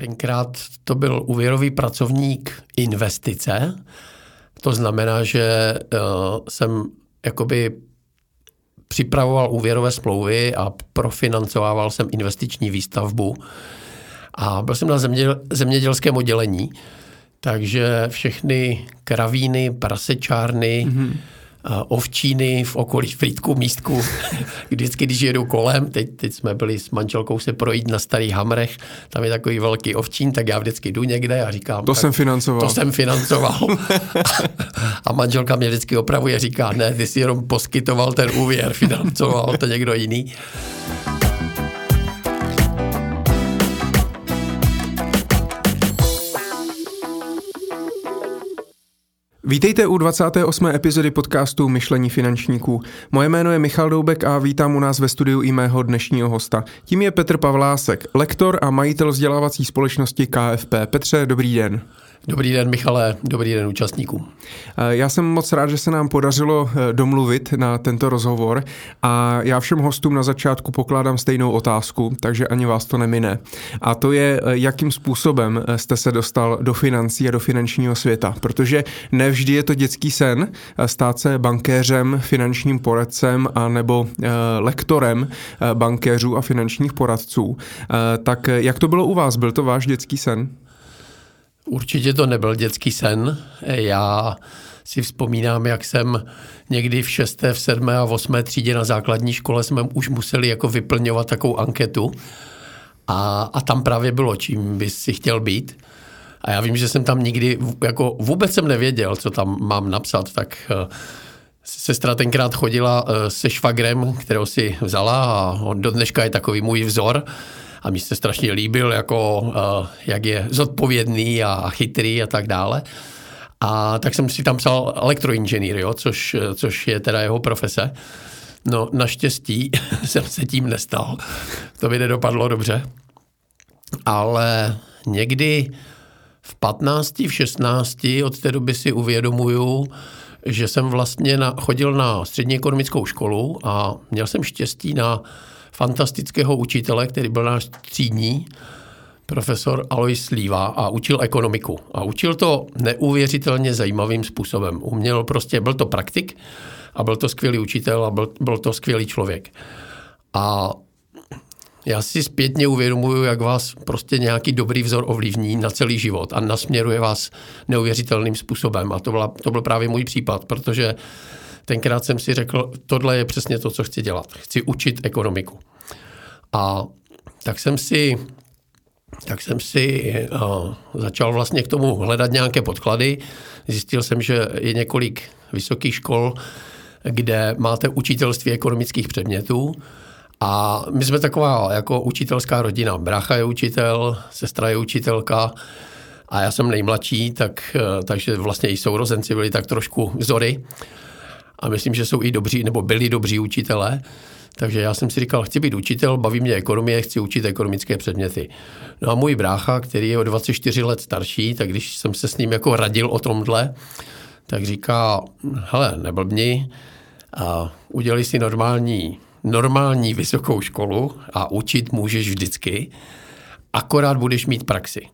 tenkrát to byl úvěrový pracovník investice. To znamená, že uh, jsem jakoby připravoval úvěrové smlouvy a profinancovával jsem investiční výstavbu. A byl jsem na zeměděl, zemědělském oddělení, takže všechny kravíny, prasečárny, mm-hmm ovčíny v okolí Frýdku, místku. Vždycky, když jedu kolem, teď, teď jsme byli s manželkou se projít na starých hamrech, tam je takový velký ovčín, tak já vždycky jdu někde a říkám... To jsem financoval. To jsem financoval. a manželka mě vždycky opravuje, říká, ne, ty jsi jenom poskytoval ten úvěr, financoval to někdo jiný. Vítejte u 28. epizody podcastu Myšlení finančníků. Moje jméno je Michal Doubek a vítám u nás ve studiu i mého dnešního hosta. Tím je Petr Pavlásek, lektor a majitel vzdělávací společnosti KFP. Petře, dobrý den. Dobrý den, Michale, dobrý den účastníkům. Eh, já jsem moc rád, že se nám podařilo eh, domluvit na tento rozhovor a já všem hostům na začátku pokládám stejnou otázku, takže ani vás to nemine. A to je, eh, jakým způsobem jste se dostal do financí a do finančního světa, protože nevždy je to dětský sen stát se bankéřem, finančním poradcem a nebo lektorem bankéřů a finančních poradců. Tak jak to bylo u vás? Byl to váš dětský sen? Určitě to nebyl dětský sen. Já si vzpomínám, jak jsem někdy v 6., v 7. a 8. třídě na základní škole jsme už museli jako vyplňovat takovou anketu a, a tam právě bylo, čím bys si chtěl být. A já vím, že jsem tam nikdy, jako vůbec jsem nevěděl, co tam mám napsat, tak eh, sestra tenkrát chodila eh, se švagrem, kterého si vzala a on do dneška je takový můj vzor a mi se strašně líbil, jako, eh, jak je zodpovědný a chytrý a tak dále. A tak jsem si tam psal elektroinženýr, jo, což, což je teda jeho profese. No naštěstí jsem se tím nestal. To by nedopadlo dobře. Ale někdy v 15, v 16 od té doby si uvědomuju, že jsem vlastně na, chodil na střední ekonomickou školu a měl jsem štěstí na fantastického učitele, který byl náš třídní, profesor Alois Líva a učil ekonomiku. A učil to neuvěřitelně zajímavým způsobem. Uměl prostě, byl to praktik a byl to skvělý učitel a byl, byl to skvělý člověk. A já si zpětně uvědomuju, jak vás prostě nějaký dobrý vzor ovlivní na celý život a nasměruje vás neuvěřitelným způsobem. A to, byla, to byl právě můj případ, protože tenkrát jsem si řekl, tohle je přesně to, co chci dělat. Chci učit ekonomiku. A tak jsem si tak jsem si uh, začal vlastně k tomu hledat nějaké podklady. Zjistil jsem, že je několik vysokých škol, kde máte učitelství ekonomických předmětů. A my jsme taková jako učitelská rodina. Brácha je učitel, sestra je učitelka a já jsem nejmladší, tak, uh, takže vlastně i sourozenci byli tak trošku vzory. A myslím, že jsou i dobří, nebo byli dobří učitelé. Takže já jsem si říkal, chci být učitel, baví mě ekonomie, chci učit ekonomické předměty. No a můj brácha, který je o 24 let starší, tak když jsem se s ním jako radil o tomhle, tak říká, hele, neblbni, a udělej si normální, normální vysokou školu a učit můžeš vždycky, akorát budeš mít praxi.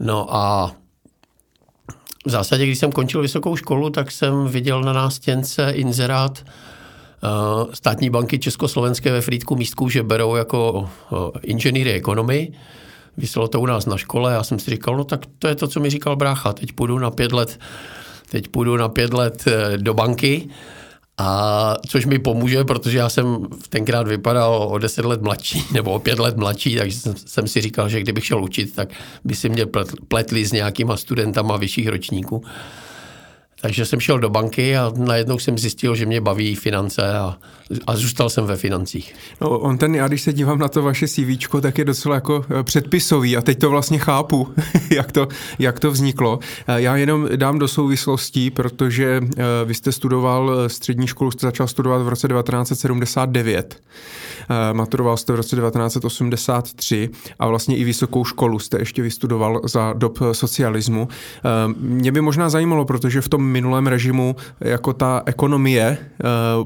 No a v zásadě, když jsem končil vysokou školu, tak jsem viděl na nástěnce inzerát státní banky Československé ve Frýdku místku, že berou jako eh, inženýry ekonomy. Vyselo to u nás na škole, já jsem si říkal, no tak to je to, co mi říkal brácha, teď půjdu na pět let, teď půjdu na pět let eh, do banky, a což mi pomůže, protože já jsem tenkrát vypadal o deset let mladší nebo o pět let mladší, takže jsem, jsem si říkal, že kdybych šel učit, tak by si mě pletli s nějakýma studentama vyšších ročníků. Takže jsem šel do banky a najednou jsem zjistil, že mě baví finance a, a zůstal jsem ve financích. No, on ten, já když se dívám na to vaše CV, tak je docela jako eh, předpisový a teď to vlastně chápu, jak to, jak to vzniklo. Eh, já jenom dám do souvislostí, protože eh, vy jste studoval střední školu, jste začal studovat v roce 1979. Maturoval jste v roce 1983 a vlastně i vysokou školu jste ještě vystudoval za dob socialismu. Mě by možná zajímalo, protože v tom minulém režimu jako ta ekonomie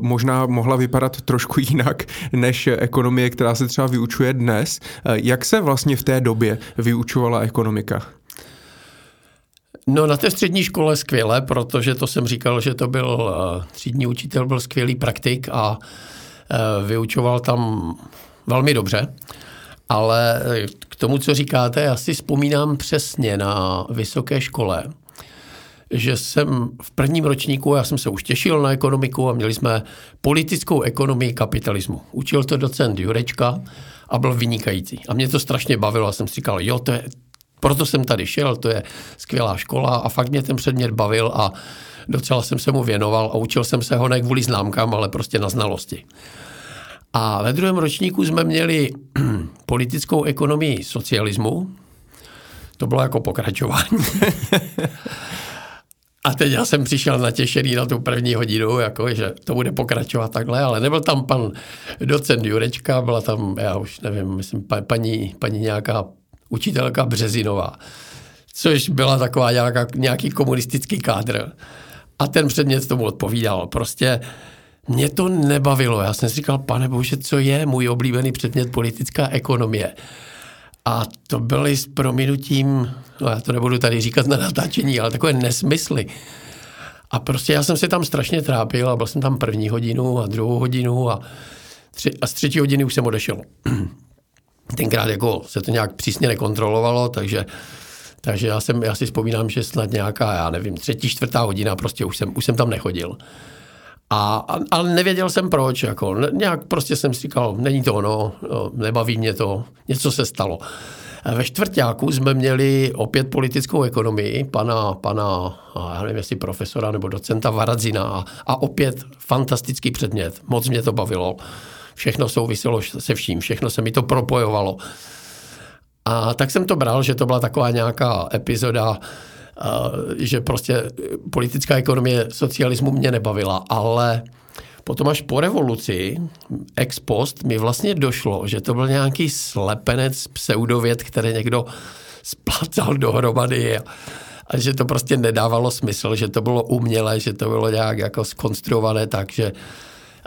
možná mohla vypadat trošku jinak než ekonomie, která se třeba vyučuje dnes. Jak se vlastně v té době vyučovala ekonomika? No na té střední škole skvěle, protože to jsem říkal, že to byl třídní učitel, byl skvělý praktik a vyučoval tam velmi dobře. Ale k tomu, co říkáte, já si vzpomínám přesně na vysoké škole, že jsem v prvním ročníku, já jsem se už těšil na ekonomiku a měli jsme politickou ekonomii kapitalismu. Učil to docent Jurečka a byl vynikající. A mě to strašně bavilo. Já jsem si říkal, jo, to je, proto jsem tady šel, to je skvělá škola a fakt mě ten předmět bavil a docela jsem se mu věnoval a učil jsem se ho ne kvůli známkám, ale prostě na znalosti. A ve druhém ročníku jsme měli politickou ekonomii socialismu. To bylo jako pokračování. A teď já jsem přišel natěšený na tu první hodinu, jako, že to bude pokračovat takhle, ale nebyl tam pan docent Jurečka, byla tam, já už nevím, myslím, paní, paní nějaká učitelka Březinová, což byla taková nějaká, nějaký komunistický kádr. A ten předmět tomu odpovídal. Prostě mě to nebavilo. Já jsem si říkal, pane bože, co je můj oblíbený předmět politická ekonomie. A to byly s prominutím, no já to nebudu tady říkat na natáčení, ale takové nesmysly. A prostě já jsem se tam strašně trápil a byl jsem tam první hodinu a druhou hodinu a, tři, a z třetí hodiny už jsem odešel. Tenkrát jako se to nějak přísně nekontrolovalo, takže, takže já, jsem, já si vzpomínám, že snad nějaká, já nevím, třetí, čtvrtá hodina, prostě už jsem, už jsem tam nechodil. A, ale nevěděl jsem proč, jako nějak prostě jsem si říkal, není to ono, nebaví mě to, něco se stalo. Ve čtvrtáku jsme měli opět politickou ekonomii, pana, pana já nevím, jestli profesora nebo docenta Varadzina a, a opět fantastický předmět, moc mě to bavilo. Všechno souviselo se vším, všechno se mi to propojovalo. A tak jsem to bral, že to byla taková nějaká epizoda, že prostě politická ekonomie socialismu mě nebavila, ale potom až po revoluci, ex post, mi vlastně došlo, že to byl nějaký slepenec pseudověd, který někdo splacal dohromady a, a že to prostě nedávalo smysl, že to bylo umělé, že to bylo nějak jako skonstruované tak, že,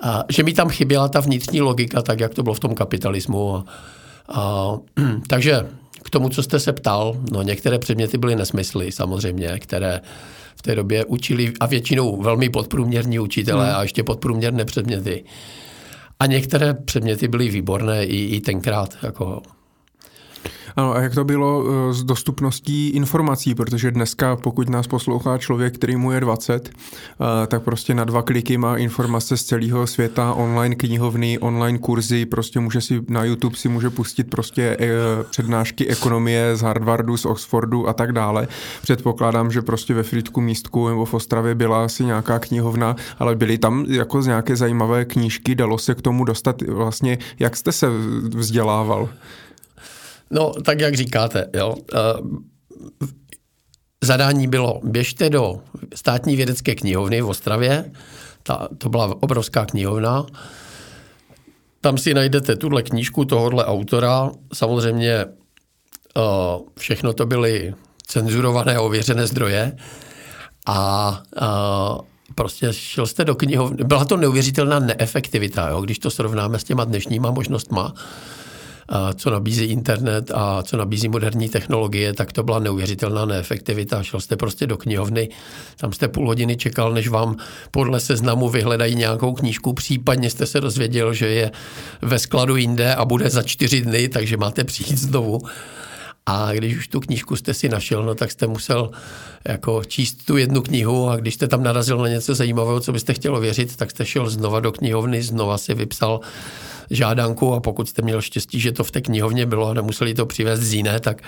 a, že mi tam chyběla ta vnitřní logika, tak jak to bylo v tom kapitalismu. A, a, takže k tomu, co jste se ptal, no některé předměty byly nesmysly samozřejmě, které v té době učili a většinou velmi podprůměrní učitelé hmm. a ještě podprůměrné předměty. A některé předměty byly výborné i, i tenkrát. Jako ano, a jak to bylo eh, s dostupností informací, protože dneska, pokud nás poslouchá člověk, který mu je 20, eh, tak prostě na dva kliky má informace z celého světa, online knihovny, online kurzy, prostě může si na YouTube si může pustit prostě eh, přednášky ekonomie z Harvardu, z Oxfordu a tak dále. Předpokládám, že prostě ve Frýdku místku nebo v Ostravě byla asi nějaká knihovna, ale byly tam jako z nějaké zajímavé knížky, dalo se k tomu dostat vlastně, jak jste se vzdělával? No, tak jak říkáte, jo. Zadání bylo, běžte do státní vědecké knihovny v Ostravě, ta, to byla obrovská knihovna, tam si najdete tuhle knížku tohohle autora, samozřejmě všechno to byly cenzurované a ověřené zdroje. A, a prostě šel jste do knihovny, byla to neuvěřitelná neefektivita, jo, když to srovnáme s těma dnešníma možnostma, co nabízí internet a co nabízí moderní technologie, tak to byla neuvěřitelná neefektivita. Šel jste prostě do knihovny, tam jste půl hodiny čekal, než vám podle seznamu vyhledají nějakou knížku, případně jste se dozvěděl, že je ve skladu jinde a bude za čtyři dny, takže máte přijít znovu. A když už tu knížku jste si našel, no tak jste musel jako číst tu jednu knihu a když jste tam narazil na něco zajímavého, co byste chtěl věřit, tak jste šel znova do knihovny, znova si vypsal žádanku a pokud jste měl štěstí, že to v té knihovně bylo a nemuseli to přivést z jiné, tak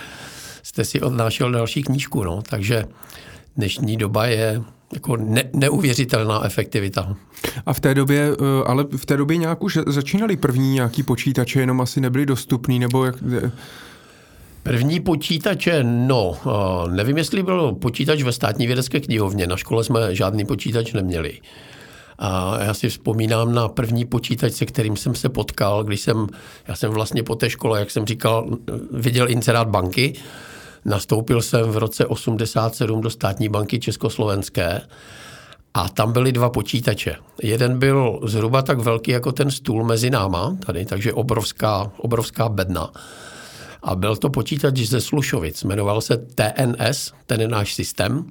jste si odnášel další knížku. No. Takže dnešní doba je jako ne, neuvěřitelná efektivita. A v té době, eh, ale v té době nějak už začínali první nějaký počítače, jenom asi nebyly dostupný, nebo jak... První počítače, no, eh, nevím, jestli byl počítač ve státní vědecké knihovně. Na škole jsme žádný počítač neměli. A já si vzpomínám na první počítač, se kterým jsem se potkal, když jsem, já jsem vlastně po té škole, jak jsem říkal, viděl incerát banky nastoupil jsem v roce 87 do státní banky Československé a tam byly dva počítače. Jeden byl zhruba tak velký jako ten stůl mezi náma, tady, takže obrovská, obrovská bedna. A byl to počítač ze Slušovic, jmenoval se TNS, ten je náš systém.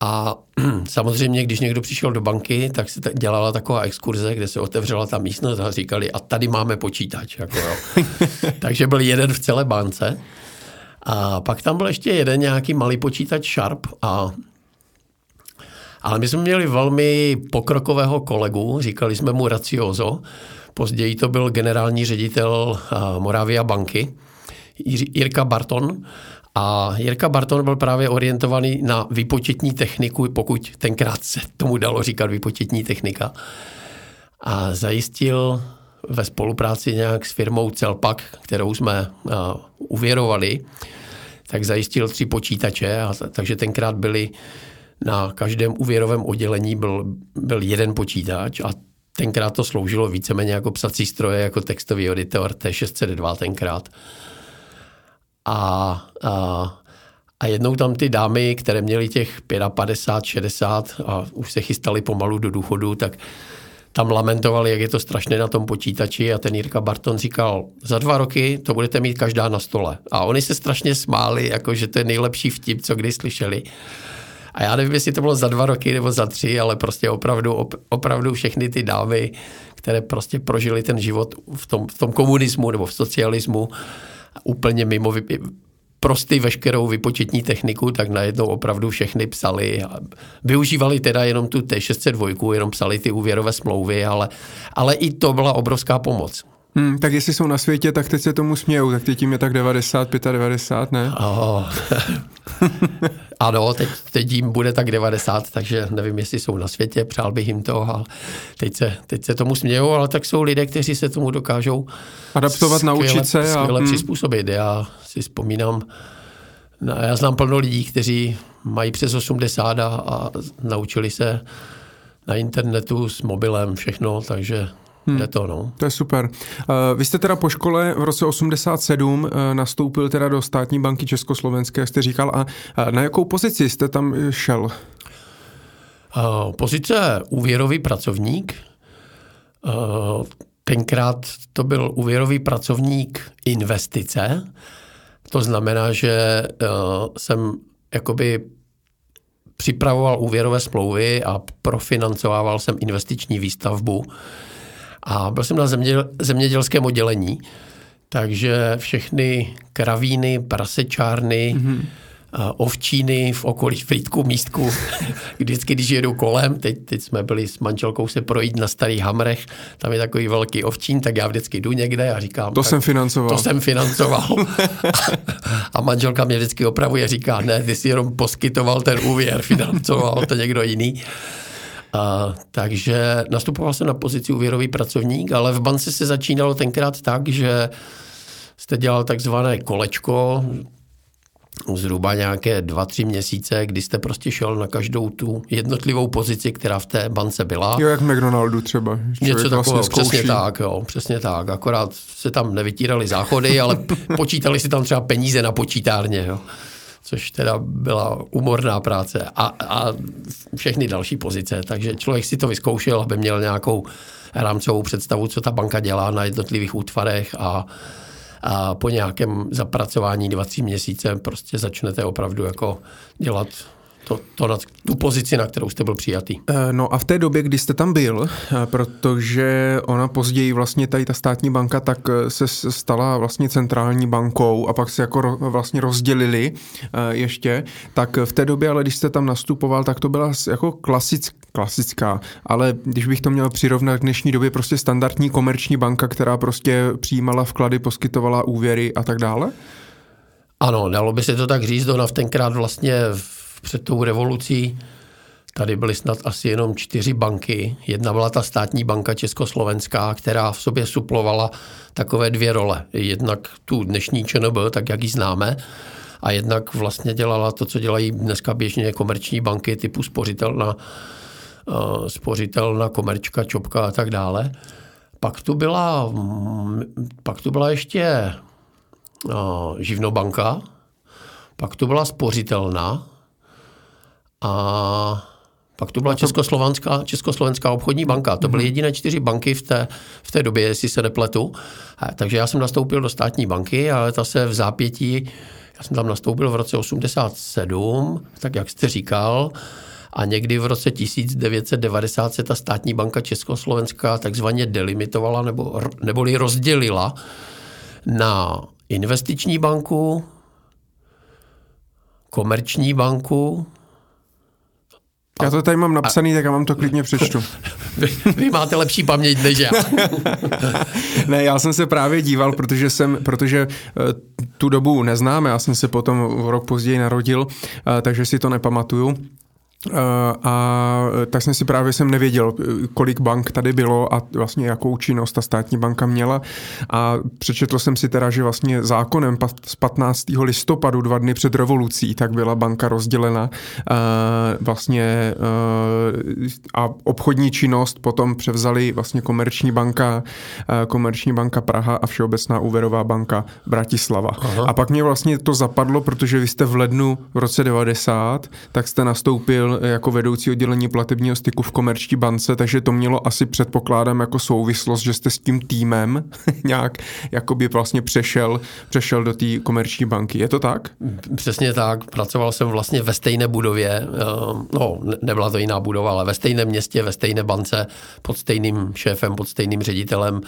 A samozřejmě, když někdo přišel do banky, tak se dělala taková exkurze, kde se otevřela ta místnost a říkali, a tady máme počítač. Jako jo. Takže byl jeden v celé bance. A pak tam byl ještě jeden nějaký malý počítač Sharp a ale my jsme měli velmi pokrokového kolegu, říkali jsme mu Raciozo, později to byl generální ředitel Moravia banky, Jirka Barton. A Jirka Barton byl právě orientovaný na výpočetní techniku, pokud tenkrát se tomu dalo říkat výpočetní technika. A zajistil ve spolupráci nějak s firmou Celpak, kterou jsme uh, uvěrovali, tak zajistil tři počítače, a, takže tenkrát byly na každém úvěrovém oddělení byl, byl jeden počítač a tenkrát to sloužilo víceméně jako psací stroje, jako textový editor T602 tenkrát. A, a, a jednou tam ty dámy, které měly těch 55, 60 a už se chystali pomalu do důchodu, tak tam lamentovali, jak je to strašné na tom počítači a ten Jirka Barton říkal, za dva roky to budete mít každá na stole. A oni se strašně smáli, jako že to je nejlepší vtip, co kdy slyšeli. A já nevím, jestli to bylo za dva roky nebo za tři, ale prostě opravdu, opravdu všechny ty dámy, které prostě prožili ten život v tom, v tom komunismu nebo v socialismu, úplně mimo prosty veškerou vypočetní techniku, tak najednou opravdu všechny psali. A využívali teda jenom tu T602, jenom psali ty úvěrové smlouvy, ale, ale i to byla obrovská pomoc. Hmm, tak jestli jsou na světě, tak teď se tomu smějou, tak teď jim je tak 90, 95, ne? Oh. ano, teď, teď jim bude tak 90, takže nevím, jestli jsou na světě, přál bych jim to, ale teď se, teď se tomu smějou, ale tak jsou lidé, kteří se tomu dokážou adaptovat, skvěle, naučit se. A... Skvěle hmm. přizpůsobit. Já si vzpomínám, já znám plno lidí, kteří mají přes 80 a, a naučili se na internetu s mobilem všechno, takže Hmm. Je to, no. To je super. Uh, vy jste teda po škole v roce 87 uh, eh, nastoupil teda do státní banky Československé, jak jste říkal, a na jakou pozici jste tam šel? Uh, pozice úvěrový pracovník. Tenkrát to byl úvěrový pracovník investice. To znamená, že jsem jakoby připravoval úvěrové smlouvy a profinancovával jsem investiční výstavbu a byl jsem na zeměděl, zemědělském oddělení, takže všechny kravíny, prasečárny, mm-hmm. ovčíny v okolí Frýdku, místku, vždycky, když jedu kolem, teď, teď jsme byli s manželkou se projít na starých hamrech, tam je takový velký ovčín, tak já vždycky jdu někde a říkám... To jsem financoval. To jsem financoval. a manželka mě vždycky opravuje, říká, ne, ty jsi jenom poskytoval ten úvěr, financoval to někdo jiný. A, takže nastupoval jsem na pozici úvěrový pracovník, ale v bance se začínalo tenkrát tak, že jste dělal takzvané kolečko, zhruba nějaké dva, tři měsíce, kdy jste prostě šel na každou tu jednotlivou pozici, která v té bance byla. Jo, jak McDonaldu třeba. Něco takového, vlastně přesně tak, jo, přesně tak. Akorát se tam nevitírali záchody, ale počítali si tam třeba peníze na počítárně, jo což teda byla umorná práce a, a všechny další pozice. Takže člověk si to vyzkoušel, aby měl nějakou rámcovou představu, co ta banka dělá na jednotlivých útvarech a, a po nějakém zapracování 20 měsíce prostě začnete opravdu jako dělat to, to na tu pozici, na kterou jste byl přijatý. Eh, no a v té době, kdy jste tam byl, eh, protože ona později vlastně tady ta státní banka tak eh, se stala vlastně centrální bankou a pak se jako vlastně rozdělili ještě, tak v té době, ale když jste tam nastupoval, tak to byla jako klasic, klasická, ale když bych to měl přirovnat k dnešní době, prostě standardní komerční banka, která prostě přijímala vklady, poskytovala úvěry a tak dále? Ano, dalo by se to tak říct, ona v tenkrát vlastně v před tou revolucí tady byly snad asi jenom čtyři banky. Jedna byla ta státní banka Československá, která v sobě suplovala takové dvě role. Jednak tu dnešní ČNB, tak jak ji známe, a jednak vlastně dělala to, co dělají dneska běžně komerční banky typu spořitelná, uh, spořitelná komerčka, čopka a tak dále. Pak tu byla, pak tu byla ještě uh, živnobanka, pak to byla spořitelná a pak to byla Československá, Československá obchodní banka. To byly mhm. jediné čtyři banky v té, v té době, jestli se nepletu. A, takže já jsem nastoupil do státní banky, ale ta se v zápětí, já jsem tam nastoupil v roce 87, tak jak jste říkal, a někdy v roce 1990 se ta státní banka Československá takzvaně delimitovala nebo, neboli rozdělila na investiční banku, komerční banku. Já to tady mám napsaný, a, tak já vám to klidně přečtu. Vy, vy máte lepší paměť než já. ne, já jsem se právě díval, protože jsem, protože uh, tu dobu neznám, já jsem se potom o rok později narodil, uh, takže si to nepamatuju. A tak jsem si právě jsem nevěděl, kolik bank tady bylo a vlastně jakou činnost ta státní banka měla. A přečetl jsem si teda, že vlastně zákonem z 15. listopadu, dva dny před revolucí, tak byla banka rozdělena vlastně a obchodní činnost potom převzali vlastně komerční banka, komerční banka Praha a Všeobecná úvěrová banka Bratislava. Aha. A pak mě vlastně to zapadlo, protože vy jste v lednu v roce 90, tak jste nastoupil jako vedoucí oddělení platebního styku v Komerční bance, takže to mělo asi předpokládám jako souvislost, že jste s tím týmem nějak jakoby vlastně přešel, přešel do té Komerční banky. Je to tak? Přesně tak. Pracoval jsem vlastně ve stejné budově, eh, no nebyla to jiná budova, ale ve stejném městě, ve stejné bance, pod stejným šéfem, pod stejným ředitelem.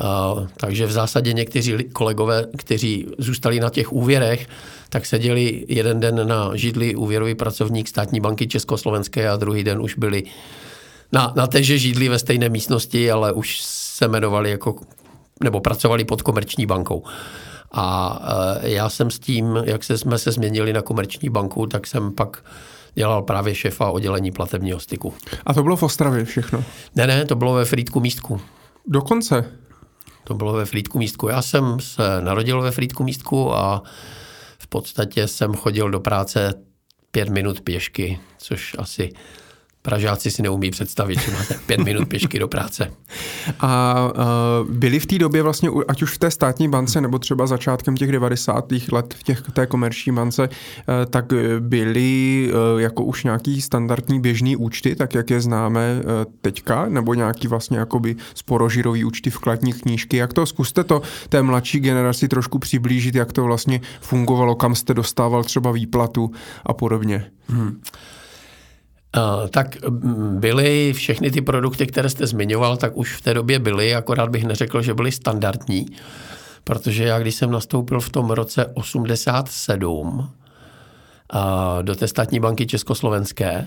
Uh, takže v zásadě někteří kolegové, kteří zůstali na těch úvěrech, tak seděli jeden den na židli úvěrový pracovník státní banky Československé a druhý den už byli na, na téže židli ve stejné místnosti, ale už se jmenovali jako, nebo pracovali pod komerční bankou. A uh, já jsem s tím, jak se, jsme se změnili na komerční banku, tak jsem pak dělal právě šefa oddělení platebního styku. A to bylo v Ostravě všechno? Ne, ne, to bylo ve Frýdku místku. Dokonce? To bylo ve Frýdku místku. Já jsem se narodil ve Frýdku místku a v podstatě jsem chodil do práce pět minut pěšky, což asi Pražáci si neumí představit, že máte pět minut pěšky do práce. A uh, byli v té době vlastně, ať už v té státní bance, nebo třeba začátkem těch 90. let v těch, té komerční bance, uh, tak byly uh, jako už nějaký standardní běžný účty, tak jak je známe uh, teďka, nebo nějaký vlastně jakoby sporožirový účty, vkladní knížky. Jak to, zkuste to té mladší generaci trošku přiblížit, jak to vlastně fungovalo, kam jste dostával třeba výplatu a podobně. Hmm. Eh, tak mm, byly všechny ty produkty, které jste zmiňoval, tak už v té době byly, akorát bych neřekl, že byly standardní, protože já, když jsem nastoupil v tom roce 87 eh, do té státní banky Československé,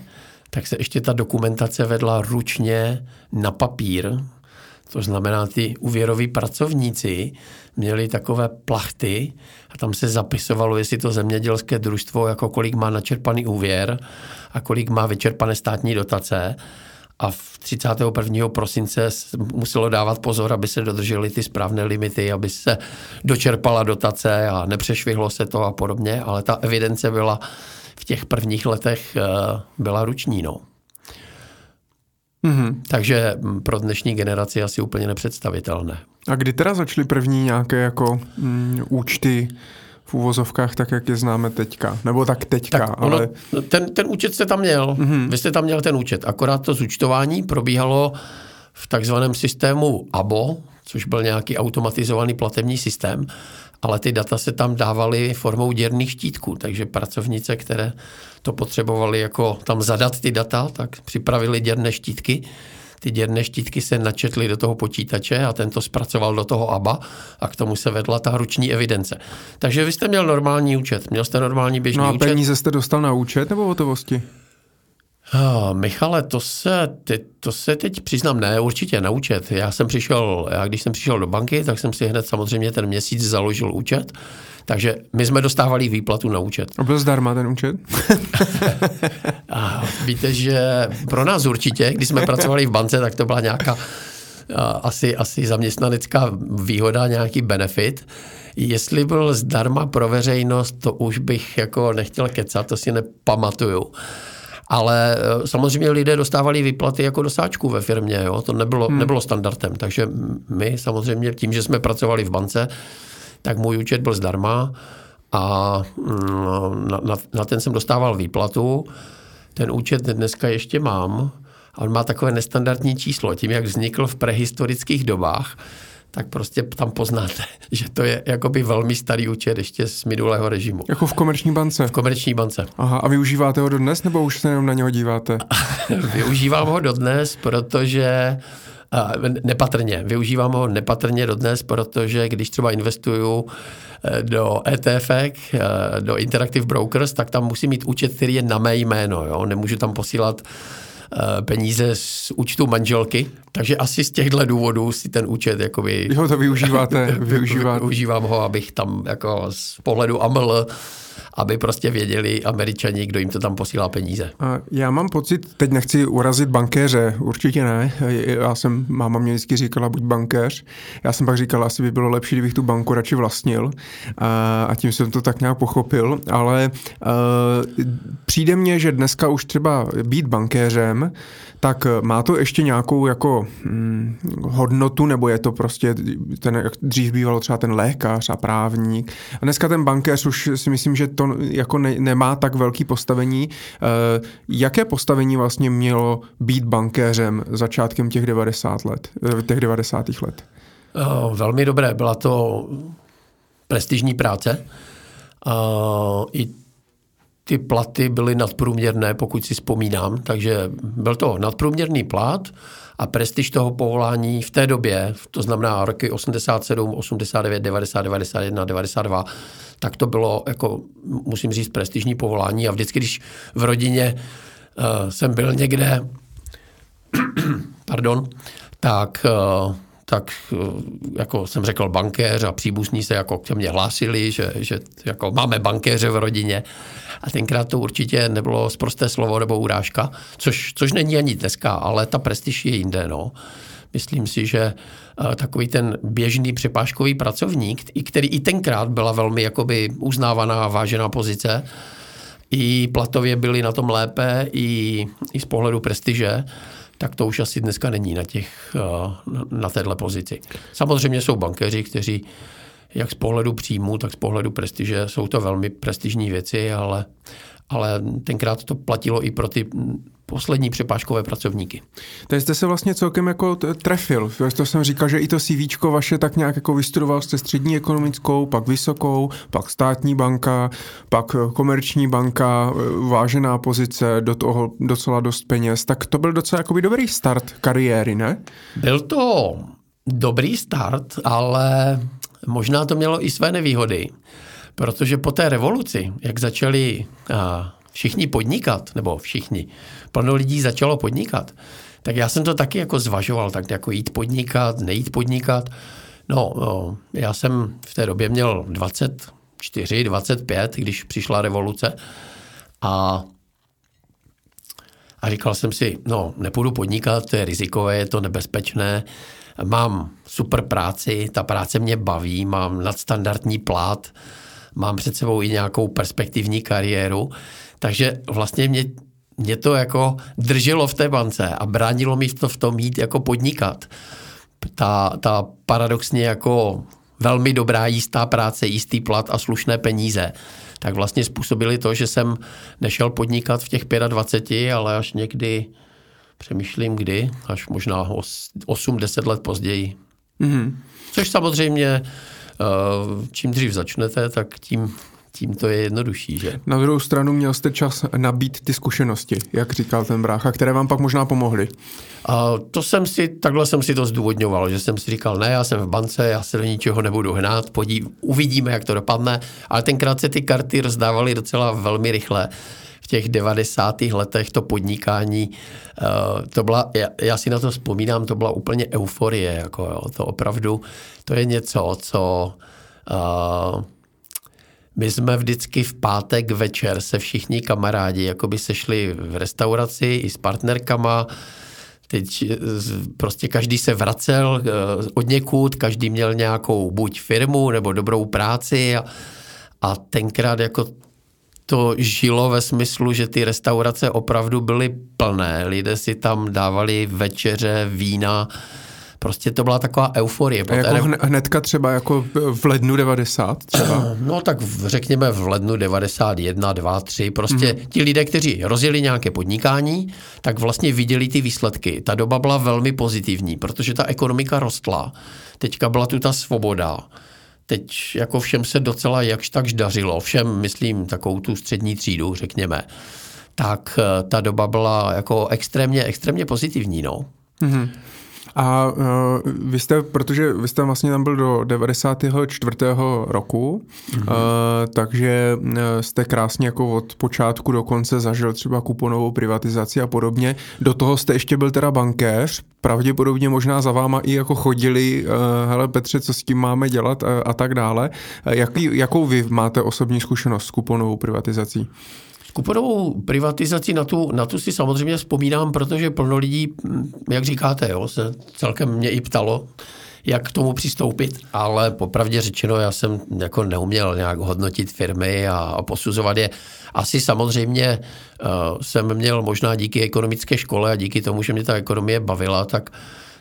tak se ještě ta dokumentace vedla ručně na papír, to znamená, ty úvěroví pracovníci měli takové plachty a tam se zapisovalo, jestli to zemědělské družstvo, jako kolik má načerpaný úvěr a kolik má vyčerpané státní dotace. A v 31. prosince muselo dávat pozor, aby se dodržely ty správné limity, aby se dočerpala dotace a nepřešvihlo se to a podobně, ale ta evidence byla v těch prvních letech eh, byla ruční. No. Mm-hmm. Takže pro dnešní generaci asi úplně nepředstavitelné. A kdy teda začaly první nějaké jako mm, účty v úvozovkách, tak jak je známe teďka? Nebo tak teďka, tak ono, ale... Ten, ten účet jste tam měl. Mm-hmm. Vy jste tam měl ten účet. Akorát to zúčtování probíhalo v takzvaném systému ABO, což byl nějaký automatizovaný platební systém, ale ty data se tam dávaly formou děrných štítků, takže pracovnice, které to potřebovali jako tam zadat ty data, tak připravili děrné štítky. Ty děrné štítky se načetly do toho počítače a ten to zpracoval do toho ABA a k tomu se vedla ta ruční evidence. Takže vy jste měl normální účet, měl jste normální běžný účet. No a peníze jste dostal na účet nebo hotovosti? Oh, Michale, to se, ty, to se teď přiznám, ne, určitě na účet. Já jsem přišel, já když jsem přišel do banky, tak jsem si hned samozřejmě ten měsíc založil účet, takže my jsme dostávali výplatu na účet. A byl zdarma ten účet? a víte, že pro nás určitě, když jsme pracovali v bance, tak to byla nějaká asi, asi zaměstnanecká výhoda, nějaký benefit. Jestli byl zdarma pro veřejnost, to už bych jako nechtěl kecat, to si nepamatuju. Ale eh, samozřejmě lidé dostávali výplaty jako dosáčku ve firmě, jo? to nebylo, hmm. nebylo standardem. Takže my samozřejmě tím, že jsme pracovali v bance, tak můj účet byl zdarma a mm, na, na, na ten jsem dostával výplatu. Ten účet dneska ještě mám a on má takové nestandardní číslo. Tím, jak vznikl v prehistorických dobách, tak prostě tam poznáte, že to je jakoby velmi starý účet ještě z minulého režimu. Jako v komerční bance? V komerční bance. Aha, a využíváte ho dodnes, nebo už se jenom na něho díváte? Využívám ho dodnes, protože nepatrně. Využívám ho nepatrně dodnes, protože když třeba investuju eh, do ETF, eh, do Interactive Brokers, tak tam musím mít účet, který je na mé jméno. Jo? Nemůžu tam posílat peníze z účtu manželky, takže asi z těchto důvodů si ten účet jakoby... Jo, to využíváte, využíváte. Využívám ho, abych tam jako z pohledu AML aby prostě věděli američani, kdo jim to tam posílá peníze. A já mám pocit, teď nechci urazit bankéře, určitě ne. Já jsem, máma mě vždycky říkala, buď bankéř. Já jsem pak říkal, asi by bylo lepší, kdybych tu banku radši vlastnil. A, a tím jsem to tak nějak pochopil. Ale uh, přijde mně, že dneska už třeba být bankéřem, tak má to ještě nějakou jako hm, hodnotu, nebo je to prostě ten, jak dřív bývalo třeba ten lékař a právník. A dneska ten bankéř už si myslím, že to jako ne, nemá tak velký postavení. E, jaké postavení vlastně mělo být bankéřem začátkem těch 90 let, eh, těch 90. let? Velmi dobré, byla to prestižní práce. I ty platy byly nadprůměrné, pokud si vzpomínám, takže byl to nadprůměrný plat a prestiž toho povolání v té době, to znamená roky 87, 89, 90, 91, 92, tak to bylo, jako, musím říct, prestižní povolání. A vždycky, když v rodině uh, jsem byl někde, pardon, tak uh, tak eh, jako jsem řekl bankéř a příbuzní se jako ke mně hlásili, že, že jako máme bankéře v rodině. A tenkrát to určitě nebylo zprosté slovo nebo urážka, což, což není ani dneska, ale ta prestiž je jinde. No. Myslím si, že eh, takový ten běžný přepážkový pracovník, i který i tenkrát byla velmi jakoby uznávaná, vážená pozice, i platově byli na tom lépe, i, i z pohledu prestiže, tak to už asi dneska není na, těch, eh, na téhle pozici. Samozřejmě jsou bankéři, kteří jak z pohledu příjmu, tak z pohledu prestiže jsou to velmi prestižní věci, ale, ale tenkrát to platilo i pro ty poslední přepážkové pracovníky. Takže jste se vlastně celkem jako trefil. To jsem říkal, že i to CV vaše tak nějak jako vystudoval jste střední ekonomickou, pak vysokou, pak státní banka, pak eh, komerční banka, eh, vážená pozice, do toho docela dost peněz. Tak to byl docela jako dobrý start kariéry, ne? Byl to dobrý start, ale možná to mělo i své nevýhody, protože po té revoluci, jak začali všichni podnikat, nebo všichni, plno lidí začalo podnikat, tak já jsem to taky jako zvažoval, tak jako jít podnikat, nejít podnikat. No, no já jsem v té době měl 24, 25, když přišla revoluce a a říkal jsem si, no, nepůjdu podnikat, to je rizikové, je to nebezpečné, mám super práci, ta práce mě baví, mám nadstandardní plat, mám před sebou i nějakou perspektivní kariéru, takže vlastně mě, mě to jako drželo v té bance a bránilo mi to v tom jít jako podnikat. Ta, ta paradoxně jako velmi dobrá jistá práce, jistý plat a slušné peníze, tak vlastně způsobili to, že jsem nešel podnikat v těch 25, ale až někdy, přemýšlím kdy, až možná 8-10 let později. Mm-hmm. Což samozřejmě, eh, čím dřív začnete, tak tím tím to je jednodušší, že? Na druhou stranu měl jste čas nabít ty zkušenosti, jak říkal ten brácha, které vám pak možná pomohly. A to jsem si, takhle jsem si to zdůvodňoval, že jsem si říkal, ne, já jsem v bance, já se do ničeho nebudu hnát, podí, uvidíme, jak to dopadne, ale tenkrát se ty karty rozdávaly docela velmi rychle v těch 90. letech to podnikání, uh, to byla, já, já si na to vzpomínám, to byla úplně euforie, jako jo, to opravdu, to je něco, co uh, my jsme vždycky v pátek večer se všichni kamarádi jako by sešli v restauraci i s partnerkama, Teď prostě každý se vracel eh, od někud, každý měl nějakou buď firmu nebo dobrou práci a, a tenkrát jako to žilo ve smyslu, že ty restaurace opravdu byly plné. Lidé si tam dávali večeře, vína, prostě to byla taková euforie. A jako hned, hnedka třeba jako v lednu 90 třeba? No tak v, řekněme v lednu 91, 2, 3, prostě mm. ti lidé, kteří rozjeli nějaké podnikání, tak vlastně viděli ty výsledky. Ta doba byla velmi pozitivní, protože ta ekonomika rostla. Teďka byla tu ta svoboda teď jako všem se docela jakž takž dařilo, všem, myslím, takovou tu střední třídu, řekněme, tak eh, ta doba byla jako extrémně, extrémně pozitivní, no. Mm-hmm. A uh, vy jste, protože vy jste vlastně tam byl do 94. roku, mm-hmm. uh, takže jste krásně jako od počátku do konce zažil třeba kuponovou privatizaci a podobně. Do toho jste ještě byl teda bankéř, pravděpodobně možná za váma i jako chodili, uh, hele Petře, co s tím máme dělat a, a tak dále. Jaký, jakou vy máte osobní zkušenost s kuponovou privatizací? Kuponovou privatizaci na tu, na tu si samozřejmě vzpomínám, protože plno lidí, jak říkáte, jo, se celkem mě i ptalo, jak k tomu přistoupit, ale popravdě řečeno, já jsem jako neuměl nějak hodnotit firmy a, posuzovat je. Asi samozřejmě uh, jsem měl možná díky ekonomické škole a díky tomu, že mě ta ekonomie bavila, tak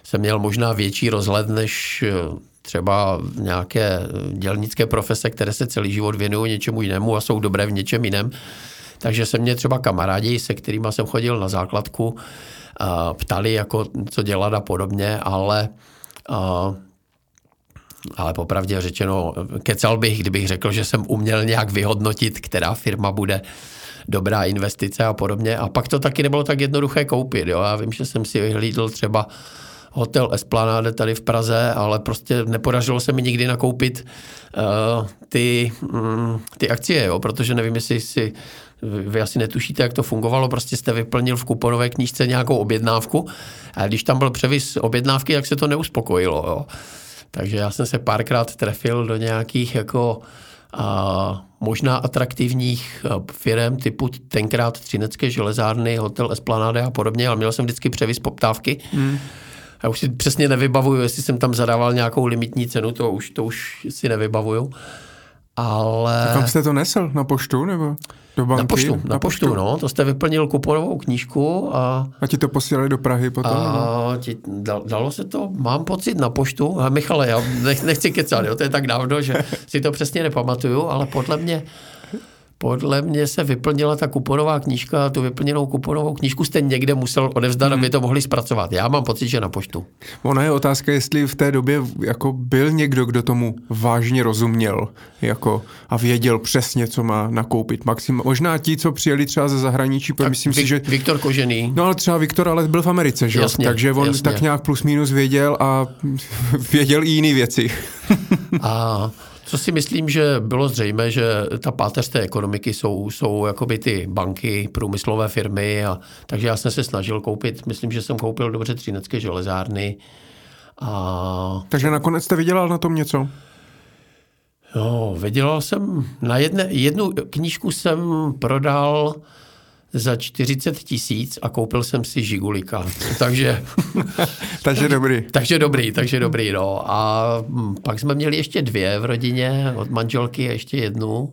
jsem měl možná větší rozhled než uh, třeba nějaké dělnické profese, které se celý život věnují něčemu jinému a jsou dobré v něčem jiném. Takže se mě třeba kamarádi, se kterými jsem chodil na základku, ptali, jako, co dělat a podobně, ale ale popravdě řečeno, kecal bych, kdybych řekl, že jsem uměl nějak vyhodnotit, která firma bude dobrá investice a podobně. A pak to taky nebylo tak jednoduché koupit. Jo? Já vím, že jsem si vyhlídl třeba hotel Esplanade tady v Praze, ale prostě nepodařilo se mi nikdy nakoupit uh, ty, um, ty akcie, jo? protože nevím, jestli si vy asi netušíte, jak to fungovalo, prostě jste vyplnil v kuponové knížce nějakou objednávku a když tam byl převis objednávky, tak se to neuspokojilo. Jo. Takže já jsem se párkrát trefil do nějakých jako a možná atraktivních firm typu tenkrát Třinecké železárny, hotel Esplanade a podobně, ale měl jsem vždycky převis poptávky. Hmm. Já už si přesně nevybavuju, jestli jsem tam zadával nějakou limitní cenu, to už, to už si nevybavuju. Ale... A kam jste to nesl? Na poštu nebo do banky? Na poštu, na, na poštu, poštu, no. To jste vyplnil kuponovou knížku a... A ti to posílali do Prahy potom? A ti, dalo se to, mám pocit, na poštu. A Michale, já nechci kecat, jo, to je tak dávno, že si to přesně nepamatuju, ale podle mě podle mě se vyplnila ta kuponová knížka, tu vyplněnou kuponovou knížku jste někde musel odevzdat, hmm. aby to mohli zpracovat. Já mám pocit, že na poštu. Ona je otázka, jestli v té době jako byl někdo, kdo tomu vážně rozuměl jako a věděl přesně, co má nakoupit. Maxim, možná ti, co přijeli třeba ze zahraničí, tak myslím Vik, si, že... Viktor Kožený. No ale třeba Viktor ale byl v Americe, že jasně, Takže on jasně. tak nějak plus minus věděl a věděl i jiné věci. a co si myslím, že bylo zřejmé, že ta páteř té ekonomiky jsou, jsou jakoby ty banky, průmyslové firmy, a, takže já jsem se snažil koupit, myslím, že jsem koupil dobře třinecké železárny. A... Takže nakonec jste vydělal na tom něco? No, vydělal jsem, na jedne, jednu knížku jsem prodal za 40 tisíc a koupil jsem si žigulika. Takže... takže dobrý. takže dobrý, takže dobrý, no. A hm, pak jsme měli ještě dvě v rodině, od manželky a ještě jednu.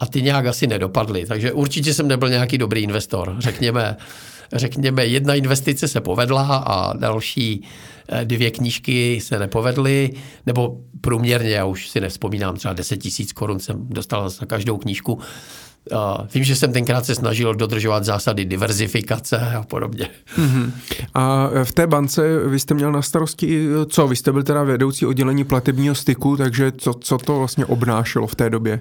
A ty nějak asi nedopadly. Takže určitě jsem nebyl nějaký dobrý investor. Řekněme, řekněme jedna investice se povedla a další eh, dvě knížky se nepovedly, nebo průměrně, já už si nevzpomínám, třeba 10 tisíc korun jsem dostal za každou knížku. Vím, že jsem tenkrát se snažil dodržovat zásady diverzifikace a podobně. Mm-hmm. A v té bance vy jste měl na starosti co? Vy jste byl teda vedoucí oddělení platebního styku, takže co, co to vlastně obnášelo v té době?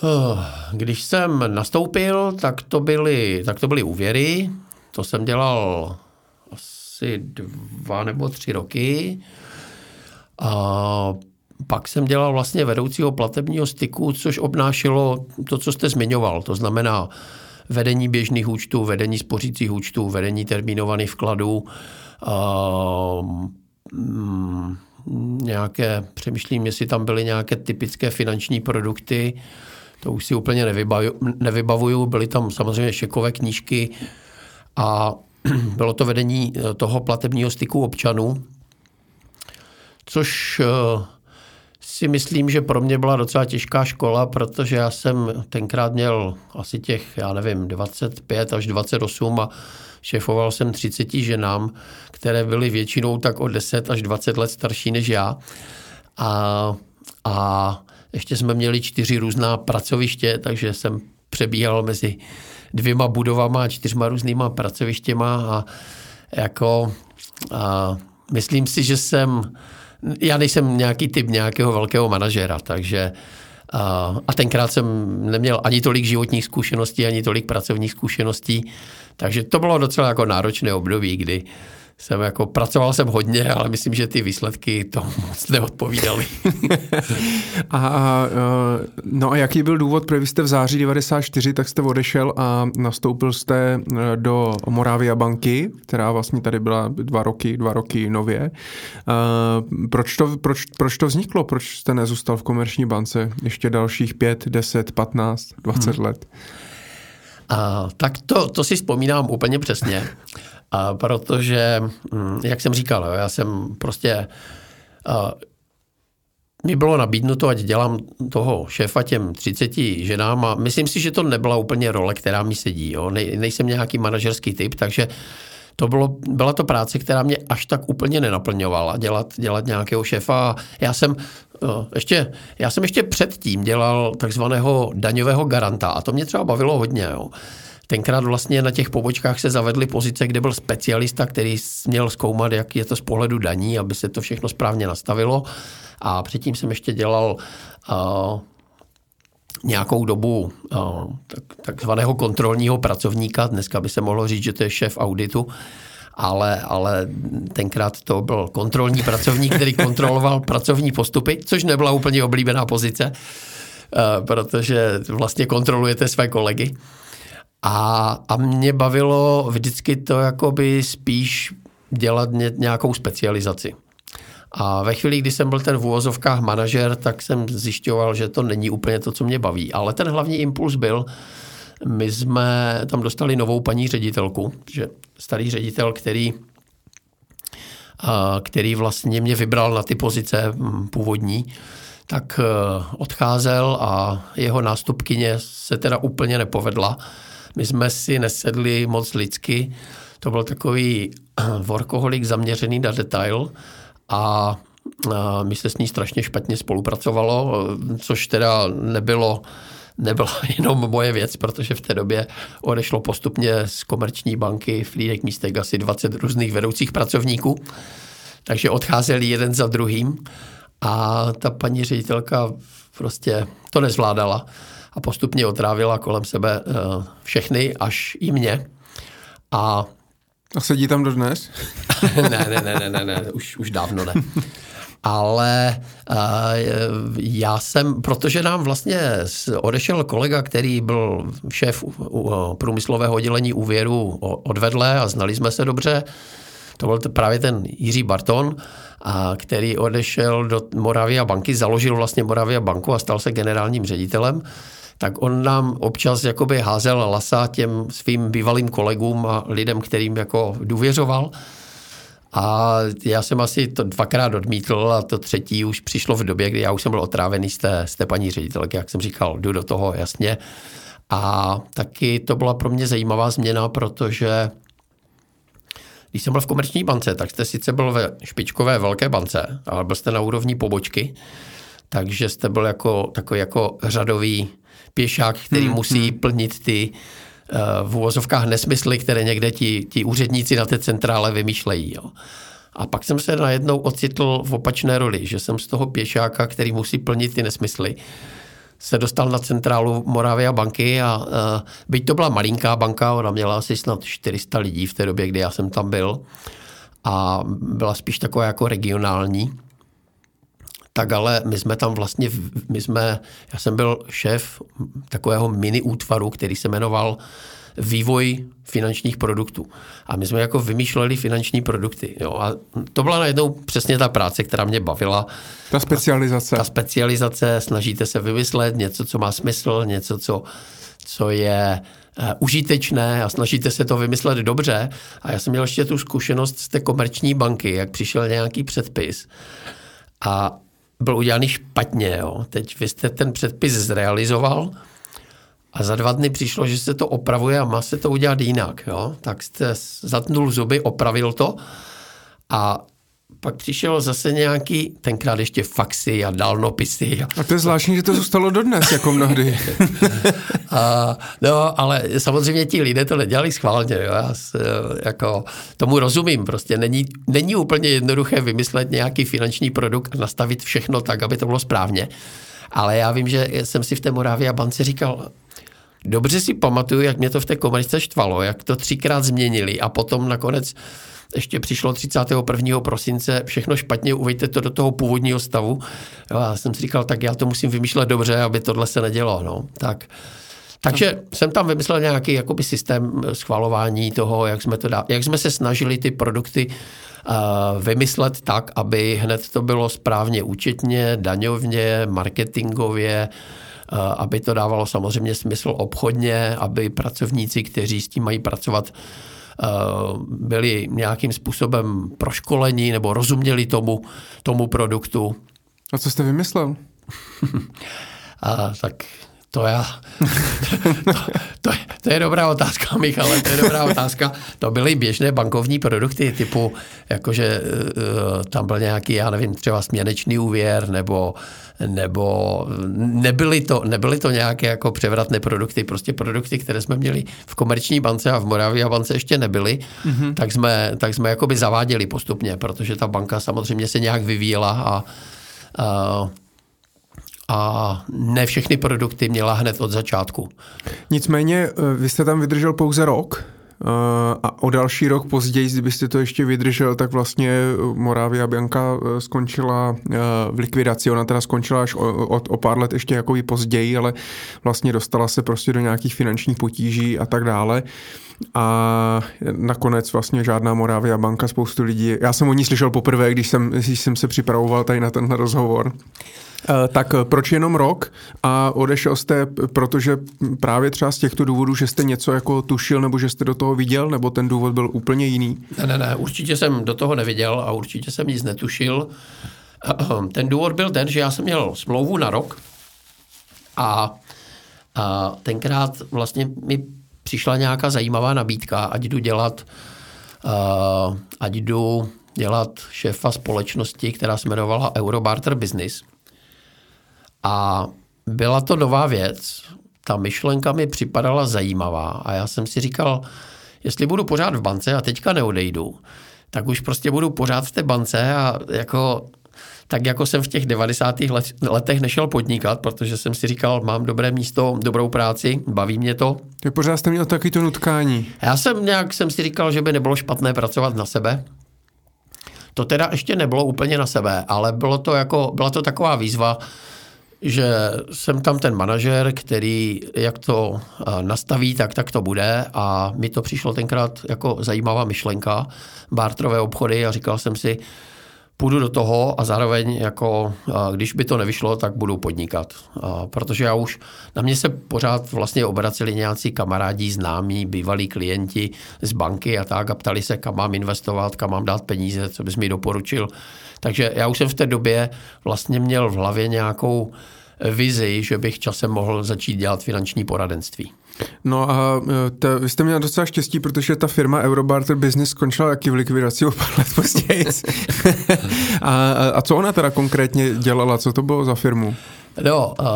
Oh, když jsem nastoupil, tak to byly, tak to byly úvěry. To jsem dělal asi dva nebo tři roky. A pak jsem dělal vlastně vedoucího platebního styku, což obnášelo to, co jste zmiňoval. To znamená vedení běžných účtů, vedení spořících účtů, vedení termínovaných vkladů, uh, nějaké, přemýšlím, jestli tam byly nějaké typické finanční produkty, to už si úplně nevybavuju, nevybavuju. byly tam samozřejmě šekové knížky a bylo to vedení toho platebního styku občanů, což uh, si myslím, že pro mě byla docela těžká škola, protože já jsem tenkrát měl asi těch, já nevím, 25 až 28 a šéfoval jsem 30 ženám, které byly většinou tak o 10 až 20 let starší než já. A, a ještě jsme měli čtyři různá pracoviště, takže jsem přebíhal mezi dvěma budovama a čtyřma různýma pracovištěma a jako a myslím si, že jsem, já nejsem nějaký typ nějakého velkého manažera, takže a, a tenkrát jsem neměl ani tolik životních zkušeností, ani tolik pracovních zkušeností, takže to bylo docela jako náročné období, kdy jsem jako, pracoval jsem hodně, ale myslím, že ty výsledky to moc neodpovídaly. a, a, no a jaký byl důvod, protože vy jste v září 94, tak jste odešel a nastoupil jste e, do Moravia banky, která vlastně tady byla dva roky, dva roky nově. A, proč, to, proč, proč to vzniklo? Proč jste nezůstal v komerční bance ještě dalších 5, 10, 15, 20 hmm. let? A, tak to, to si vzpomínám úplně přesně. A protože, hm, jak jsem říkal, já jsem prostě mi bylo nabídnuto, ať dělám toho šéfa těm 30 ženám a myslím si, že to nebyla úplně role, která mi sedí. Jo. Nej, nejsem nějaký manažerský typ, takže to bylo, byla to práce, která mě až tak úplně nenaplňovala, dělat, dělat nějakého šéfa. Já jsem, ještě, já jsem ještě předtím dělal takzvaného daňového garanta a to mě třeba bavilo hodně. Jo. Tenkrát vlastně na těch pobočkách se zavedly pozice, kde byl specialista, který měl zkoumat, jak je to z pohledu daní, aby se to všechno správně nastavilo. A předtím jsem ještě dělal uh, nějakou dobu uh, tak, takzvaného kontrolního pracovníka. Dneska by se mohlo říct, že to je šéf auditu. Ale, ale tenkrát to byl kontrolní pracovník, který kontroloval pracovní postupy, což nebyla úplně oblíbená pozice, protože vlastně kontrolujete své kolegy. A, a mě bavilo vždycky to jakoby spíš dělat ně, nějakou specializaci. A ve chvíli, kdy jsem byl ten v úvozovkách manažer, tak jsem zjišťoval, že to není úplně to, co mě baví. Ale ten hlavní impuls byl, my jsme tam dostali novou paní ředitelku, že starý ředitel, který, který vlastně mě vybral na ty pozice původní, tak e, odcházel a jeho nástupkyně se teda úplně nepovedla my jsme si nesedli moc lidsky. To byl takový workoholik zaměřený na detail a my se s ní strašně špatně spolupracovalo, což teda nebylo nebyla jenom moje věc, protože v té době odešlo postupně z komerční banky v Lídek místek asi 20 různých vedoucích pracovníků, takže odcházeli jeden za druhým a ta paní ředitelka prostě to nezvládala a postupně otrávila kolem sebe uh, všechny, až i mě. A a sedí tam dodnes? ne, ne, ne, ne, ne, ne, už, už dávno ne. Ale uh, já jsem, protože nám vlastně odešel kolega, který byl šéf uh, průmyslového oddělení úvěru odvedle a znali jsme se dobře, to byl právě ten Jiří Barton, a který odešel do Moravia banky, založil vlastně Moravia banku a stal se generálním ředitelem tak on nám občas jakoby házel lasa těm svým bývalým kolegům a lidem, kterým jako důvěřoval. A já jsem asi to dvakrát odmítl a to třetí už přišlo v době, kdy já už jsem byl otrávený z té, z té paní ředitelky, jak jsem říkal, jdu do toho, jasně. A taky to byla pro mě zajímavá změna, protože když jsem byl v komerční bance, tak jste sice byl ve špičkové velké bance, ale byl jste na úrovni pobočky, takže jste byl jako takový jako řadový pěšák, který hmm, musí hmm. plnit ty uh, v uvozovkách nesmysly, které někde ti, ti úředníci na té centrále vymýšlejí. Jo. A pak jsem se najednou ocitl v opačné roli, že jsem z toho pěšáka, který musí plnit ty nesmysly, se dostal na centrálu Moravia banky a uh, byť to byla malinká banka, ona měla asi snad 400 lidí v té době, kdy já jsem tam byl a byla spíš taková jako regionální, tak ale my jsme tam vlastně, my jsme, já jsem byl šéf takového mini útvaru, který se jmenoval vývoj finančních produktů. A my jsme jako vymýšleli finanční produkty. Jo. A to byla najednou přesně ta práce, která mě bavila. Ta specializace. Ta, ta specializace, snažíte se vymyslet něco, co má smysl, něco, co, co je uh, užitečné a snažíte se to vymyslet dobře. A já jsem měl ještě tu zkušenost z té komerční banky, jak přišel nějaký předpis. A byl udělaný špatně. Jo. Teď vy jste ten předpis zrealizoval a za dva dny přišlo, že se to opravuje a má se to udělat jinak. Jo. Tak jste zatnul zuby, opravil to a pak přišel zase nějaký, tenkrát ještě faxy a dalnopisy. A to je zvláštní, že to zůstalo dodnes, jako mnohdy. a, no, ale samozřejmě ti lidé to nedělali schválně. Jo. Já s, jako, tomu rozumím. Prostě není, není úplně jednoduché vymyslet nějaký finanční produkt a nastavit všechno tak, aby to bylo správně. Ale já vím, že jsem si v té Moravě a bance říkal, dobře si pamatuju, jak mě to v té komerce štvalo, jak to třikrát změnili a potom nakonec ještě přišlo 31. prosince, všechno špatně, uvejte to do toho původního stavu. Jo, já jsem si říkal, tak já to musím vymýšlet dobře, aby tohle se nedělo. No. Tak, takže jsem tam vymyslel nějaký jakoby systém schvalování toho, jak jsme, to dá, jak jsme se snažili ty produkty uh, vymyslet tak, aby hned to bylo správně účetně, daňovně, marketingově, uh, aby to dávalo samozřejmě smysl obchodně, aby pracovníci, kteří s tím mají pracovat, Eh, byli nějakým způsobem proškoleni nebo rozuměli tomu, tomu produktu. A co jste vymyslel? A, tak to já, to, to, to je dobrá otázka, Michale, to je dobrá otázka. To byly běžné bankovní produkty typu, jakože uh, tam byl nějaký, já nevím, třeba směnečný úvěr nebo nebo nebyly to, nebyly to nějaké jako převratné produkty, prostě produkty, které jsme měli v komerční bance a v Moravia bance ještě nebyly, mm-hmm. tak jsme, tak jsme jakoby zaváděli postupně, protože ta banka samozřejmě se nějak vyvíjela a, a a ne všechny produkty měla hned od začátku. Nicméně, eh, vy jste tam vydržel pouze rok. Eh, a o další rok později, kdybyste to ještě vydržel, tak vlastně Moravia Bianca eh, skončila v likvidaci. Ona teda skončila až o, o, o pár let ještě jako později, ale vlastně dostala se prostě do nějakých finančních potíží a tak dále. A nakonec vlastně žádná Moravia banka, spoustu lidí. Já jsem o ní slyšel poprvé, když jsem, když jsem se připravoval tady na tenhle rozhovor. Eh, tak eh, proč jenom rok a odešel jste, protože právě třeba z těchto důvodů, že jste něco jako tušil nebo že jste do toho viděl, nebo ten důvod byl úplně jiný? Ne, ne, ne, určitě jsem do toho neviděl a určitě jsem nic netušil. Ten důvod byl ten, že já jsem měl smlouvu na rok a, a tenkrát vlastně mi přišla nějaká zajímavá nabídka, ať jdu dělat, uh, ať jdu dělat šéfa společnosti, která se jmenovala Eurobarter Business – a byla to nová věc. Ta myšlenka mi připadala zajímavá a já jsem si říkal, jestli budu pořád v bance a teďka neodejdu, tak už prostě budu pořád v té bance a jako tak jako jsem v těch 90. letech nešel podnikat, protože jsem si říkal, mám dobré místo, dobrou práci, baví mě to. Ty pořád jste měl taky to nutkání. Já jsem nějak jsem si říkal, že by nebylo špatné pracovat na sebe. To teda ještě nebylo úplně na sebe, ale bylo to jako, byla to taková výzva, že jsem tam ten manažer, který jak to nastaví, tak tak to bude. A mi to přišlo tenkrát jako zajímavá myšlenka, bartrové obchody a říkal jsem si, půjdu do toho a zároveň jako, když by to nevyšlo, tak budu podnikat. Protože já už, na mě se pořád vlastně obraceli nějací kamarádi, známí, bývalí klienti z banky a tak a ptali se, kam mám investovat, kam mám dát peníze, co bys mi doporučil. Takže já už jsem v té době vlastně měl v hlavě nějakou vizi, že bych časem mohl začít dělat finanční poradenství. No a e, ta, vy jste měl docela štěstí, protože ta firma Eurobarter Business skončila taky v likvidaci o pár let později. a, a co ona teda konkrétně dělala? Co to bylo za firmu? No, uh,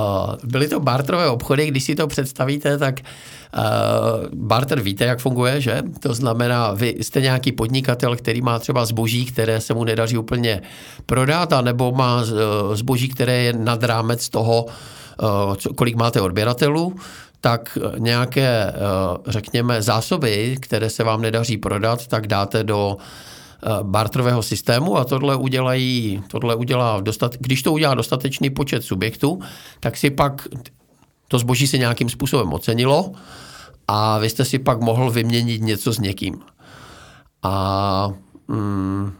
byly to barterové obchody, když si to představíte, tak uh, barter víte, jak funguje, že? To znamená, vy jste nějaký podnikatel, který má třeba zboží, které se mu nedaří úplně prodat, nebo má zboží, které je nad rámec toho, kolik máte odběratelů, tak nějaké, řekněme, zásoby, které se vám nedaří prodat, tak dáte do Eh, barterového systému a tohle udělají, tohle udělá dostat, když to udělá dostatečný počet subjektů, tak si pak to zboží se nějakým způsobem ocenilo a vy jste si pak mohl vyměnit něco s někým. A mm,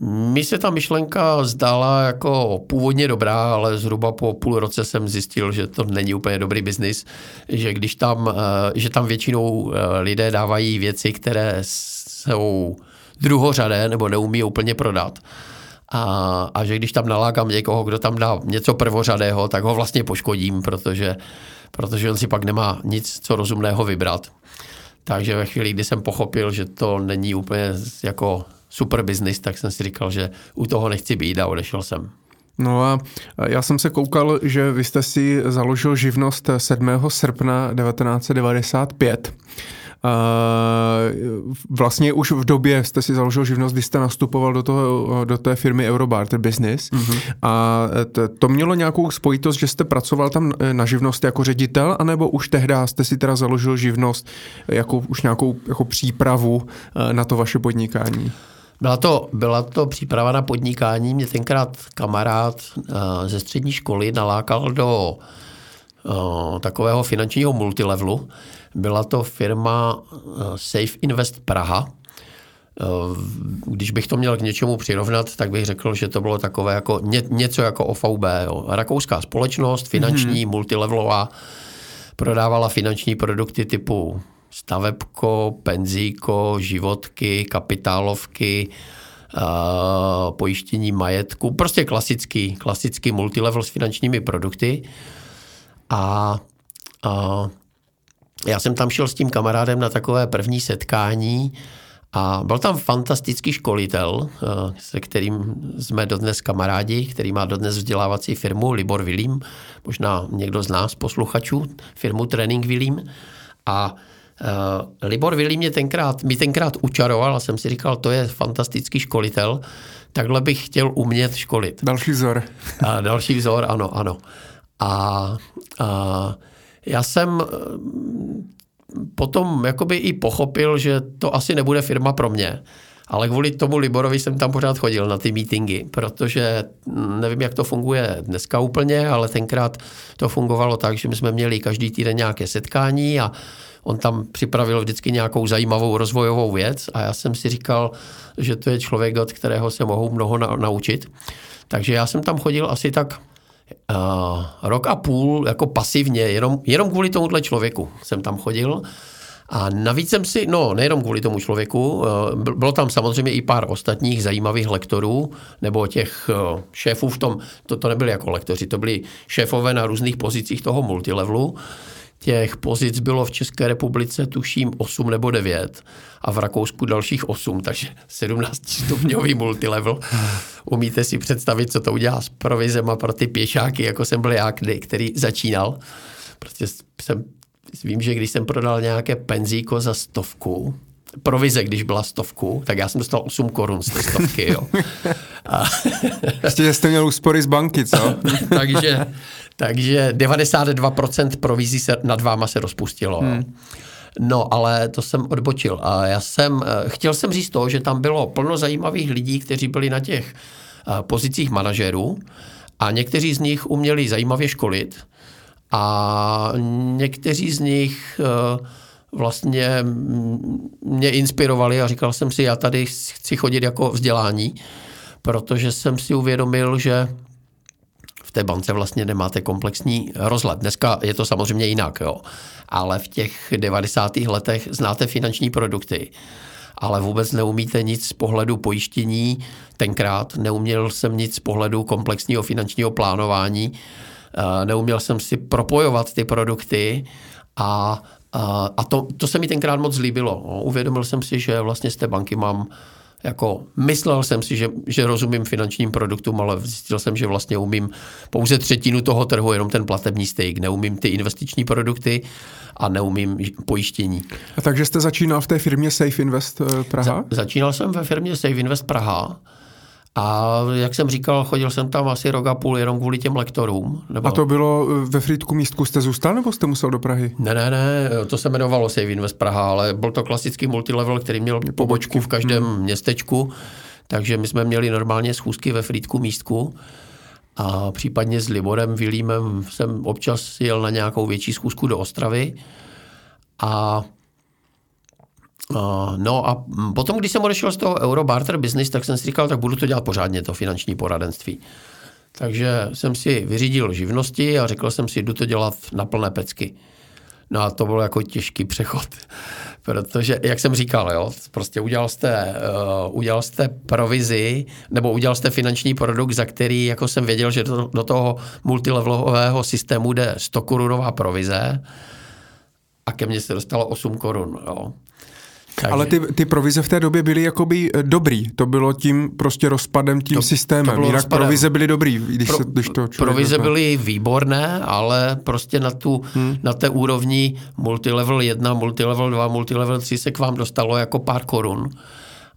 mi se ta myšlenka zdala jako původně dobrá, ale zhruba po půl roce jsem zjistil, že to není úplně dobrý biznis, že když tam, eh, že tam většinou eh, lidé dávají věci, které jsou druhořadé nebo neumí úplně prodat. a, a že když tam nalákám někoho, kdo tam dá něco prvořadého, tak ho vlastně poškodím, protože, protože on si pak nemá nic, co rozumného vybrat. Takže ve chvíli, kdy jsem pochopil, že to není úplně jako super business, tak jsem si říkal, že u toho nechci být a odešel jsem. No a já jsem se koukal, že vy jste si založil živnost 7. srpna 1995. Vlastně už v době jste si založil živnost, kdy jste nastupoval do, toho, do té firmy Eurobarter Business mm-hmm. a to, to mělo nějakou spojitost, že jste pracoval tam na živnost jako ředitel, anebo už tehdy jste si teda založil živnost jako už nějakou jako přípravu eh, na to vaše podnikání? Byla to, byla to příprava na podnikání. Mě tenkrát kamarád uh, ze střední školy nalákal do uh, takového finančního multilevelu. Byla to firma uh, Safe Invest Praha. Když bych to měl k něčemu přirovnat, tak bych řekl, že to bylo takové jako ně, něco jako OVB. Jo. Rakouská společnost, finanční, mm-hmm. multilevelová, prodávala finanční produkty typu stavebko, penzíko, životky, kapitálovky, pojištění majetku, prostě klasický, klasický multilevel s finančními produkty. A, a já jsem tam šel s tím kamarádem na takové první setkání a byl tam fantastický školitel, se kterým jsme dodnes kamarádi, který má dodnes vzdělávací firmu Libor Vilím, možná někdo z nás, posluchačů, firmu Training Vilím. A Uh, Libor Vilí mě tenkrát, mi tenkrát učaroval a jsem si říkal, to je fantastický školitel, takhle bych chtěl umět školit. Další vzor. A další vzor, ano, ano. A, a já jsem eh, potom jakoby i pochopil, že to asi nebude firma pro mě. Ale kvůli tomu Liborovi jsem tam pořád chodil na ty meetingy, protože nevím, jak to funguje dneska úplně, ale tenkrát to fungovalo tak, že my jsme měli každý týden nějaké setkání a on tam připravil vždycky nějakou zajímavou rozvojovou věc a já jsem si říkal, že to je člověk, od kterého se mohou mnoho na, naučit. Takže já jsem tam chodil asi tak uh, rok a půl jako pasivně, jenom, jenom kvůli tomuhle člověku jsem tam chodil. A navíc jsem si, no nejenom kvůli tomu člověku, bylo tam samozřejmě i pár ostatních zajímavých lektorů, nebo těch šéfů v tom, to, to nebyli jako lektoři, to byli šéfové na různých pozicích toho multilevelu, Těch pozic bylo v České republice tuším 8 nebo 9 a v Rakousku dalších 8, takže 17 stupňový multilevel. Umíte si představit, co to udělá s provizema pro ty pěšáky, jako jsem byl já, který začínal. Prostě jsem, vím, že když jsem prodal nějaké penzíko za stovku, provize, když byla stovku, tak já jsem dostal 8 korun z té stovky, jo. A... Ještě jste měl úspory z banky, co? takže, takže 92% provizí se nad váma se rozpustilo. Hmm. No, ale to jsem odbočil. A já jsem, eh, chtěl jsem říct to, že tam bylo plno zajímavých lidí, kteří byli na těch eh, pozicích manažerů a někteří z nich uměli zajímavě školit a někteří z nich uh, vlastně mě inspirovali a říkal jsem si, já tady chci chodit jako vzdělání, protože jsem si uvědomil, že v té bance vlastně nemáte komplexní rozhled. Dneska je to samozřejmě jinak, jo. ale v těch 90. letech znáte finanční produkty, ale vůbec neumíte nic z pohledu pojištění. Tenkrát neuměl jsem nic z pohledu komplexního finančního plánování, eh, neuměl jsem si propojovat ty produkty a a to, to se mi tenkrát moc líbilo. Uvědomil jsem si, že vlastně z té banky mám jako myslel jsem si, že, že rozumím finančním produktům, ale zjistil jsem, že vlastně umím pouze třetinu toho trhu, jenom ten platební stejk. Neumím ty investiční produkty a neumím pojištění. A takže jste začínal v té firmě Safe Invest eh, Praha? Za, začínal jsem ve firmě Safe Invest Praha a jak jsem říkal, chodil jsem tam asi rok a půl jenom kvůli těm lektorům. Nebo... A to bylo eh, ve Frýdku místku, jste zůstal nebo jste musel do Prahy? Ne, ne, ne, to se jmenovalo Save Invest Praha, ale byl to klasický multilevel, který měl pobočku v každém hmm. městečku, takže my jsme měli normálně schůzky ve Frýdku místku a případně s Liborem Vilímem jsem občas jel na nějakou větší schůzku do Ostravy a No a potom, když jsem odešel z toho Eurobarter business, tak jsem si říkal, tak budu to dělat pořádně, to finanční poradenství. Takže jsem si vyřídil živnosti a řekl jsem si, jdu to dělat na plné pecky. No a to byl jako těžký přechod, protože, jak jsem říkal, jo, prostě udělal jste, uh, udělal jste provizi, nebo udělal jste finanční produkt, za který, jako jsem věděl, že do, do toho multilevelového systému jde 100 korunová provize a ke mně se dostalo 8 korun, jo. Takže... Ale ty, ty provize v té době byly jakoby eh, dobrý. To bylo tím prostě rozpadem, tím to, systémem. To Jinak rozpadem. provize byly dobrý, když, Pro, se, když to Provize řekne. byly výborné, ale prostě na, tu, hmm. na té úrovni multilevel 1, multilevel 2, multilevel 3 se k vám dostalo jako pár korun.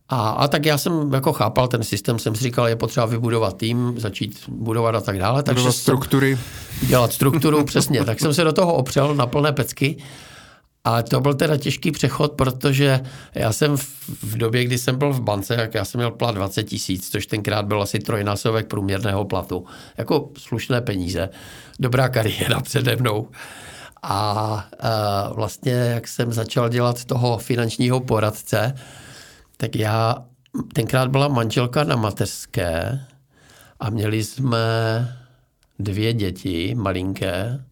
A, a tak já jsem jako chápal ten systém, jsem si říkal, je potřeba vybudovat tým, začít budovat a tak dále. Takže struktury. Dělat strukturu, přesně. Tak jsem se do toho opřel na plné pecky. A to byl teda těžký přechod, protože já jsem v době, kdy jsem byl v bance, jak já jsem měl plat 20 tisíc, což tenkrát byl asi trojnásobek průměrného platu. Jako slušné peníze. Dobrá kariéra přede mnou. A, a vlastně, jak jsem začal dělat toho finančního poradce, tak já, tenkrát byla manželka na mateřské a měli jsme dvě děti malinké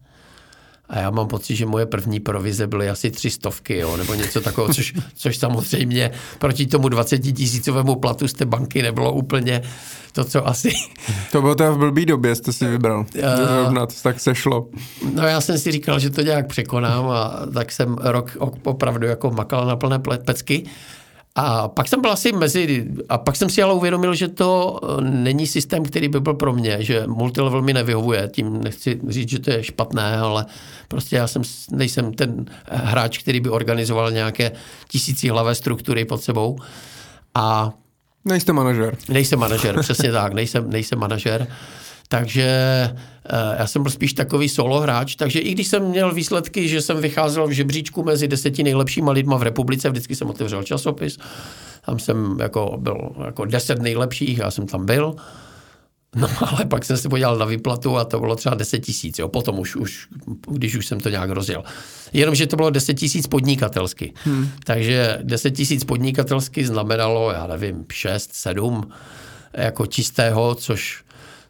a já mám pocit, že moje první provize byly asi tři stovky, jo, nebo něco takového, což, což samozřejmě proti tomu 20 tisícovému platu z té banky nebylo úplně to, co asi... To bylo to v blbý době, jste si vybral. Zrovna to tak sešlo. No já jsem si říkal, že to nějak překonám a tak jsem rok opravdu jako makal na plné pecky. A pak jsem byl asi mezi, a pak jsem si ale uvědomil, že to eh, není systém, který by byl pro mě, že multilevel mi nevyhovuje, tím nechci říct, že to je špatné, ale prostě já jsem, nejsem ten hráč, který by organizoval nějaké tisící hlavé struktury pod sebou. A Nejste manažer. Nejsem manažer, přesně tak, nejsem, nejsem manažer. Takže eh, já jsem byl spíš takový solo hráč, takže i když jsem měl výsledky, že jsem vycházel v žebříčku mezi deseti nejlepšíma lidma v republice, vždycky jsem otevřel časopis, tam jsem jako byl jako deset nejlepších, já jsem tam byl, No ale pak jsem se podíval na výplatu a to bylo třeba 10 tisíc, jo, potom už, už, když už jsem to nějak rozjel. Jenomže to bylo 10 tisíc podnikatelsky. Hmm. Takže 10 tisíc podnikatelsky znamenalo, já nevím, 6, 7 jako čistého, což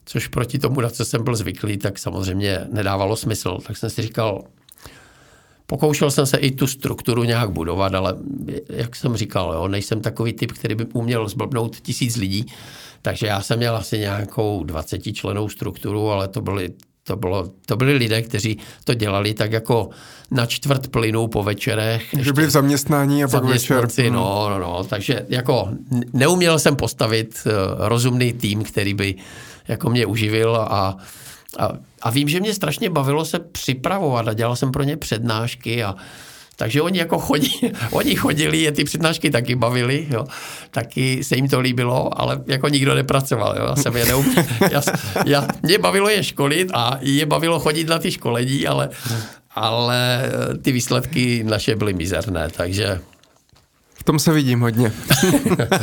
což proti tomu, na co jsem byl zvyklý, tak samozřejmě nedávalo smysl. Tak jsem si říkal, pokoušel jsem se i tu strukturu nějak budovat, ale jak jsem říkal, jo, nejsem takový typ, který by uměl zblbnout tisíc lidí, takže já jsem měl asi nějakou 20 členou strukturu, ale to byly to, bylo, to byli lidé, kteří to dělali tak jako na čtvrt plynu po večerech. Že byli v zaměstnání a pak večer. No, no, no, takže jako neuměl jsem postavit uh, rozumný tým, který by jako mě uživil a, a, a vím, že mě strašně bavilo se připravovat a dělal jsem pro ně přednášky a takže oni jako chodí, oni chodili, je ty přednášky taky bavili, jo. taky se jim to líbilo, ale jako nikdo nepracoval. Jo. Já jsem je neum... já, já, mě bavilo je školit a je bavilo chodit na ty školení, ale, ale ty výsledky naše byly mizerné, takže... V tom se vidím hodně.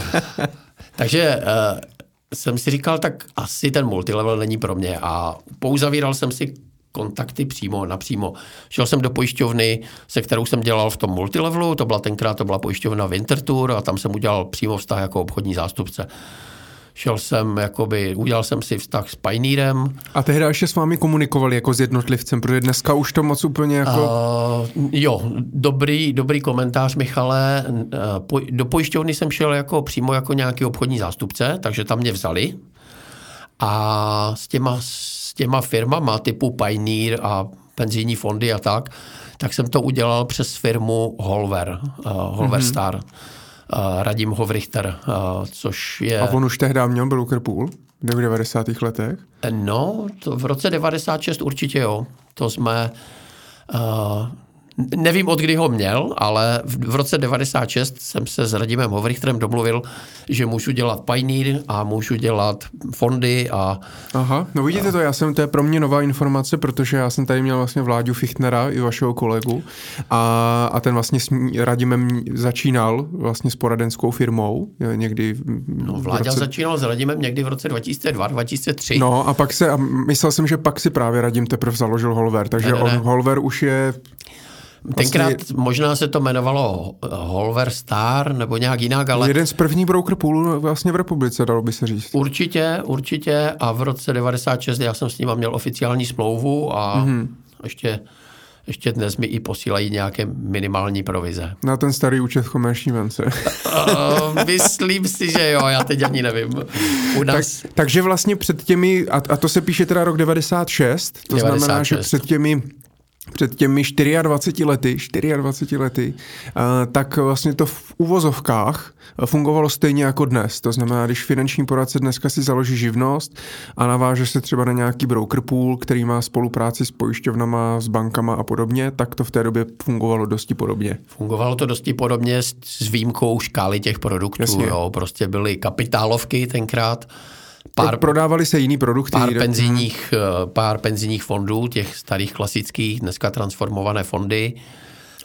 takže uh, jsem si říkal, tak asi ten multilevel není pro mě a pouzavíral jsem si kontakty přímo, napřímo. Šel jsem do pojišťovny, se kterou jsem dělal v tom multilevelu, to byla tenkrát, to byla pojišťovna Wintertour a tam jsem udělal přímo vztah jako obchodní zástupce. Šel jsem, jakoby, udělal jsem si vztah s Pioneerem. A tehdy ještě s vámi komunikovali jako s jednotlivcem, protože dneska už to moc úplně jako... Uh, jo, dobrý, dobrý komentář, Michale. Uh, do pojišťovny jsem šel jako přímo jako nějaký obchodní zástupce, takže tam mě vzali. A s těma, s těma firmama typu Pioneer a penzijní fondy a tak, tak jsem to udělal přes firmu Holver, uh, Holver mm-hmm. Star. Radim Hovrichter, což je... A on už tehdy měl broker pool v 90. letech? No, to v roce 96 určitě jo. To jsme... Uh, Nevím, od kdy ho měl, ale v, v roce 96 jsem se s Radimem Hovrichterem domluvil, že můžu dělat Pioneer a můžu dělat fondy a... Aha, no vidíte a... to, já jsem, to je pro mě nová informace, protože já jsem tady měl vlastně Vláďu Fichtnera i vašeho kolegu a, a ten vlastně s Radimem začínal vlastně s poradenskou firmou někdy... No, Vláďa roce... začínal s Radimem někdy v roce 2002, 2003. No a pak se, a myslel jsem, že pak si právě Radim teprve založil Holver, takže ne, ne, ne. on Holver už je Tenkrát vlastně... možná se to jmenovalo Holver Star nebo nějak jinak, ale... Jeden z prvních broker poolů vlastně v republice, dalo by se říct. Určitě, určitě a v roce 96 já jsem s ním měl oficiální smlouvu a mm-hmm. ještě ještě dnes mi i posílají nějaké minimální provize. Na ten starý účet v komerční bance. uh, myslím si, že jo, já teď ani nevím. U nás... tak, takže vlastně před těmi, a, a to se píše teda rok 96, to 96. znamená, že před těmi před těmi 24 lety, 24 lety, tak vlastně to v uvozovkách fungovalo stejně jako dnes. To znamená, když finanční poradce dneska si založí živnost a naváže se třeba na nějaký broker pool, který má spolupráci s pojišťovnama, s bankama a podobně, tak to v té době fungovalo dosti podobně. Fungovalo to dosti podobně s, s výjimkou škály těch produktů. Jasně. Jo. Prostě byly kapitálovky tenkrát, Pár, prodávali se jiný produkty. Pár penzijních, eh, pár penzijních fondů, těch starých klasických, dneska transformované fondy.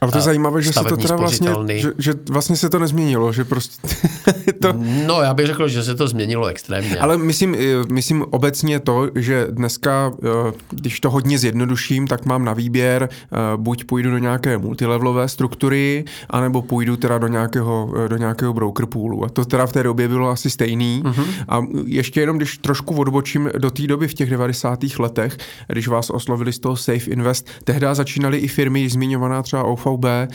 Ale to je zajímavé, že se to teda vlastně, že, že vlastně se to nezměnilo, že prostě to... No, já bych řekl, že se to změnilo extrémně. Ale myslím, eh, myslím obecně to, že dneska, eh, když to hodně zjednoduším, tak mám na výběr, eh, buď půjdu do nějaké multilevelové struktury, anebo půjdu teda do nějakého, do nějakého broker poolu. A to teda v té době bylo asi stejný. Uh-huh. A ještě jenom, když trošku odbočím do té doby v těch 90. letech, když vás oslovili z toho Safe Invest, tehdy začínaly i firmy, zmiňovaná třeba OVV OB eh,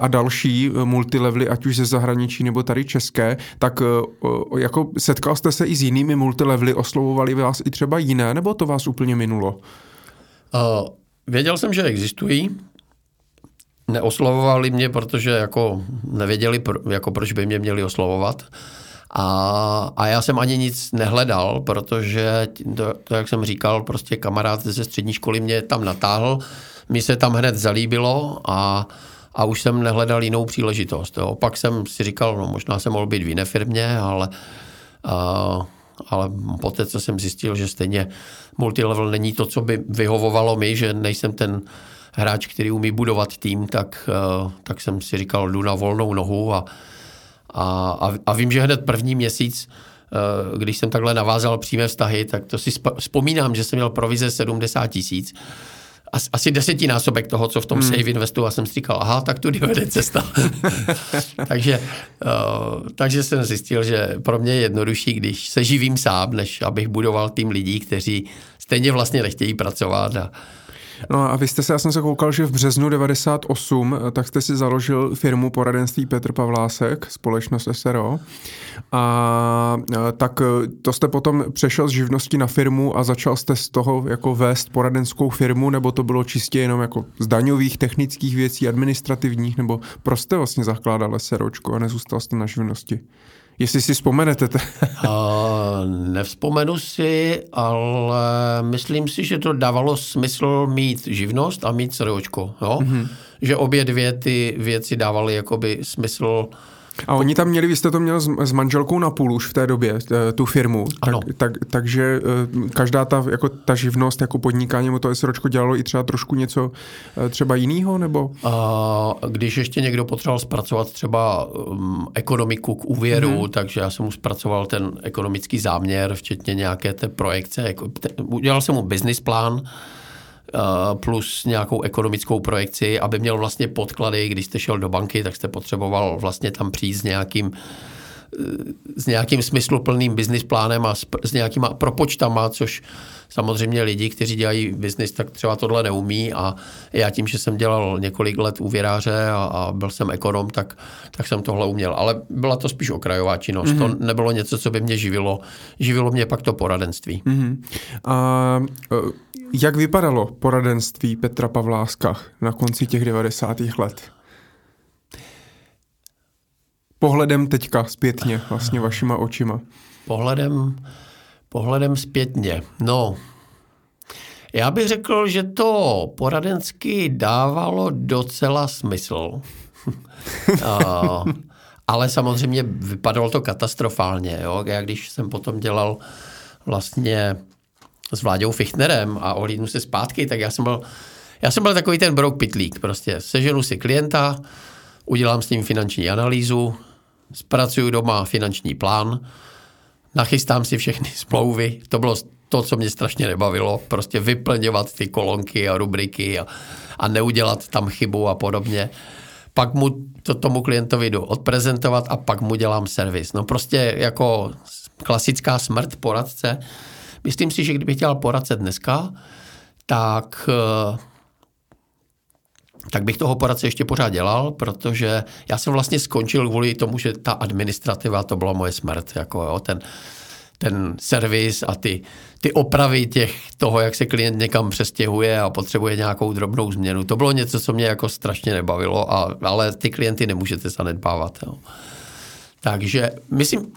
a další eh, multilevely, ať už ze zahraničí nebo tady české, tak eh, jako setkal jste se i s jinými multilevely, oslovovali vás i třeba jiné, nebo to vás úplně minulo? Uh, věděl jsem, že existují, neoslovovali mě, protože jako nevěděli, jako proč by mě měli oslovovat. A, a já jsem ani nic nehledal, protože to, to, jak jsem říkal, prostě kamarád ze střední školy mě tam natáhl, mi se tam hned zalíbilo a, a už jsem nehledal jinou příležitost. Jo. Pak jsem si říkal, no možná jsem mohl být v jiné firmě, ale, a, ale poté, co jsem zjistil, že stejně multilevel není to, co by vyhovovalo mi, že nejsem ten hráč, který umí budovat tým, tak, tak jsem si říkal, jdu na volnou nohu a, a, a vím, že hned první měsíc když jsem takhle navázal přímé vztahy, tak to si vzpomínám, že jsem měl provize 70 tisíc asi desetinásobek toho, co v tom hmm. save investu a jsem si říkal, aha, tak tu vede cesta. takže, uh, takže jsem zjistil, že pro mě je jednodušší, když se živím sám, než abych budoval tým lidí, kteří stejně vlastně nechtějí pracovat a, No a vy jste se, já jsem se koukal, že v březnu 98, eh, tak jste si založil firmu poradenství Petr Pavlásek, společnost SRO. A eh, tak eh, to jste potom přešel z živnosti na firmu a začal jste z toho jako vést poradenskou firmu, nebo to bylo čistě jenom jako z daňových, technických věcí, administrativních, nebo prostě vlastně zakládal SROčko a nezůstal jste na živnosti? Jestli si vzpomenete. uh, nevzpomenu si, ale myslím si, že to dávalo smysl mít živnost a mít CROčko. Jo? Mm-hmm. Že obě dvě ty věci dávaly jakoby smysl a oni tam měli, vy jste to měl s, s manželkou na půl už v té době, eh, tu firmu. Ano. Tak, tak, takže eh, každá ta, jako ta živnost, jako podnikání, mu to SROčko dělalo i třeba trošku něco eh, třeba jiného, nebo? A když ještě někdo potřeboval zpracovat třeba um, ekonomiku k úvěru, hmm. takže já jsem mu zpracoval ten ekonomický záměr, včetně nějaké té projekce. Jako, te, udělal jsem mu business plán, plus nějakou ekonomickou projekci, aby měl vlastně podklady, když jste šel do banky, tak jste potřeboval vlastně tam přijít s nějakým eh, s nějakým smysluplným business plánem a s, s nějakýma propočtama, což samozřejmě lidi, kteří dělají biznis, tak třeba tohle neumí a já tím, že jsem dělal několik let úvěráře a, a byl jsem ekonom, tak, tak jsem tohle uměl. Ale byla to spíš okrajová činnost. Mm-hmm. To mhm. nebylo něco, co by mě živilo. Živilo mě pak to poradenství. Mm-hmm. A jak vypadalo poradenství Petra Pavláska na konci těch 90. let? Pohledem teďka zpětně, vlastně vašima očima. Pohledem, pohledem zpětně. No, já bych řekl, že to poradensky dávalo docela smysl. a, ale samozřejmě vypadalo to katastrofálně. Jo? Já když jsem potom dělal vlastně s Vláďou Fichtnerem a ohlídnu se zpátky, tak já jsem byl, já jsem byl takový ten brouk pitlík. Prostě seženu si klienta, udělám s ním finanční analýzu, zpracuju doma finanční plán, nachystám si všechny smlouvy. To bylo to, co mě strašně nebavilo. Prostě vyplňovat ty kolonky a rubriky a, a neudělat tam chybu a podobně. Pak mu to tomu klientovi jdu odprezentovat a pak mu dělám servis. No prostě jako klasická smrt poradce. Myslím si, že kdybych dělal poradce dneska, tak, eh, tak bych toho poradce ještě pořád dělal, protože já jsem vlastně skončil kvůli tomu, že ta administrativa, to byla moje smrt, jako jo, ten, ten servis a ty, ty opravy těch, toho, jak se klient někam přestěhuje a potřebuje nějakou drobnou změnu. To bylo něco, co mě jako strašně nebavilo, a, ale ty klienty nemůžete zanedbávat. Jo. Takže myslím,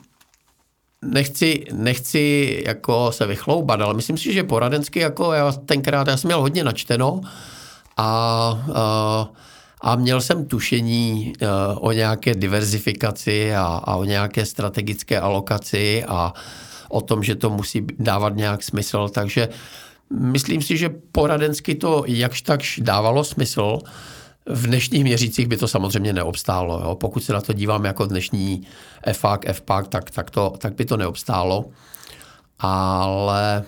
nechci, nechci jako se vychloubat, ale myslím si, že poradensky jako já tenkrát, já jsem měl hodně načteno a, a měl jsem tušení uh, o nějaké diverzifikaci a, a o nějaké strategické alokaci a o tom, že to musí dávat nějak smysl. Takže myslím si, že poradensky to jakž takž dávalo smysl. V dnešních měřících by to samozřejmě neobstálo. Jo? Pokud se na to dívám jako dnešní FAK, FPAK, tak, tak, to, tak by to neobstálo. Ale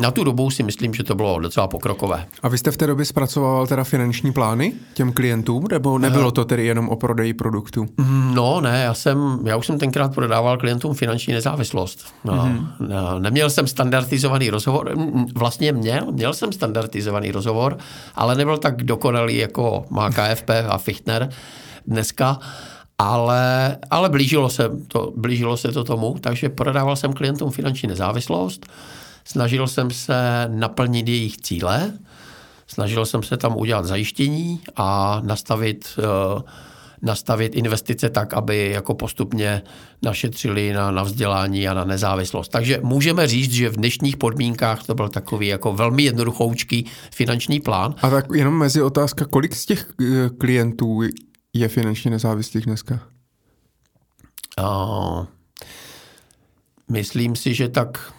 na tu dobu si myslím, že to bylo docela pokrokové. A vy jste v té době zpracovával teda finanční plány těm klientům, nebo nebylo to tedy jenom o prodeji produktu? Mm, no ne, já, jsem, já už jsem tenkrát prodával klientům finanční nezávislost. No, mm-hmm. Neměl jsem standardizovaný rozhovor, vlastně měl, měl jsem standardizovaný rozhovor, ale nebyl tak dokonalý, jako má KFP a Fichtner dneska ale, ale blížilo, se to, blížilo se to tomu, takže prodával jsem klientům finanční nezávislost. Snažil jsem se naplnit jejich cíle, snažil jsem se tam udělat zajištění a nastavit, uh, nastavit investice tak, aby jako postupně našetřili na, na vzdělání a na nezávislost. Takže můžeme říct, že v dnešních podmínkách to byl takový jako velmi jednoduchoučký finanční plán. A tak jenom mezi otázka, kolik z těch eh, klientů je finančně nezávislých dneska? Uh, myslím si, že tak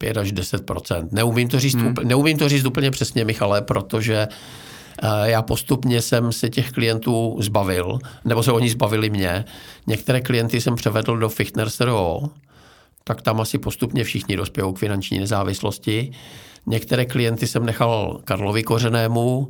5 až 10 Neumím to říct, hmm. úplně, neumím to říct úplně přesně, Michale, protože eh, já postupně jsem se těch klientů zbavil, nebo se oni zbavili mě. Některé klienty jsem převedl do Fichtner SRO, tak tam asi postupně všichni dospějou k finanční nezávislosti. Některé klienty jsem nechal Karlovi Kořenému,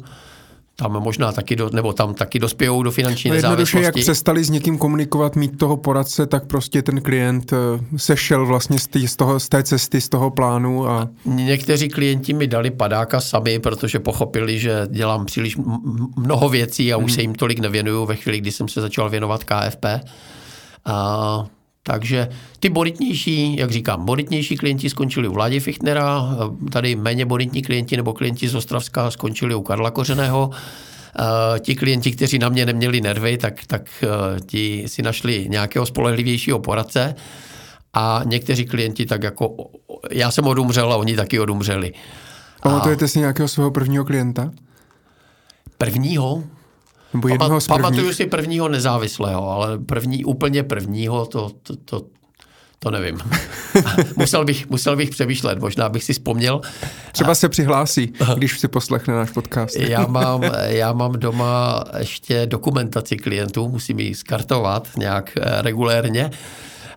tam možná taky, do, nebo tam taky dospějou do finanční no nezávislosti. jak přestali s někým komunikovat, mít toho poradce, tak prostě ten klient eh, sešel vlastně z, tý, z, toho, z té cesty, z toho plánu. A... Někteří klienti mi dali padáka sami, protože pochopili, že dělám příliš mnoho věcí a už hmm. se jim tolik nevěnuju ve chvíli, kdy jsem se začal věnovat KFP. A takže ty bonitnější, jak říkám, bonitnější klienti skončili u Vládě Fichtnera, tady méně bonitní klienti nebo klienti z Ostravska skončili u Karla Kořeného. Ti klienti, kteří na mě neměli nervy, tak, tak e, ti si našli nějakého spolehlivějšího poradce a někteří klienti tak jako, já jsem odumřel a oni taky odumřeli. Pamatujete si nějakého svého prvního klienta? Prvního? Nebo jednoho z Pamatuju si prvního nezávislého, ale první, úplně prvního, to, to, to, to nevím. musel, bych, musel bych přemýšlet, možná bych si vzpomněl. Třeba se přihlásí, když si poslechne náš podcast. já, mám, já mám doma ještě dokumentaci klientů, musím ji skartovat nějak eh, regulérně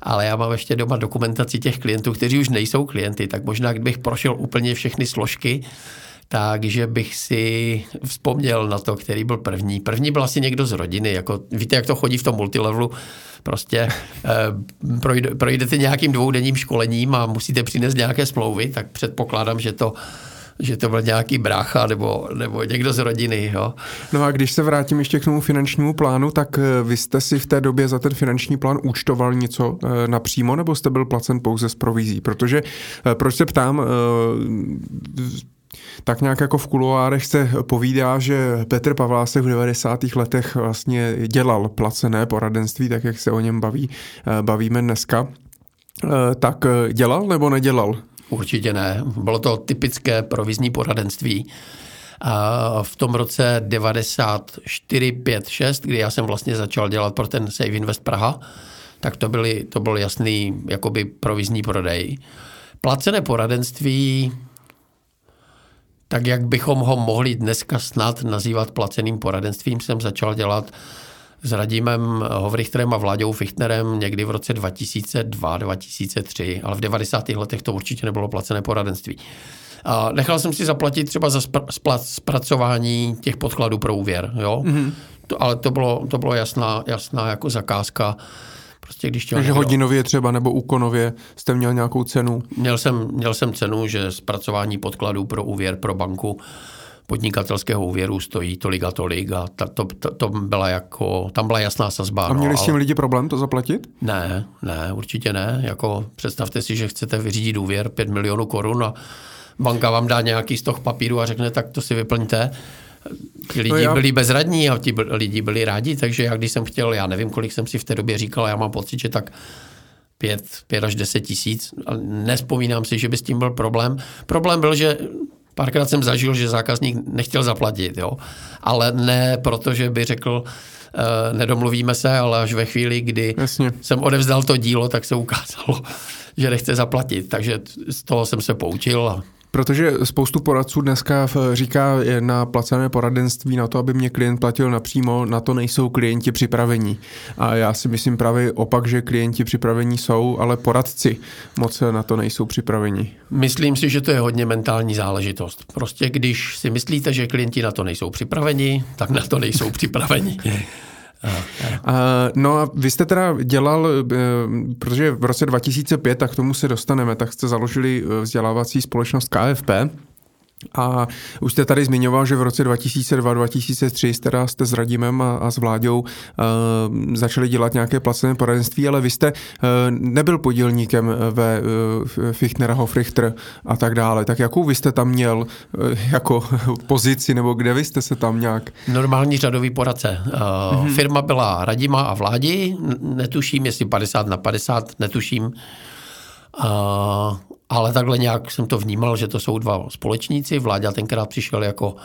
ale já mám ještě doma dokumentaci těch klientů, kteří už nejsou klienty, tak možná kdybych prošel úplně všechny složky, takže bych si vzpomněl na to, který byl první. První byl asi někdo z rodiny, jako víte, jak to chodí v tom multilevelu, prostě eh, projde, projdete nějakým dvoudenním školením a musíte přinést nějaké smlouvy, tak předpokládám, že to že to byl nějaký brácha nebo, nebo někdo z rodiny. Jo. No a když se vrátím ještě k tomu finančnímu plánu, tak eh, vy jste si v té době za ten finanční plán účtoval něco eh, napřímo, nebo jste byl placen pouze z provizí? Protože proč se ptám, tak nějak jako v kuloárech se povídá, že Petr Pavlásek v 90. letech vlastně dělal placené poradenství, tak jak se o něm baví, eh, bavíme dneska. Eh, tak eh, dělal nebo nedělal? Určitě ne. Bylo to typické provizní poradenství. A v tom roce 94, 5, 6, kdy já jsem vlastně začal dělat pro ten Save Invest Praha, tak to, byly, to byl jasný jakoby provizní prodej. Placené poradenství tak jak bychom ho mohli dneska snad nazývat placeným poradenstvím, jsem začal dělat s Radimem Hovrichterem a Vláďou Fichtnerem někdy v roce 2002-2003, ale v 90. letech to určitě nebylo placené poradenství. A nechal jsem si zaplatit třeba za zpracování těch podkladů pro úvěr, jo? Mm-hmm. To, ale to bylo, to bylo jasná, jasná jako zakázka Prostě když Takže někdo... hodinově třeba nebo úkonově jste měl nějakou cenu? Měl jsem, měl jsem cenu, že zpracování podkladů pro úvěr pro banku podnikatelského úvěru stojí tolik a tolik a ta, to, to, to byla jako, tam byla jasná sazba. A měli no, s tím lidi problém to zaplatit? Ne, ne, určitě ne. Jako představte si, že chcete vyřídit úvěr 5 milionů korun a banka vám dá nějaký stoch papíru a řekne, tak to si vyplňte. Lidi no já... byli bezradní a ti lidi byli rádi, takže já když jsem chtěl, já nevím, kolik jsem si v té době říkal, já mám pocit, že tak 5, 5 až 10 tisíc. Nespomínám si, že by s tím byl problém. Problém byl, že párkrát jsem zažil, že zákazník nechtěl zaplatit, jo. ale ne proto, že by řekl, uh, nedomluvíme se, ale až ve chvíli, kdy Jasně. jsem odevzdal to dílo, tak se ukázalo, že nechce zaplatit. Takže z toho jsem se poučil a Protože spoustu poradců dneska říká na placené poradenství na to, aby mě klient platil napřímo, na to nejsou klienti připravení. A já si myslím právě opak, že klienti připravení jsou, ale poradci moc na to nejsou připraveni. Myslím si, že to je hodně mentální záležitost. Prostě když si myslíte, že klienti na to nejsou připraveni, tak na to nejsou připraveni. No a vy jste teda dělal, eh, protože v roce 2005, tak k tomu se dostaneme, tak jste založili eh, vzdělávací společnost KFP. A už jste tady zmiňoval, že v roce 2002-2003 teda jste s Radimem a, a s Vláďou uh, začali dělat nějaké placené poradenství, ale vy jste uh, nebyl podílníkem ve uh, Fichtner, Hofrichter a tak dále. Tak jakou vy jste tam měl uh, jako pozici, nebo kde vy jste se tam nějak? Normální řadový poradce. Uh, mm-hmm. Firma byla Radima a Vládi, netuším, jestli 50 na 50, netuším. Uh, ale takhle nějak jsem to vnímal, že to jsou dva společníci. Vláďa tenkrát přišel jako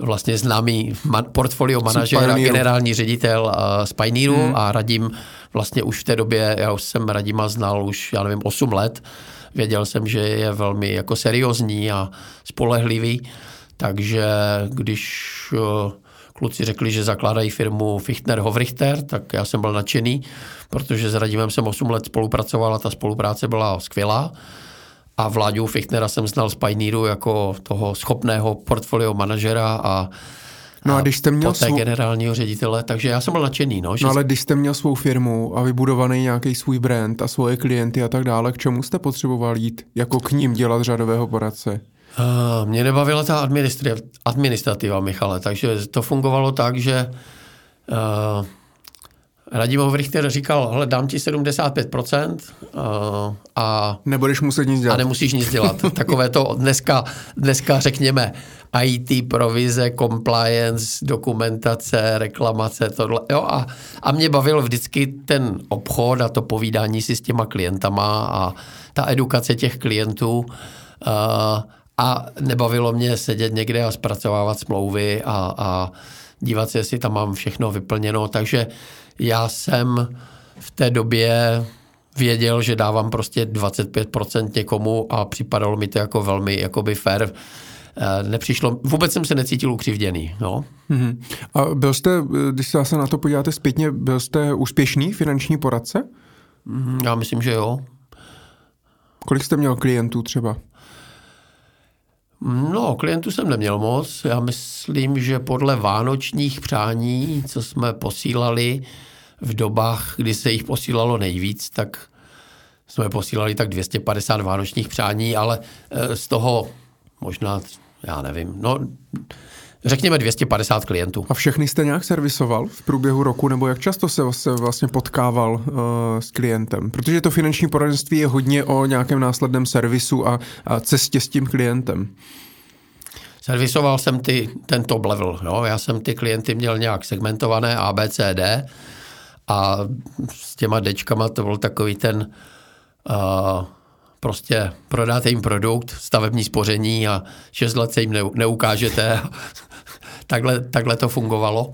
vlastně známý man, portfolio manažer a generální ředitel uh, z Pioneeru hmm. a Radim vlastně už v té době, já už jsem Radima znal už, já nevím, 8 let. Věděl jsem, že je velmi jako seriózní a spolehlivý, takže když uh, kluci řekli, že zakládají firmu Fichtner Hovrichter, tak já jsem byl nadšený, protože s Radimem jsem 8 let spolupracoval a ta spolupráce byla skvělá. A Vláďu Fichtnera jsem znal z Pioneeru jako toho schopného portfolio manažera a No a když jste měl svou... generálního ředitele, takže já jsem byl nadšený. No, že... no ale když jste měl svou firmu a vybudovaný nějaký svůj brand a svoje klienty a tak dále, k čemu jste potřeboval jít jako k ním dělat řadového poradce? Uh, mě nebavila ta administrativa, Michale, takže to fungovalo tak, že uh, Radimov Richter říkal, hele, dám ti 75% uh, a... Nebudeš muset nic dělat. A nemusíš nic dělat. Takové to dneska, dneska řekněme IT, provize, compliance, dokumentace, reklamace, tohle. Jo, a, a mě bavil vždycky ten obchod a to povídání si s těma klientama a ta edukace těch klientů. Uh, a nebavilo mě sedět někde a zpracovávat smlouvy a, a dívat se, jestli tam mám všechno vyplněno. Takže já jsem v té době věděl, že dávám prostě 25% někomu a připadalo mi to jako velmi jakoby fair. Eh, nepřišlo, vůbec jsem se necítil ukřivděný. No. Mm-hmm. A byl jste, když se na to podíváte zpětně, byl jste úspěšný finanční poradce? Mm, já myslím, že jo. Kolik jste měl klientů třeba? No, klientů jsem neměl moc. Já myslím, že podle vánočních přání, co jsme posílali v dobách, kdy se jich posílalo nejvíc, tak jsme posílali tak 250 vánočních přání, ale eh, z toho možná, já nevím, no řekněme 250 klientů. A všechny jste nějak servisoval v průběhu roku, nebo jak často se vlastně potkával uh, s klientem? Protože to finanční poradenství je hodně o nějakém následném servisu a, a cestě s tím klientem. Servisoval jsem ty, ten top level. Jo? Já jsem ty klienty měl nějak segmentované A, B, C, D a s těma dečkama to byl takový ten uh, prostě prodáte jim produkt, stavební spoření a šest let se jim neukážete. Takhle, takhle to fungovalo.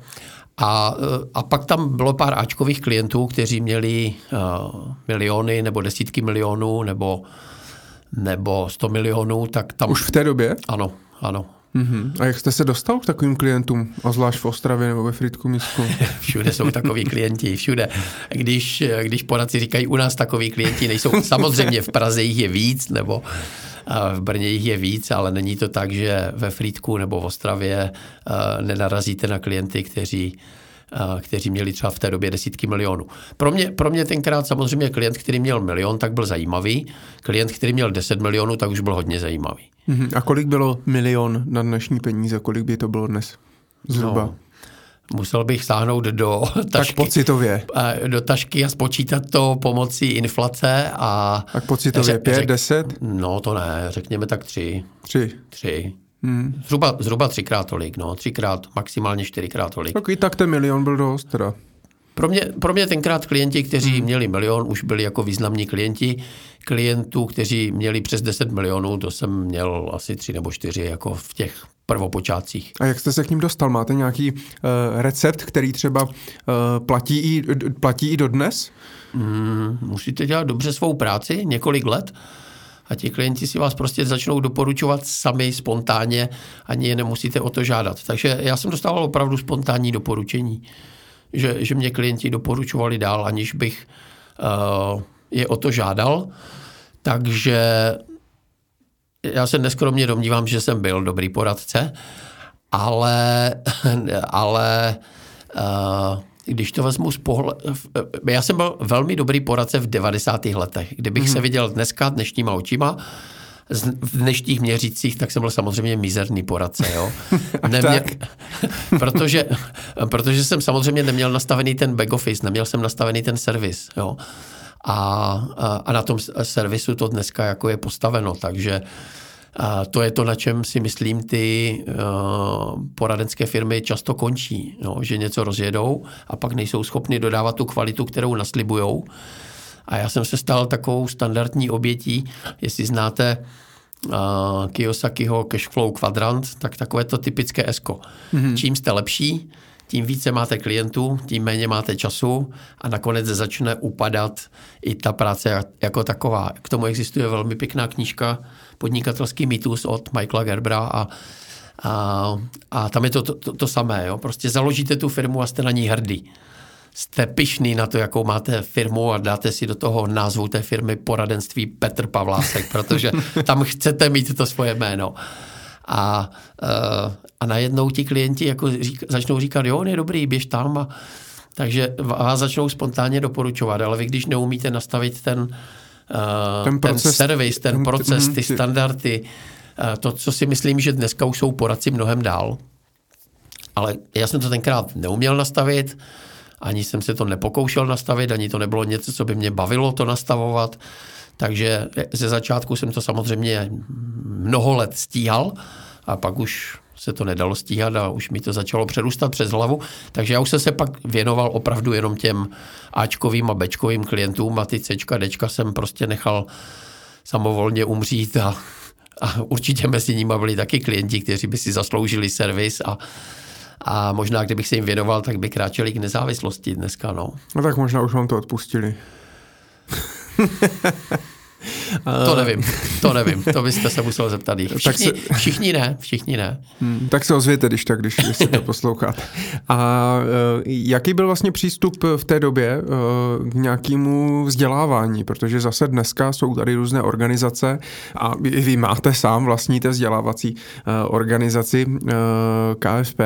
A, a pak tam bylo pár Ačkových klientů, kteří měli uh, miliony nebo desítky milionů nebo, nebo sto milionů, tak tam... Už v té době? Ano, ano. Mm-hmm. A jak jste se dostal k takovým klientům, a zvlášť v Ostravě nebo ve Frýdku Místku? všude jsou takový klienti, všude. Když, když poradci říkají, u nás takový klienti nejsou, samozřejmě v Praze jich je víc, nebo v Brně jich je víc, ale není to tak, že ve Frýdku nebo v Ostravě nenarazíte na klienty, kteří kteří měli třeba v té době desítky milionů. Pro mě, pro mě tenkrát samozřejmě klient, který měl milion, tak byl zajímavý. Klient, který měl 10 milionů, tak už byl hodně zajímavý. Mhm. A kolik bylo milion na dnešní peníze? Kolik by to bylo dnes? Zhruba. No, musel bych sáhnout do tašky, tak pocitově. do tašky a spočítat to pomocí inflace a... Tak pocitově řek, 5, řek, 10? No to ne, řekněme tak tři. Tři. Tři. Hmm. Zhruba, zhruba třikrát tolik, no, třikrát, maximálně čtyřikrát tolik. Tak i tak ten milion byl dost teda. Pro mě, pro mě tenkrát klienti, kteří hmm. měli milion, už byli jako významní klienti. Klientů, kteří měli přes 10 milionů, to jsem měl asi tři nebo čtyři jako v těch prvopočátcích. A jak jste se k ním dostal? Máte nějaký uh, recept, který třeba uh, platí, i, platí i dodnes? Hmm, musíte dělat dobře svou práci několik let a ti klienti si vás prostě začnou doporučovat sami spontánně, ani je nemusíte o to žádat. Takže já jsem dostával opravdu spontánní doporučení, že, že mě klienti doporučovali dál, aniž bych uh, je o to žádal. Takže já se neskromně domnívám, že jsem byl dobrý poradce, ale, ale uh, když to vezmu z pohledu, já jsem byl velmi dobrý poradce v 90. letech. Kdybych hmm. se viděl dneska dnešníma očima, v dnešních měřících, tak jsem byl samozřejmě mizerný poradce. Jo? Neměl, protože, protože jsem samozřejmě neměl nastavený ten back office, neměl jsem nastavený ten servis. Jo? A, a na tom servisu to dneska jako je postaveno, takže a to je to, na čem si myslím ty uh, poradenské firmy často končí, no, že něco rozjedou a pak nejsou schopni dodávat tu kvalitu, kterou naslibujou. A já jsem se stal takovou standardní obětí, jestli znáte uh, Kiyosakiho Cashflow Quadrant, tak takové to typické ESCO. Mm-hmm. Čím jste lepší, tím více máte klientů, tím méně máte času a nakonec začne upadat i ta práce jako taková. K tomu existuje velmi pěkná knížka Podnikatelský mýtus od Michaela Gerbera a a, a tam je to, to, to samé. Jo? Prostě založíte tu firmu a jste na ní hrdý. Jste pišný na to, jakou máte firmu a dáte si do toho názvu té firmy poradenství Petr Pavlásek, protože tam chcete mít to svoje jméno. A, eh, a najednou ti klienti jako řík, začnou říkat, jo, on je dobrý, běž tam. A, takže vás začnou spontánně doporučovat, ale vy když neumíte nastavit ten, ten, proces, ten servis, ten proces, ty standardy, eh, to, co si myslím, že dneska už jsou poradci mnohem dál, ale já jsem to tenkrát neuměl nastavit, ani jsem se to nepokoušel nastavit, ani to nebylo něco, co by mě bavilo to nastavovat. Takže ze začátku jsem to samozřejmě mnoho let stíhal a pak už se to nedalo stíhat a už mi to začalo přerůstat přes hlavu. Takže já už jsem se pak věnoval opravdu jenom těm Ačkovým a Bčkovým klientům a ty Cčka, Dčka jsem prostě nechal samovolně umřít a, a určitě mezi nimi byli taky klienti, kteří by si zasloužili servis a, a možná, kdybych se jim věnoval, tak by kráčeli k nezávislosti dneska. No, no tak možná už vám to odpustili. To nevím, to nevím, to byste se musel zeptat jich. Všichni, se... všichni ne, všichni ne. Hmm, tak se ozvěte, když tak, když, když se to posloucháte. A uh, jaký byl vlastně přístup v té době uh, k nějakému vzdělávání? Protože zase dneska jsou tady různé organizace a vy, máte sám vlastníte vzdělávací organizaci KFP,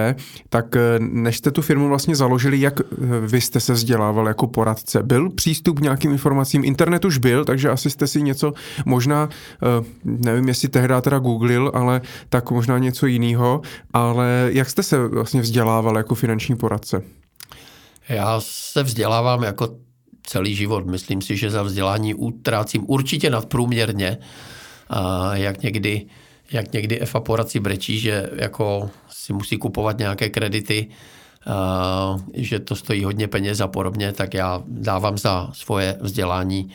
tak než jste tu firmu vlastně založili, jak vy jste se vzdělával jako poradce? Byl přístup k nějakým informacím? Internet už byl, takže asi jste si něco možná, eh, nevím, jestli tehdy teda googlil, ale tak možná něco jiného, ale jak jste se vlastně vzdělával jako finanční poradce? Já se vzdělávám jako celý život. Myslím si, že za vzdělání utrácím určitě nadprůměrně. A jak někdy, jak někdy EFA poradci brečí, že jako si musí kupovat nějaké kredity, že to stojí hodně peněz a podobně, tak já dávám za svoje vzdělání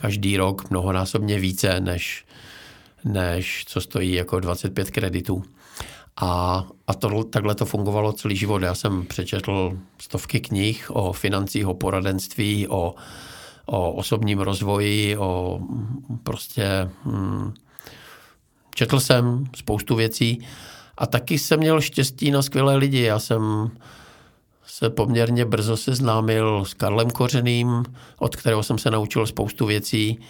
každý rok mnohonásobně více, než, než co stojí jako 25 kreditů. A, a to, takhle to fungovalo celý život. Já jsem přečetl stovky knih o financích, o poradenství, o, o osobním rozvoji, o prostě... Hmm, četl jsem spoustu věcí a taky jsem měl štěstí na skvělé lidi. Já jsem se poměrně brzo seznámil s Karlem Kořeným, od kterého jsem se naučil spoustu věcí,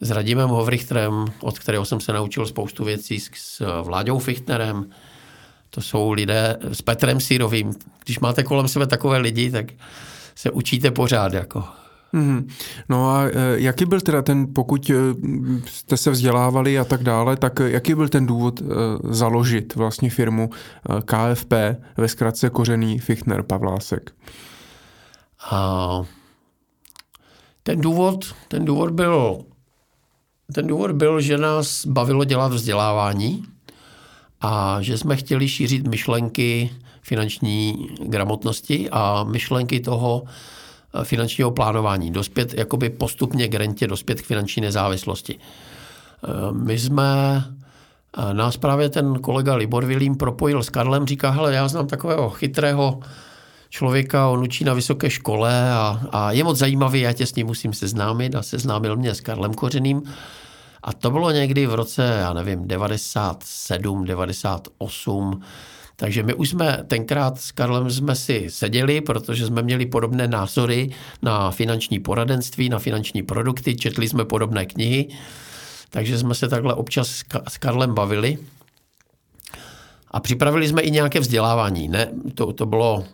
s Radimem Hovrichtrem, od kterého jsem se naučil spoustu věcí, s Vláďou Fichtnerem To jsou lidé s Petrem Sírovým. Když máte kolem sebe takové lidi, tak se učíte pořád. Jako. Mm-hmm. No a e, jaký byl teda ten, pokud e, jste se vzdělávali a tak dále, tak jaký byl ten důvod e, založit vlastně firmu KFP, ve zkratce kořený Fichtner Pavlásek? A ten důvod, ten důvod byl, ten důvod byl, že nás bavilo dělat vzdělávání a že jsme chtěli šířit myšlenky finanční gramotnosti a myšlenky toho finančního plánování, dospět jakoby postupně k rentě, dospět k finanční nezávislosti. Eh, my jsme, eh, nás právě ten kolega Libor Vilím propojil s Karlem, říká, hele, já znám takového chytrého člověka, on učí na vysoké škole a, a je moc zajímavý, já tě s ním musím seznámit a seznámil mě s Karlem Kořeným. A to bylo někdy v roce, já nevím, 97, 98, takže my už jsme tenkrát s Karlem jsme si seděli, protože jsme měli podobné názory na finanční poradenství, na finanční produkty, četli jsme podobné knihy, takže jsme se takhle občas s Karlem bavili. A připravili jsme i nějaké vzdělávání. Ne, to, to bylo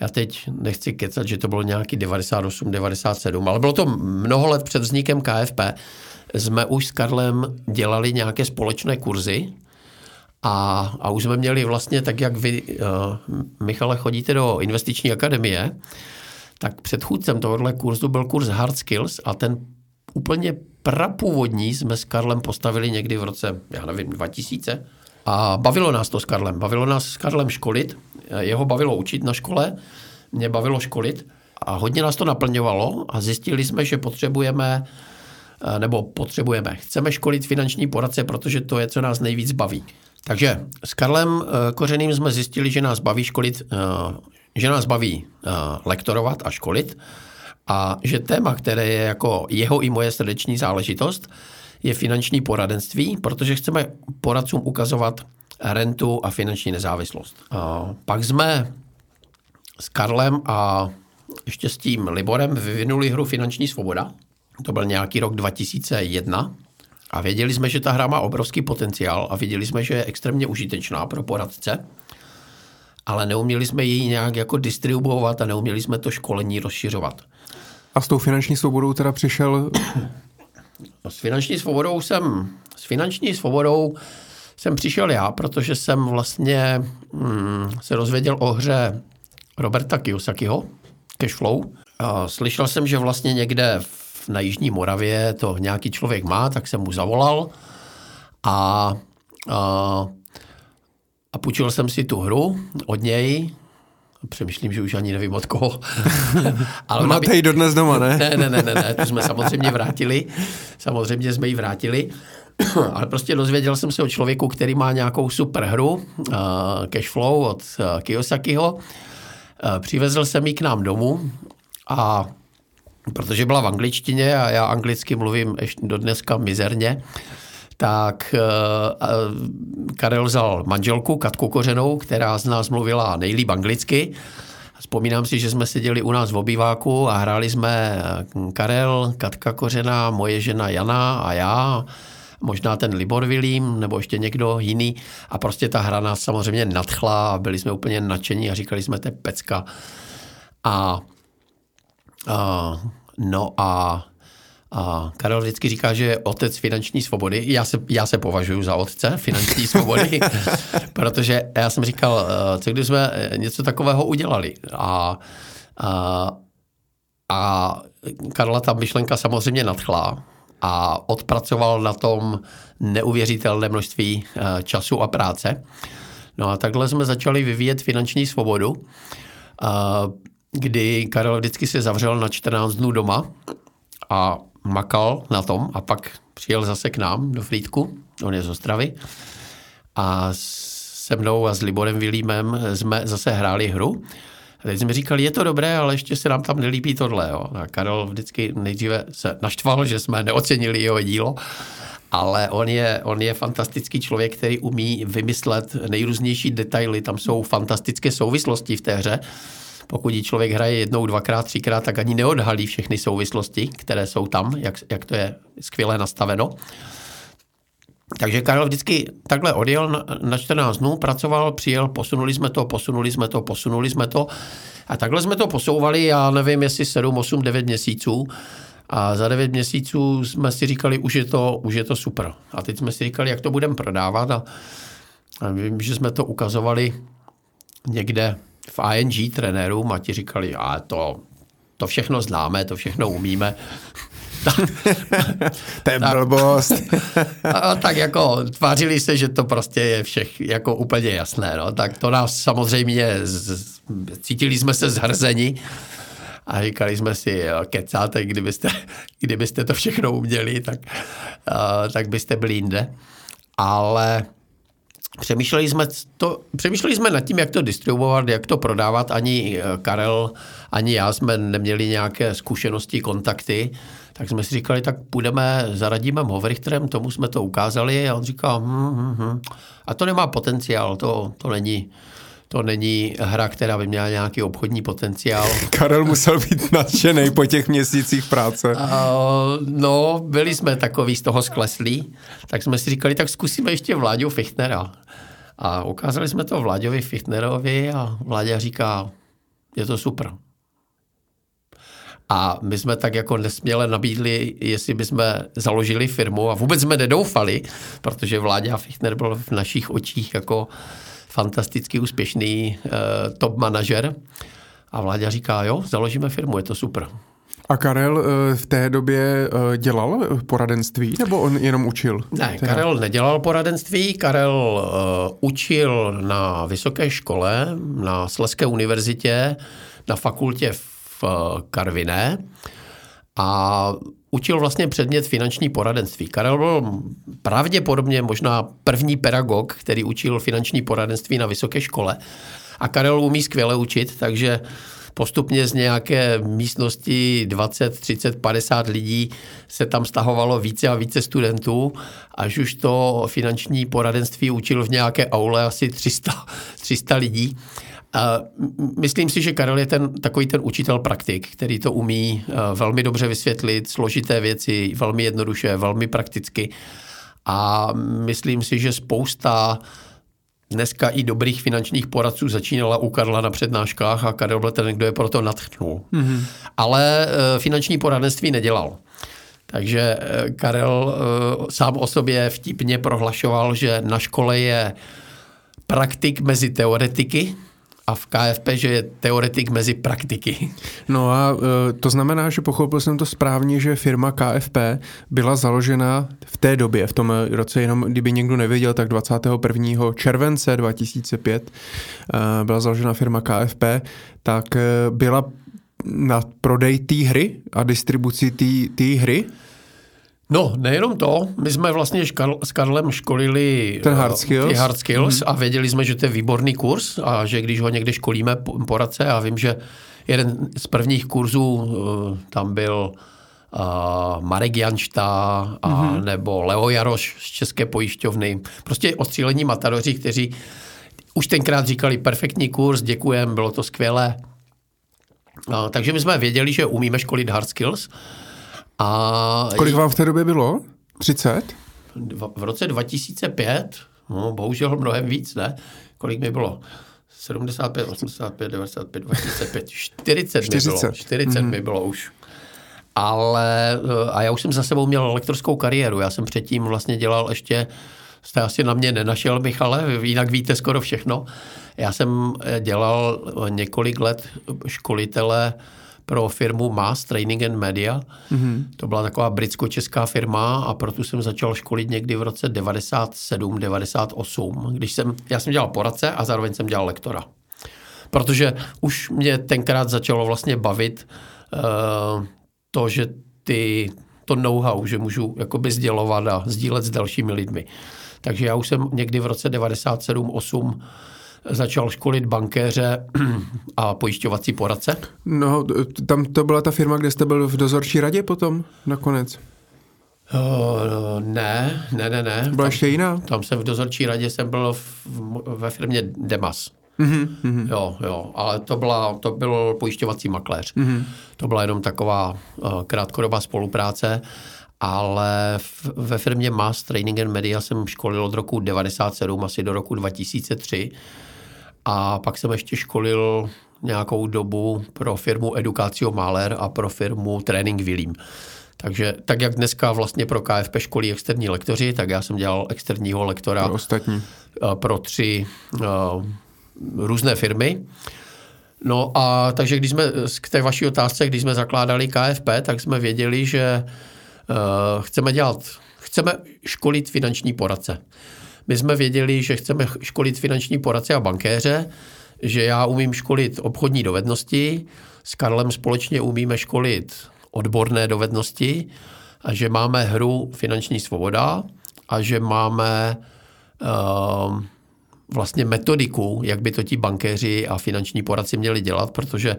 já teď nechci kecat, že to bylo nějaký 98, 97, ale bylo to mnoho let před vznikem KFP. Jsme už s Karlem dělali nějaké společné kurzy a, a už jsme měli vlastně, tak jak vy, uh, Michale, chodíte do investiční akademie, tak předchůdcem tohohle kurzu byl kurz Hard Skills a ten úplně prapůvodní jsme s Karlem postavili někdy v roce, já nevím, 2000. A bavilo nás to s Karlem. Bavilo nás s Karlem školit jeho bavilo učit na škole, mě bavilo školit a hodně nás to naplňovalo a zjistili jsme, že potřebujeme eh, nebo potřebujeme, chceme školit finanční poradce, protože to je, co nás nejvíc baví. Takže s Karlem eh, Kořeným jsme zjistili, že nás baví školit, eh, že nás baví lektorovat a školit a že téma, které je jako jeho i moje srdeční záležitost, je finanční poradenství, protože chceme poradcům ukazovat rentu a finanční nezávislost. A pak jsme s Karlem a ještě s tím Liborem vyvinuli hru Finanční svoboda. To byl nějaký rok 2001. A věděli jsme, že ta hra má obrovský potenciál a věděli jsme, že je extrémně užitečná pro poradce, ale neuměli jsme ji nějak jako distribuovat a neuměli jsme to školení rozšiřovat. A s tou finanční svobodou teda přišel... S finanční svobodou jsem... S finanční svobodou jsem přišel já, protože jsem vlastně hmm, se rozvěděl o hře Roberta Kiyosakiho, Cashflow. A slyšel jsem, že vlastně někde v, na Jižní Moravě to nějaký člověk má, tak jsem mu zavolal a, a, a půjčil jsem si tu hru od něj, Přemýšlím, že už ani nevím od koho. Ale Máte ji dodnes doma, ne? Ne, ne, ne, ne, ne, tu jsme samozřejmě vrátili. Samozřejmě jsme ji vrátili. Ale prostě dozvěděl jsem se o člověku, který má nějakou super hru, uh, Cashflow od uh, Kiyosakiho. Uh, přivezl jsem ji k nám domů a protože byla v angličtině a já anglicky mluvím ještě do dneska mizerně, tak Karel vzal manželku Katku Kořenou, která z nás mluvila nejlíp anglicky. Vzpomínám si, že jsme seděli u nás v obýváku a hráli jsme Karel, Katka Kořená, moje žena Jana a já možná ten Libor Vilím nebo ještě někdo jiný a prostě ta hra nás samozřejmě nadchla a byli jsme úplně nadšení a říkali jsme, to je pecka. A, a no a a Karel vždycky říká, že je otec finanční svobody. Já se, já se považuji za otce finanční svobody, protože já jsem říkal, eh, co když jsme eh, něco takového udělali. A, a, a Karla ta myšlenka samozřejmě nadchla a odpracoval na tom neuvěřitelné množství eh, času a práce. No a takhle jsme začali vyvíjet finanční svobodu, eh, kdy Karel vždycky se zavřel na 14 dnů doma a makal na tom a pak přijel zase k nám do Frýdku, on je z Ostravy a se mnou a s Liborem Vilímem jsme zase hráli hru a teď jsme říkali, je to dobré, ale ještě se nám tam nelíbí tohle. Jo. A Karel vždycky nejdříve se naštval, že jsme neocenili jeho dílo, ale on je, on je fantastický člověk, který umí vymyslet nejrůznější detaily. Tam jsou fantastické souvislosti v té hře. Pokud ji člověk hraje jednou, dvakrát, třikrát, tak ani neodhalí všechny souvislosti, které jsou tam, jak, jak to je skvěle nastaveno. Takže Karel vždycky takhle odjel na, na 14 dnů, pracoval, přijel, posunuli jsme to, posunuli jsme to, posunuli jsme to. A takhle jsme to posouvali, já nevím, jestli 7, 8, 9 měsíců. A za 9 měsíců jsme si říkali, už je to, už je to super. A teď jsme si říkali, jak to budeme prodávat. A, a vím, že jsme to ukazovali někde v ING trenérům a ti říkali, a to, to všechno známe, to všechno umíme. to je blbost. a, tak jako tvářili se, že to prostě je všech jako úplně jasné. No. Tak to nás samozřejmě, z, cítili jsme se zhrzeni a říkali jsme si, jo, kecáte, kdybyste, kdybyste to všechno uměli, tak, uh, tak byste byli jinde. Ale Přemýšleli jsme, to, přemýšleli jsme nad tím, jak to distribuovat, jak to prodávat. Ani Karel, ani já jsme neměli nějaké zkušenosti, kontakty. Tak jsme si říkali, tak půjdeme za Radimem Hovrichterem, tomu jsme to ukázali a on říkal, hm, hm, hm. a to nemá potenciál, to, to není, to není hra, která by měla nějaký obchodní potenciál. Karel musel být nadšený po těch měsících práce. Uh, no, byli jsme takový z toho skleslí, tak jsme si říkali, tak zkusíme ještě Vláďu Fichtnera. A ukázali jsme to Vláďovi Fichtnerovi a Vláďa říká, je to super. A my jsme tak jako nesměle nabídli, jestli bychom založili firmu a vůbec jsme nedoufali, protože Vláďa Fichtner byl v našich očích jako fantasticky úspěšný uh, top manažer. A Vláďa říká, jo, založíme firmu, je to super. A Karel eh, v té době eh, dělal poradenství, nebo on jenom učil? Ne, Karel nedělal poradenství, Karel učil na vysoké škole, na Sleské univerzitě, na fakultě v Karviné a učil vlastně předmět finanční poradenství. Karel byl pravděpodobně možná první pedagog, který učil finanční poradenství na vysoké škole. A Karel umí skvěle učit, takže postupně z nějaké místnosti 20, 30, 50 lidí se tam stahovalo více a více studentů, až už to finanční poradenství učil v nějaké aule asi 300, 300 lidí. Myslím si, že Karel je ten, takový ten učitel praktik, který to umí eh, velmi dobře vysvětlit, složité věci, velmi jednoduše, velmi prakticky. A myslím si, že spousta dneska i dobrých finančních poradců začínala u Karla na přednáškách a Karel byl ten, kdo je proto natchnul. Mm-hmm. Ale eh, finanční poradenství nedělal. Takže eh, Karel sám o sobě vtipně prohlašoval, že na škole je praktik mezi teoretiky, a v KFP, že je teoretik mezi praktiky. No a e, to znamená, že pochopil jsem to správně, že firma KFP byla založena v té době, v tom roce, jenom kdyby někdo nevěděl, tak 21. července 2005 e, byla založena firma KFP, tak e, byla na prodej té hry a distribuci té hry No, nejenom to, my jsme vlastně škal, s Karlem školili Ten hard skills, ty hard skills mm-hmm. a věděli jsme, že to je výborný kurz a že když ho někde školíme poradce a vím, že jeden z prvních kurzů eh, tam byl uh, Marek Janšta a mm-hmm. nebo Leo Jaroš z České pojišťovny. Prostě ostřílení matadoři, kteří už tenkrát říkali perfektní kurz, děkujem, bylo to skvělé. Uh, takže my jsme věděli, že umíme školit hard skills. A Kolik vám v té době bylo? 30? V roce 2005, no bohužel mnohem víc, ne? Kolik mi bylo? 75, 85, 95, 2005, 40, 40. mi bylo. 40 mm-hmm. mi bylo už. Ale, a já už jsem za sebou měl lektorskou kariéru. Já jsem předtím vlastně dělal ještě, jste asi na mě nenašel, Michale, jinak víte skoro všechno. Já jsem dělal několik let školitele pro firmu Mass Training and Media. Mm-hmm. To byla taková britsko-česká firma a proto jsem začal školit někdy v roce 97, 98, když jsem, já jsem dělal poradce a zároveň jsem dělal lektora. Protože už mě tenkrát začalo vlastně bavit uh, to, že ty, to know-how, že můžu jakoby sdělovat a sdílet s dalšími lidmi. Takže já už jsem někdy v roce 97, 8 začal školit bankéře a pojišťovací poradce? No, tam to byla ta firma, kde jste byl v dozorčí radě potom nakonec? Uh, ne, ne, ne, ne. Byla tam, ještě jiná? Tam jsem v dozorčí radě jsem byl v, ve firmě Demas. Mm-hmm. Jo, jo, ale to, byla, to byl pojišťovací makléř. Mm-hmm. To byla jenom taková uh, krátkodobá spolupráce ale v, ve firmě Mass Training and Media jsem školil od roku 97 asi do roku 2003 a pak jsem ještě školil nějakou dobu pro firmu Educacio Maler a pro firmu Training Willim. Takže tak, jak dneska vlastně pro KFP školí externí lektoři, tak já jsem dělal externího lektora pro, ostatní. Eh, pro tři uh, různé firmy. No a takže když jsme k té vaší otázce, když jsme zakládali KFP, tak jsme věděli, že uh, chceme dělat, chceme školit finanční poradce. My jsme věděli, že chceme školit finanční poradce a bankéře, že já umím školit obchodní dovednosti, s Karlem společně umíme školit odborné dovednosti a že máme hru Finanční svoboda a že máme uh, vlastně metodiku, jak by to ti bankéři a finanční poradci měli dělat, protože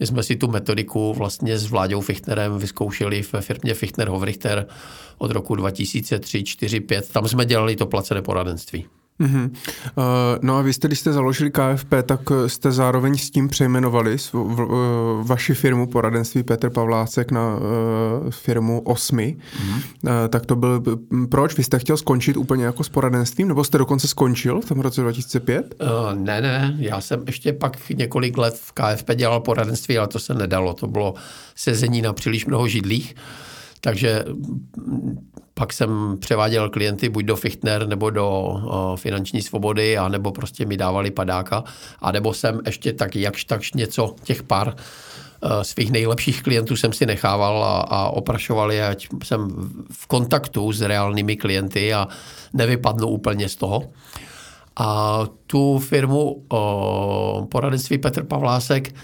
my jsme si tu metodiku vlastně s Vláďou Fichtnerem vyzkoušeli ve firmě Fichtner Hovrichter od roku 2003, 4, 5. Tam jsme dělali to placené poradenství. Mm-hmm. Uh, no a vy jste, když jste založili KFP, tak eh, jste zároveň s tím přejmenovali v, v, v, vaši firmu poradenství Petr Pavlácek na uh, firmu Osmi. Mm-hmm. Uh, tak to byl, proč? Vy jste chtěl skončit úplně jako s poradenstvím, nebo jste dokonce skončil v tom roce 2005? Uh, ne, ne, já jsem ještě pak několik let v KFP dělal poradenství, ale to se nedalo, to bylo sezení na příliš mnoho židlích. Takže pak jsem převáděl klienty buď do Fichtner nebo do o, finanční svobody, a nebo prostě mi dávali padáka, a nebo jsem ještě tak jakž takž něco těch pár e, svých nejlepších klientů jsem si nechával a, a oprašoval je, ať jsem v kontaktu s reálnými klienty a nevypadnu úplně z toho. A tu firmu o, poradenství Petr Pavlásek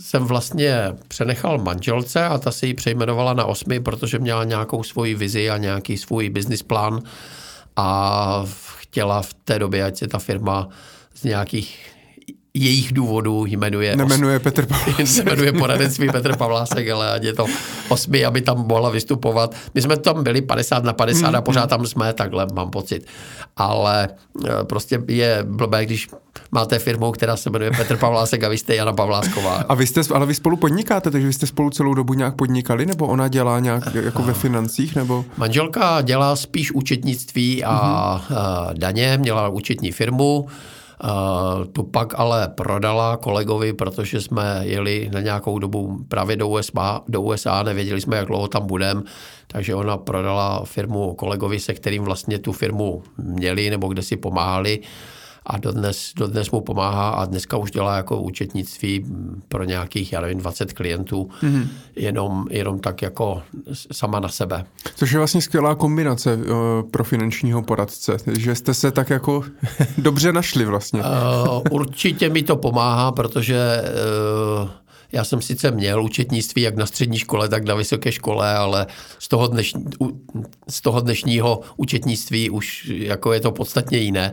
jsem vlastně přenechal manželce a ta si ji přejmenovala na osmi, protože měla nějakou svoji vizi a nějaký svůj business plán a chtěla v té době, ať se ta firma z nějakých jejich důvodů jmenuje... Nemenuje os... Petr Pavlásek. Nemenuje poradenství Petr Pavlásek, ale ať je to osmi, aby tam mohla vystupovat. My jsme tam byli 50 na 50 mm, a pořád tam jsme, takhle mám pocit. Ale e, prostě je blbé, když máte firmu, která se jmenuje Petr Pavlásek a vy jste Jana Pavlásková. A vy jste, ale vy spolu podnikáte, takže vy jste spolu celou dobu nějak podnikali, nebo ona dělá nějak jako ve financích, nebo? Manželka dělá spíš účetnictví a mm-hmm. daně, měla účetní firmu, tu pak ale prodala kolegovi, protože jsme jeli na nějakou dobu právě do USA, do USA nevěděli jsme, jak dlouho tam budeme, takže ona prodala firmu kolegovi, se kterým vlastně tu firmu měli nebo kde si pomáhali a dodnes, dodnes mu pomáhá a dneska už dělá jako účetnictví pro nějakých, já nevím, 20 klientů, mm-hmm. jenom, jenom tak jako sama na sebe. Což je vlastně skvělá kombinace uh, pro finančního poradce, že jste se tak jako dobře našli vlastně. Uh, určitě mi to pomáhá, protože uh, já jsem sice měl účetnictví jak na střední škole, tak na vysoké škole, ale z toho, dnešní, z toho dnešního účetnictví už jako je to podstatně jiné.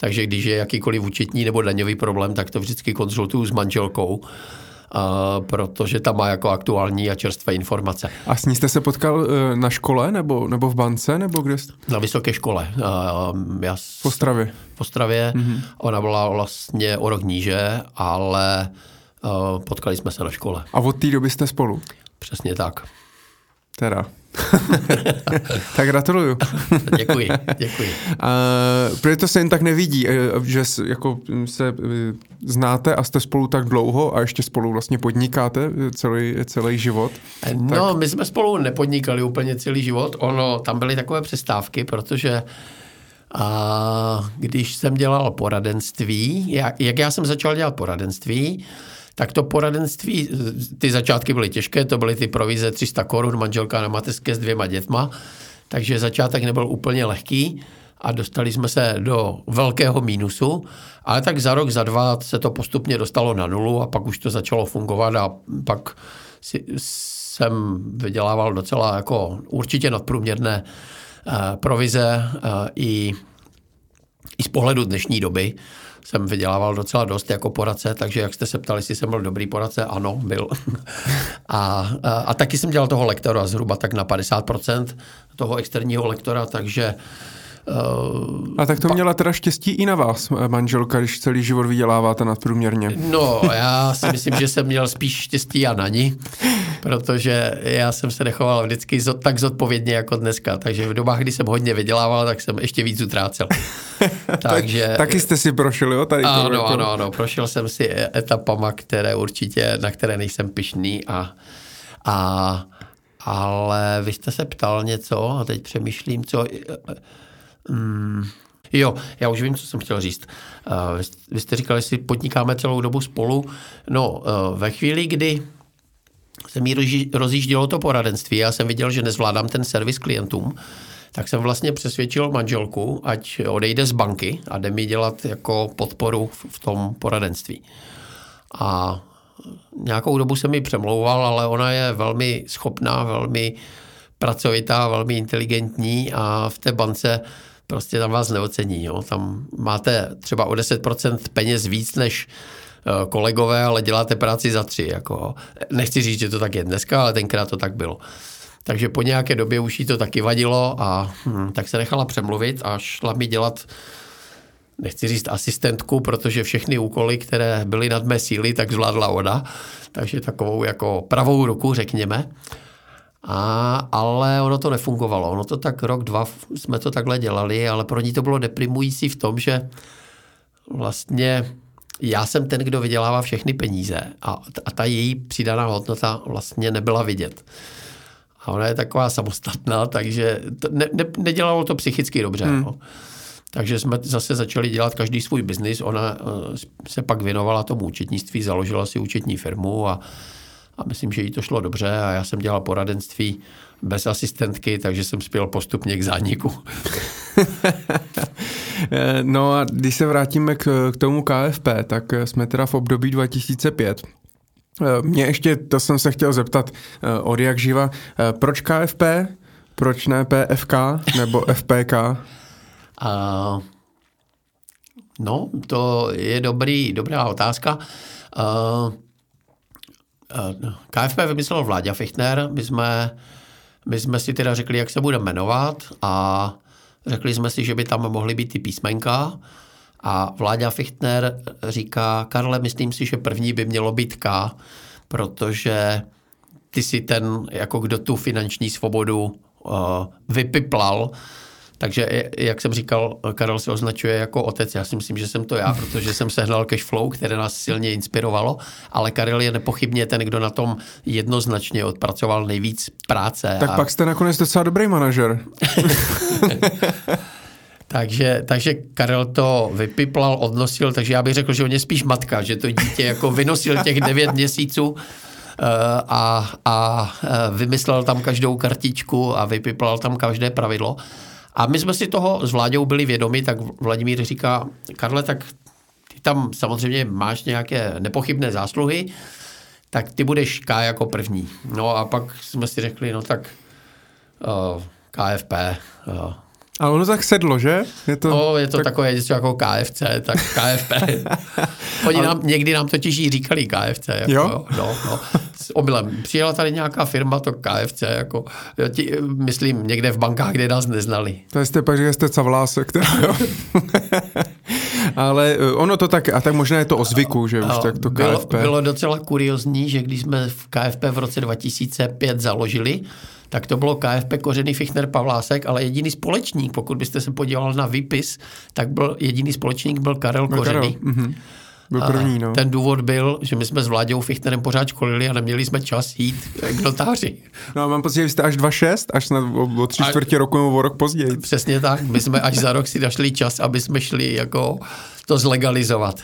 Takže když je jakýkoliv účetní nebo daňový problém, tak to vždycky konzultuju s manželkou. Uh, protože tam má jako aktuální a čerstvé informace. A s ní jste se potkal uh, na škole nebo, nebo v bance? nebo kde jste? Na vysoké škole. Já v Ostravě. V Ostravě. Mm-hmm. Ona byla vlastně o rok níže, ale uh, potkali jsme se na škole. A od té doby jste spolu? Přesně tak. Teda. tak gratuluju. děkuji, děkuji. Uh, protože to se jen tak nevidí, eh, že jako se eh, znáte a jste spolu tak dlouho a ještě spolu vlastně podnikáte celý, celý život. No, tak... my jsme spolu nepodnikali úplně celý život. Ono, tam byly takové přestávky, protože a když jsem dělal poradenství, jak, jak já jsem začal dělat poradenství, tak to poradenství, ty začátky byly těžké, to byly ty provize 300 korun, manželka na mateřské s dvěma dětma, takže začátek nebyl úplně lehký a dostali jsme se do velkého mínusu, ale tak za rok, za dva se to postupně dostalo na nulu a pak už to začalo fungovat a pak si, jsem vydělával docela jako určitě nadprůměrné uh, provize uh, i, i z pohledu dnešní doby jsem vydělával docela dost jako poradce, takže jak jste se ptali, jestli jsem byl dobrý poradce, ano, byl. a, a, a taky jsem dělal toho lektora zhruba tak na 50% toho externího lektora, takže a tak to měla teda štěstí i na vás, manželka, když celý život vyděláváte nadprůměrně. No, já si myslím, že jsem měl spíš štěstí a na ní, protože já jsem se nechoval vždycky tak zodpovědně jako dneska, takže v dobách, kdy jsem hodně vydělával, tak jsem ještě víc utrácel. takže, tak, taky jste si prošel, jo? Tady ano, jako... ano, ano, prošel jsem si etapama, které určitě, na které nejsem pišný a, a ale vy jste se ptal něco a teď přemýšlím, co... Mm, jo, já už vím, co jsem chtěl říct. Uh, vy jste říkali, že podnikáme celou dobu spolu. No, uh, ve chvíli, kdy se mi rozjíždělo to poradenství, já jsem viděl, že nezvládám ten servis klientům, tak jsem vlastně přesvědčil manželku, ať odejde z banky a jde mi dělat jako podporu v tom poradenství. A nějakou dobu jsem mi přemlouval, ale ona je velmi schopná, velmi pracovitá, velmi inteligentní a v té bance prostě tam vás neocení. Jo. Tam máte třeba o 10% peněz víc než eh, kolegové, ale děláte práci za tři. Jako. Nechci říct, že to tak je dneska, ale tenkrát to tak bylo. Takže po nějaké době už jí to taky vadilo a hm, tak se nechala přemluvit a šla mi dělat nechci říct asistentku, protože všechny úkoly, které byly nad mé síly, tak zvládla ona. Takže takovou jako pravou ruku, řekněme. A, ale ono to nefungovalo. Ono to tak rok, dva jsme to takhle dělali, ale pro ní to bylo deprimující v tom, že vlastně já jsem ten, kdo vydělává všechny peníze a, a ta její přidaná hodnota vlastně nebyla vidět. A ona je taková samostatná, takže to ne, ne, nedělalo to psychicky dobře. Hmm. No. Takže jsme zase začali dělat každý svůj biznis. Ona eh, se pak věnovala tomu účetnictví, založila si účetní firmu a, a myslím, že jí to šlo dobře a já jsem dělal poradenství bez asistentky, takže jsem spěl postupně k zániku. no a když se vrátíme k, k tomu KFP, tak jsme teda v období 2005. Eh, mě ještě, to jsem se chtěl zeptat eh, od jak živa, proč KFP, proč ne PFK nebo FPK? Uh, no, to je dobrý, dobrá otázka. Uh, KFP vymyslel Vláďa Fichtner, my jsme, my jsme si teda řekli, jak se bude jmenovat a řekli jsme si, že by tam mohly být ty písmenka. A Vláďa Fichtner říká, Karle, myslím si, že první by mělo být K, protože ty si ten, jako kdo tu finanční svobodu uh, vypiplal, takže, jak jsem říkal, Karel se označuje jako otec. Já si myslím, že jsem to já, protože jsem sehnal cash flow, které nás silně inspirovalo, ale Karel je nepochybně ten, kdo na tom jednoznačně odpracoval nejvíc práce. Tak a... pak jste nakonec docela dobrý manažer. takže, takže Karel to vypiplal, odnosil, takže já bych řekl, že on je spíš matka, že to dítě jako vynosil těch devět měsíců eh, a, a eh, vymyslel tam každou kartičku a vypiplal tam každé pravidlo. A my jsme si toho s Vláďou byli vědomi, tak Vladimír říká, Karle, tak ty tam samozřejmě máš nějaké nepochybné zásluhy, tak ty budeš K jako první. No a pak jsme si řekli, no tak uh, eh, KFP, uh, eh, a ono tak sedlo, že? Je to, no, je to tak... takové něco jako KFC, tak KFP. Oni Ale... nám, někdy nám totiž jí říkali KFC. Jako, jo? No, no. S omylem. Přijela tady nějaká firma, to KFC, jako, ti, myslím, někde v bankách, kde nás neznali. To jste pak, že jste cavlásek. jo. Ale eh, ono to tak, a tak možná je to o zvyku, že už tak to KFP. Bylo, bylo docela kuriozní, že když jsme v KFP v roce 2005 založili, tak to bylo KFP Kořený Fichtner Pavlásek, ale jediný společník, pokud byste se podíval na výpis, tak byl jediný společník byl Karel byl Kořený. Karel. Mm-hmm. Byl první, no. Ten důvod byl, že my jsme s Vláďou Fichtnerem pořád školili a neměli jsme čas jít k notáři. No a mám pocit, že jste až 2,6, až na, o, o tři čtvrtě roku nebo o rok později. Přesně tak. My jsme až za rok si našli čas, aby jsme šli jako to zlegalizovat.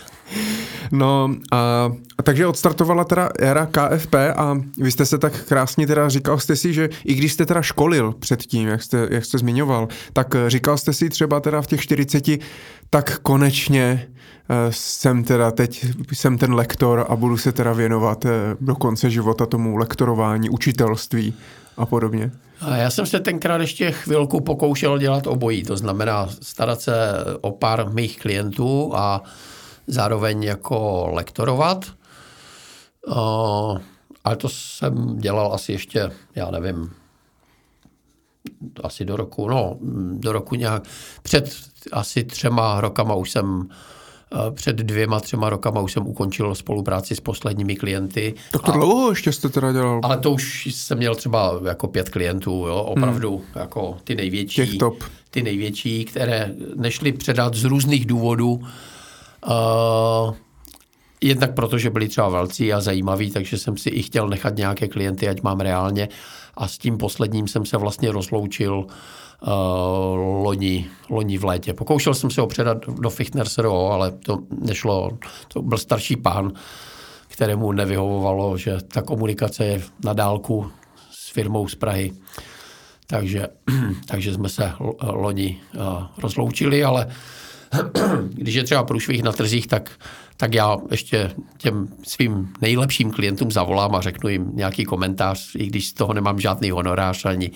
No, a, takže odstartovala teda éra KFP a vy jste se tak krásně teda říkal jste si, že i když jste teda školil předtím, jak jste, jak jste zmiňoval, tak říkal jste si třeba teda v těch 40, tak konečně eh, jsem teda teď, jsem ten lektor a budu se teda věnovat eh, do konce života tomu lektorování, učitelství a podobně. Já jsem se tenkrát ještě chvilku pokoušel dělat obojí, to znamená starat se o pár mých klientů a zároveň jako lektorovat. ale to jsem dělal asi ještě, já nevím, asi do roku, no, do roku nějak, před asi třema rokama už jsem Eh, před dvěma, třema rokama už jsem ukončil spolupráci s posledními klienty. Tak to a, dlouho ještě jste teda dělal? Ale to už jsem měl třeba jako pět klientů, jo, opravdu hmm. jako ty největší. Těch top. Ty největší, které nešli předat z různých důvodů. Uh, jednak proto, že byli třeba velcí a zajímaví, takže jsem si i chtěl nechat nějaké klienty, ať mám reálně. A s tím posledním jsem se vlastně rozloučil uh, loni, loni v létě. Pokoušel jsem se ho předat do Fichtner SRO, ale to nešlo. To byl starší pán, kterému nevyhovovalo, že ta komunikace je na dálku s firmou z Prahy. Takže, takže jsme se loni uh, rozloučili, ale když je třeba průšvih na trzích, tak, tak já ještě těm svým nejlepším klientům zavolám a řeknu jim nějaký komentář, i když z toho nemám žádný honorář ani,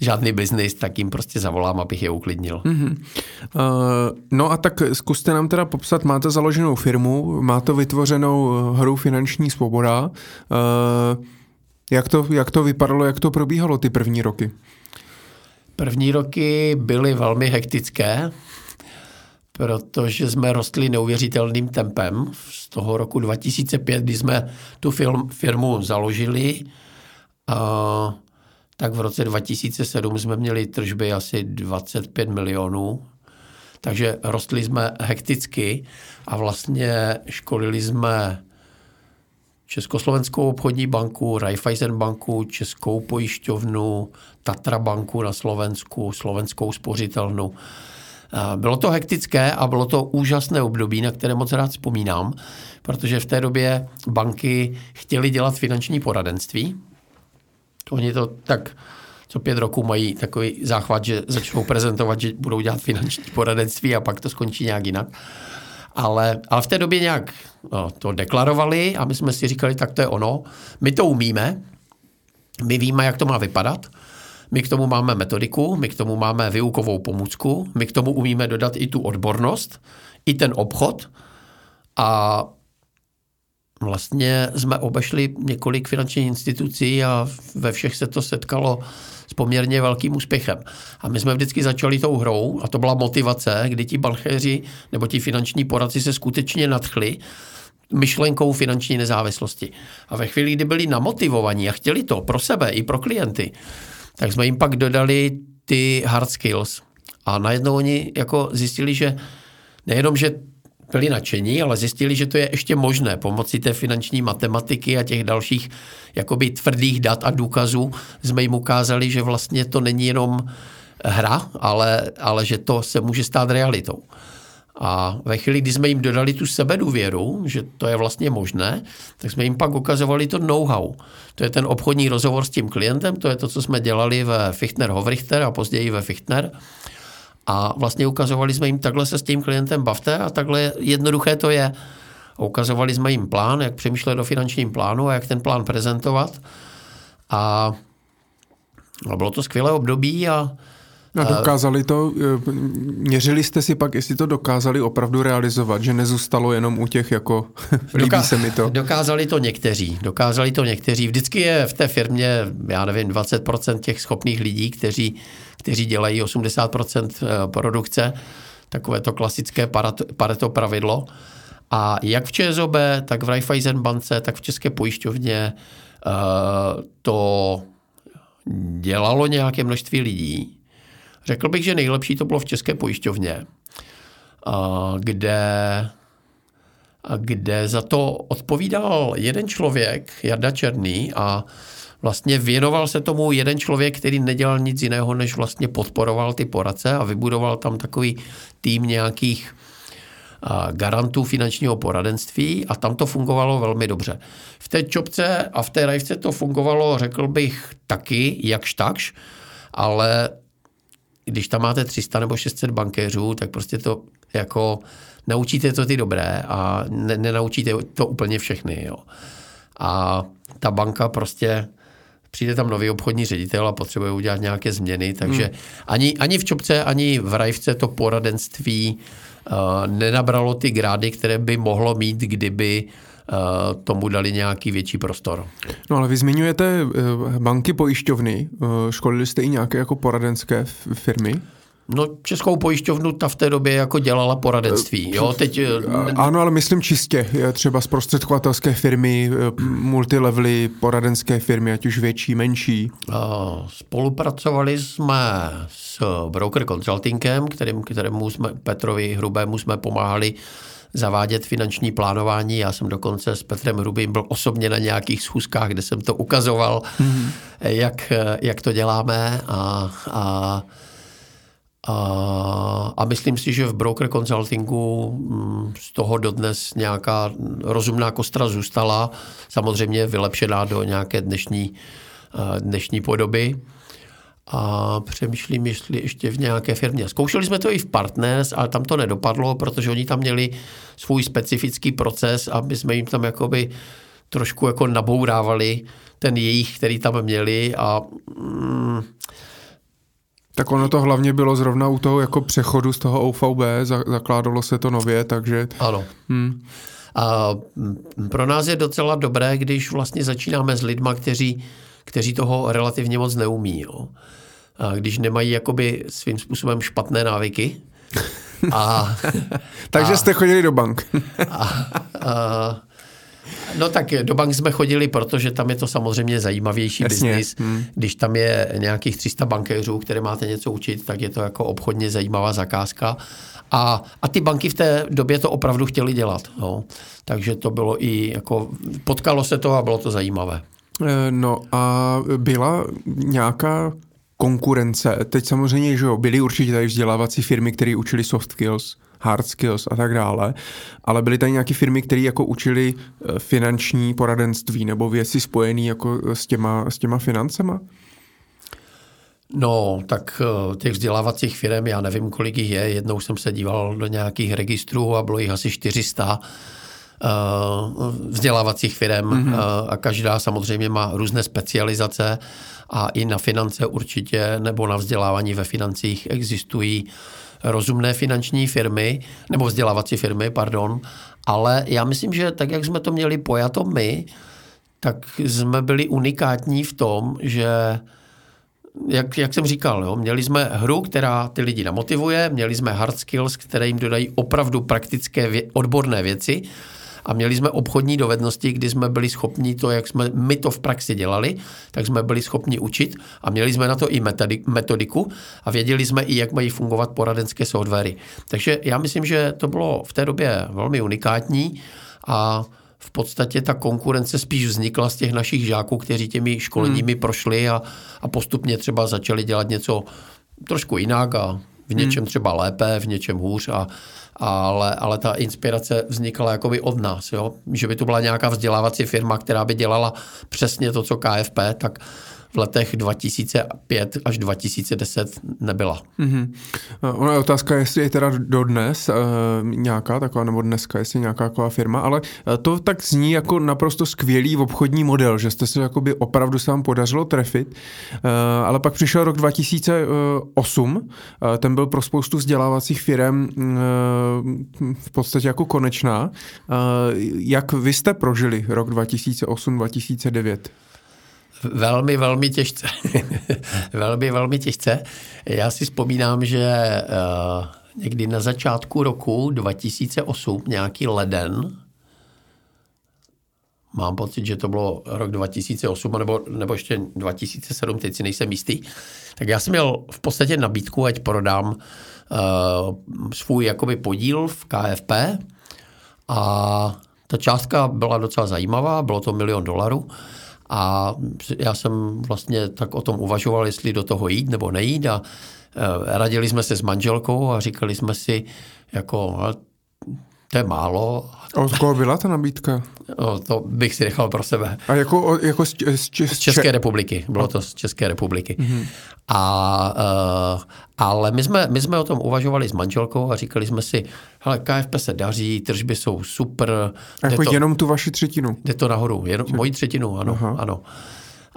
žádný biznis, tak jim prostě zavolám, abych je uklidnil. Mm-hmm. Uh, no a tak zkuste nám teda popsat, máte založenou firmu, máte vytvořenou eh, hru Finanční svoboda. Uh, jak, to, jak to vypadalo, jak to probíhalo ty první roky? První roky byly velmi hektické, protože jsme rostli neuvěřitelným tempem. Z toho roku 2005, kdy jsme tu firmu založili, uh, tak v roce 2007 jsme měli tržby asi 25 milionů, takže rostli jsme hekticky a vlastně školili jsme Československou obchodní banku, Raiffeisen banku, Českou pojišťovnu, Tatra banku na Slovensku, Slovenskou spořitelnu. Bylo to hektické a bylo to úžasné období, na které moc rád vzpomínám, protože v té době banky chtěly dělat finanční poradenství, Oni to tak co pět roků mají takový záchvat, že začnou prezentovat, že budou dělat finanční poradenství a pak to skončí nějak jinak. Ale, ale v té době nějak no, to deklarovali a my jsme si říkali, tak to je ono. My to umíme, my víme, jak to má vypadat, my k tomu máme metodiku, my k tomu máme výukovou pomůcku, my k tomu umíme dodat i tu odbornost, i ten obchod a vlastně jsme obešli několik finančních institucí a ve všech se to setkalo s poměrně velkým úspěchem. A my jsme vždycky začali tou hrou a to byla motivace, kdy ti bankéři nebo ti finanční poradci se skutečně nadchli myšlenkou finanční nezávislosti. A ve chvíli, kdy byli namotivovaní a chtěli to pro sebe i pro klienty, tak jsme jim pak dodali ty hard skills. A najednou oni jako zjistili, že nejenom, že byli nadšení, ale zjistili, že to je ještě možné pomocí té finanční matematiky a těch dalších jakoby tvrdých dat a důkazů jsme jim ukázali, že vlastně to není jenom hra, ale, ale že to se může stát realitou. A ve chvíli, kdy jsme jim dodali tu sebedůvěru, že to je vlastně možné, tak jsme jim pak ukazovali to know-how. To je ten obchodní rozhovor s tím klientem, to je to, co jsme dělali ve Fichtner Hovrichter a později ve Fichtner. A vlastně ukazovali jsme jim, takhle se s tím klientem bavte a takhle jednoduché to je. A ukazovali jsme jim plán, jak přemýšlet o finančním plánu a jak ten plán prezentovat. A, a bylo to skvělé období a a dokázali to, e, měřili jste si pak, jestli to dokázali opravdu realizovat, že nezůstalo jenom u těch jako líbí Doká- se mi to. Dokázali to někteří, dokázali to někteří. Vždycky je v té firmě, já nevím, 20% těch schopných lidí, kteří, kteří dělají 80% e, produkce, takové to klasické Pareto pravidlo. A jak v ČSOB, tak v Raiffeisen bance, tak v České pojišťovně uh, to dělalo nějaké množství lidí, Řekl bych, že nejlepší to bylo v České pojišťovně, kde, kde za to odpovídal jeden člověk, Jarda Černý, a vlastně věnoval se tomu jeden člověk, který nedělal nic jiného, než vlastně podporoval ty poradce a vybudoval tam takový tým nějakých garantů finančního poradenství a tam to fungovalo velmi dobře. V té čopce a v té rajvce to fungovalo, řekl bych, taky, jakž takž, ale když tam máte 300 nebo 600 bankéřů, tak prostě to jako naučíte to ty dobré a ne, nenaučíte to úplně všechny. Jo. A ta banka prostě přijde tam nový obchodní ředitel a potřebuje udělat nějaké změny, takže hmm. ani, ani v Čopce, ani v Rajvce to poradenství uh, nenabralo ty grády, které by mohlo mít, kdyby tomu dali nějaký větší prostor. No ale vy zmiňujete banky pojišťovny. Školili jste i nějaké jako poradenské firmy? No Českou pojišťovnu ta v té době jako dělala poradenství. Jo? Teď... Eh, ano, ale myslím čistě. Třeba zprostředkovatelské firmy, eh, multilevely, poradenské firmy, ať už větší, menší. Spolupracovali jsme s Broker Consultingem, kterým, kterému jsme, Petrovi Hrubému jsme pomáhali zavádět finanční plánování. Já jsem dokonce s Petrem Hrubým byl osobně na nějakých schůzkách, kde jsem to ukazoval, mm-hmm. jak, jak to děláme a, a a, a myslím si, že v broker consultingu mm, z toho dodnes nějaká rozumná kostra zůstala, samozřejmě vylepšená do nějaké dnešní, eh, dnešní podoby. A přemýšlím, jestli ještě v nějaké firmě. Zkoušeli jsme to i v Partners, ale tam to nedopadlo, protože oni tam měli svůj specifický proces a my jsme jim tam jakoby trošku jako nabourávali ten jejich, který tam měli a mm, tak ono to hlavně bylo zrovna u toho jako přechodu z toho OVB, zakládalo se to nově, takže... Ano. Hmm. A pro nás je docela dobré, když vlastně začínáme s lidma, kteří, kteří toho relativně moc neumí. Jo. A když nemají jakoby svým způsobem špatné návyky. A, takže a, jste chodili do bank. a, a, No tak do bank jsme chodili, protože tam je to samozřejmě zajímavější biznis. Hmm. Když tam je nějakých 300 bankéřů, které máte něco učit, tak je to jako obchodně zajímavá zakázka. A, a ty banky v té době to opravdu chtěli dělat. No. Takže to bylo i jako, potkalo se to a bylo to zajímavé. Eh, no a byla nějaká konkurence. Teď samozřejmě, že jo, byly určitě tady vzdělávací firmy, které učili soft skills, hard skills a tak dále, ale byly tady nějaké firmy, které jako učili eh, finanční poradenství nebo věci spojené jako s těma, s těma financema? No, tak eh, těch vzdělávacích firm, já nevím, kolik jich je. Jednou jsem se díval do nějakých registrů a bylo jich asi 400 eh, vzdělávacích firm mm-hmm. a každá samozřejmě má různé specializace a i na finance určitě nebo na vzdělávání ve financích existují rozumné finanční firmy, nebo vzdělávací firmy, pardon, ale já myslím, že tak, jak jsme to měli pojato my, tak jsme byli unikátní v tom, že jak, jak jsem říkal, jo, měli jsme hru, která ty lidi namotivuje, měli jsme hard skills, které jim dodají opravdu praktické vě, odborné věci a měli jsme obchodní dovednosti, kdy jsme byli schopni to, jak jsme my to v praxi dělali, tak jsme byli schopni učit a měli jsme na to i metodiku a věděli jsme i, jak mají fungovat poradenské softwary. Takže já myslím, že to bylo v té době velmi unikátní a v podstatě ta konkurence spíš vznikla z těch našich žáků, kteří těmi školeními hmm. prošli a, a postupně třeba začali dělat něco trošku jinak a v něčem hmm. třeba lépe, v něčem hůř a, ale, ale ta inspirace vznikla jakoby od nás, jo? že by to byla nějaká vzdělávací firma, která by dělala přesně to, co KFP, tak v letech 2005 až 2010 nebyla. Mm-hmm. Ona je otázka, jestli je teda dodnes uh, nějaká taková, nebo dneska, jestli nějaká taková firma, ale uh, to tak zní jako naprosto skvělý obchodní model, že jste se jakoby opravdu se vám podařilo trefit, uh, ale pak přišel rok 2008, uh, ten byl pro spoustu vzdělávacích firm uh, v podstatě jako konečná. Uh, jak vy jste prožili rok 2008-2009? Velmi, velmi těžce. velmi, velmi těžce. Já si vzpomínám, že uh, někdy na začátku roku 2008, nějaký leden, mám pocit, že to bylo rok 2008 nebo, nebo ještě 2007, teď si nejsem jistý, tak já jsem měl v podstatě nabídku, ať prodám uh, svůj jakoby podíl v KFP a ta částka byla docela zajímavá, bylo to milion dolarů a já jsem vlastně tak o tom uvažoval, jestli do toho jít nebo nejít. A e, radili jsme se s manželkou a říkali jsme si, jako, to je málo. A od koho byla ta nabídka? No, to bych si nechal pro sebe. A jako, jako z, z, z, z České republiky. Bylo to z České republiky. Mm-hmm. A, uh, ale my jsme, my jsme o tom uvažovali s manželkou a říkali jsme si, hele, KFP se daří, tržby jsou super. A jako to, jenom tu vaši třetinu? Jde to nahoru, jenom Či... moji třetinu, ano, Aha. ano.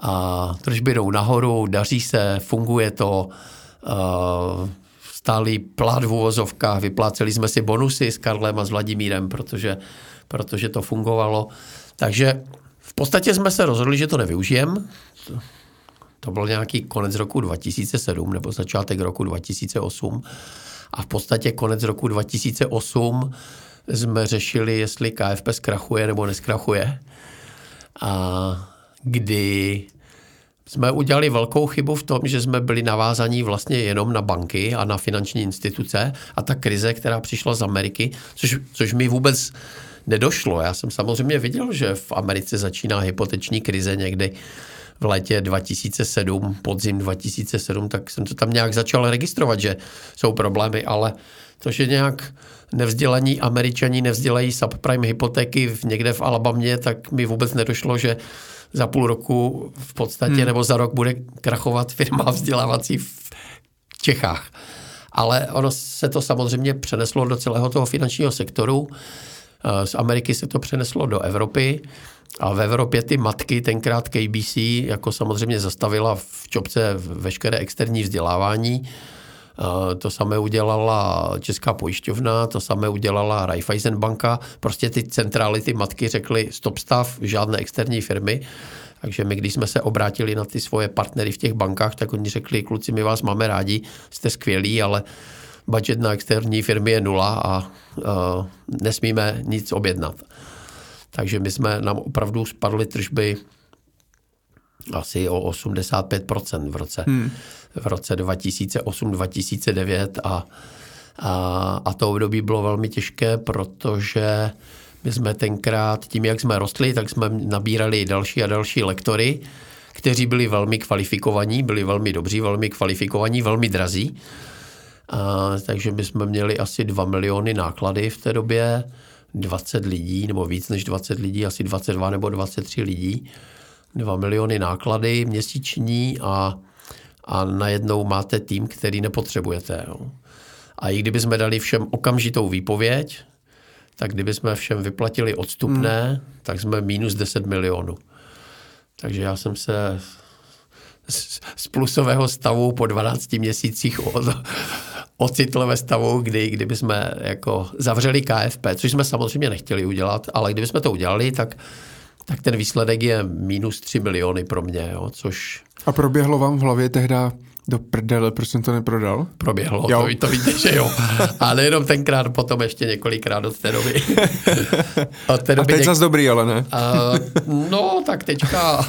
A tržby jdou nahoru, daří se, funguje to. Uh, stálý plat v uvozovkách, vypláceli jsme si bonusy s Karlem a s Vladimírem, protože protože to fungovalo. Takže v podstatě jsme se rozhodli, že to nevyužijeme. To, to byl nějaký konec roku 2007 nebo začátek roku 2008. A v podstatě konec roku 2008 jsme řešili, jestli KFP zkrachuje nebo neskrachuje. A kdy jsme udělali velkou chybu v tom, že jsme byli navázaní vlastně jenom na banky a na finanční instituce a ta krize, která přišla z Ameriky, což, což mi vůbec nedošlo. Já jsem samozřejmě viděl, že v Americe začíná hypoteční krize někdy v létě 2007, podzim 2007, tak jsem to tam nějak začal registrovat, že jsou problémy, ale to, že nějak nevzdělaní američani nevzdělají subprime hypotéky někde v Alabamě, tak mi vůbec nedošlo, že za půl roku v podstatě hmm. nebo za rok bude krachovat firma vzdělávací v Čechách. Ale ono se to samozřejmě přeneslo do celého toho finančního sektoru. Eh, z Ameriky se to přeneslo do Evropy a v Evropě ty matky, tenkrát KBC, jako samozřejmě zastavila v čopce veškeré externí vzdělávání. Eh, to samé udělala Česká pojišťovna, to samé udělala Raiffeisen banka. Prostě ty centrály, ty matky řekly stop stav, žádné externí firmy. Takže my, když jsme se obrátili na ty svoje partnery v těch bankách, tak oni řekli, kluci, my vás máme rádi, jste skvělí, ale budget na externí firmy je nula a uh, nesmíme nic objednat. Takže my jsme, nám opravdu spadly tržby asi o 85% v roce, hmm. v roce 2008-2009 a, a, a to období bylo velmi těžké, protože my jsme tenkrát, tím jak jsme rostli, tak jsme nabírali další a další lektory, kteří byli velmi kvalifikovaní, byli velmi dobří, velmi kvalifikovaní, velmi drazí. A, takže my jsme měli asi 2 miliony náklady v té době, 20 lidí, nebo víc než 20 lidí, asi 22 nebo 23 lidí, 2 miliony náklady měsíční a, a najednou máte tým, který nepotřebujete. Jo. A i kdyby jsme dali všem okamžitou výpověď, tak kdyby jsme všem vyplatili odstupné, hmm. tak jsme minus 10 milionů. Takže já jsem se z plusového stavu po 12 měsících od, ocitl ve stavu, kdy, kdyby jsme jako zavřeli KFP, což jsme samozřejmě nechtěli udělat, ale kdyby jsme to udělali, tak, tak ten výsledek je minus 3 miliony pro mě, jo, což... A proběhlo vám v hlavě tehda do prdele, proč jsem to neprodal? Proběhlo, jo. to, to víte, že jo. A nejenom tenkrát, potom ještě několikrát od té doby. Od té doby A teď něk... zase dobrý, ale ne? Uh, no, tak teďka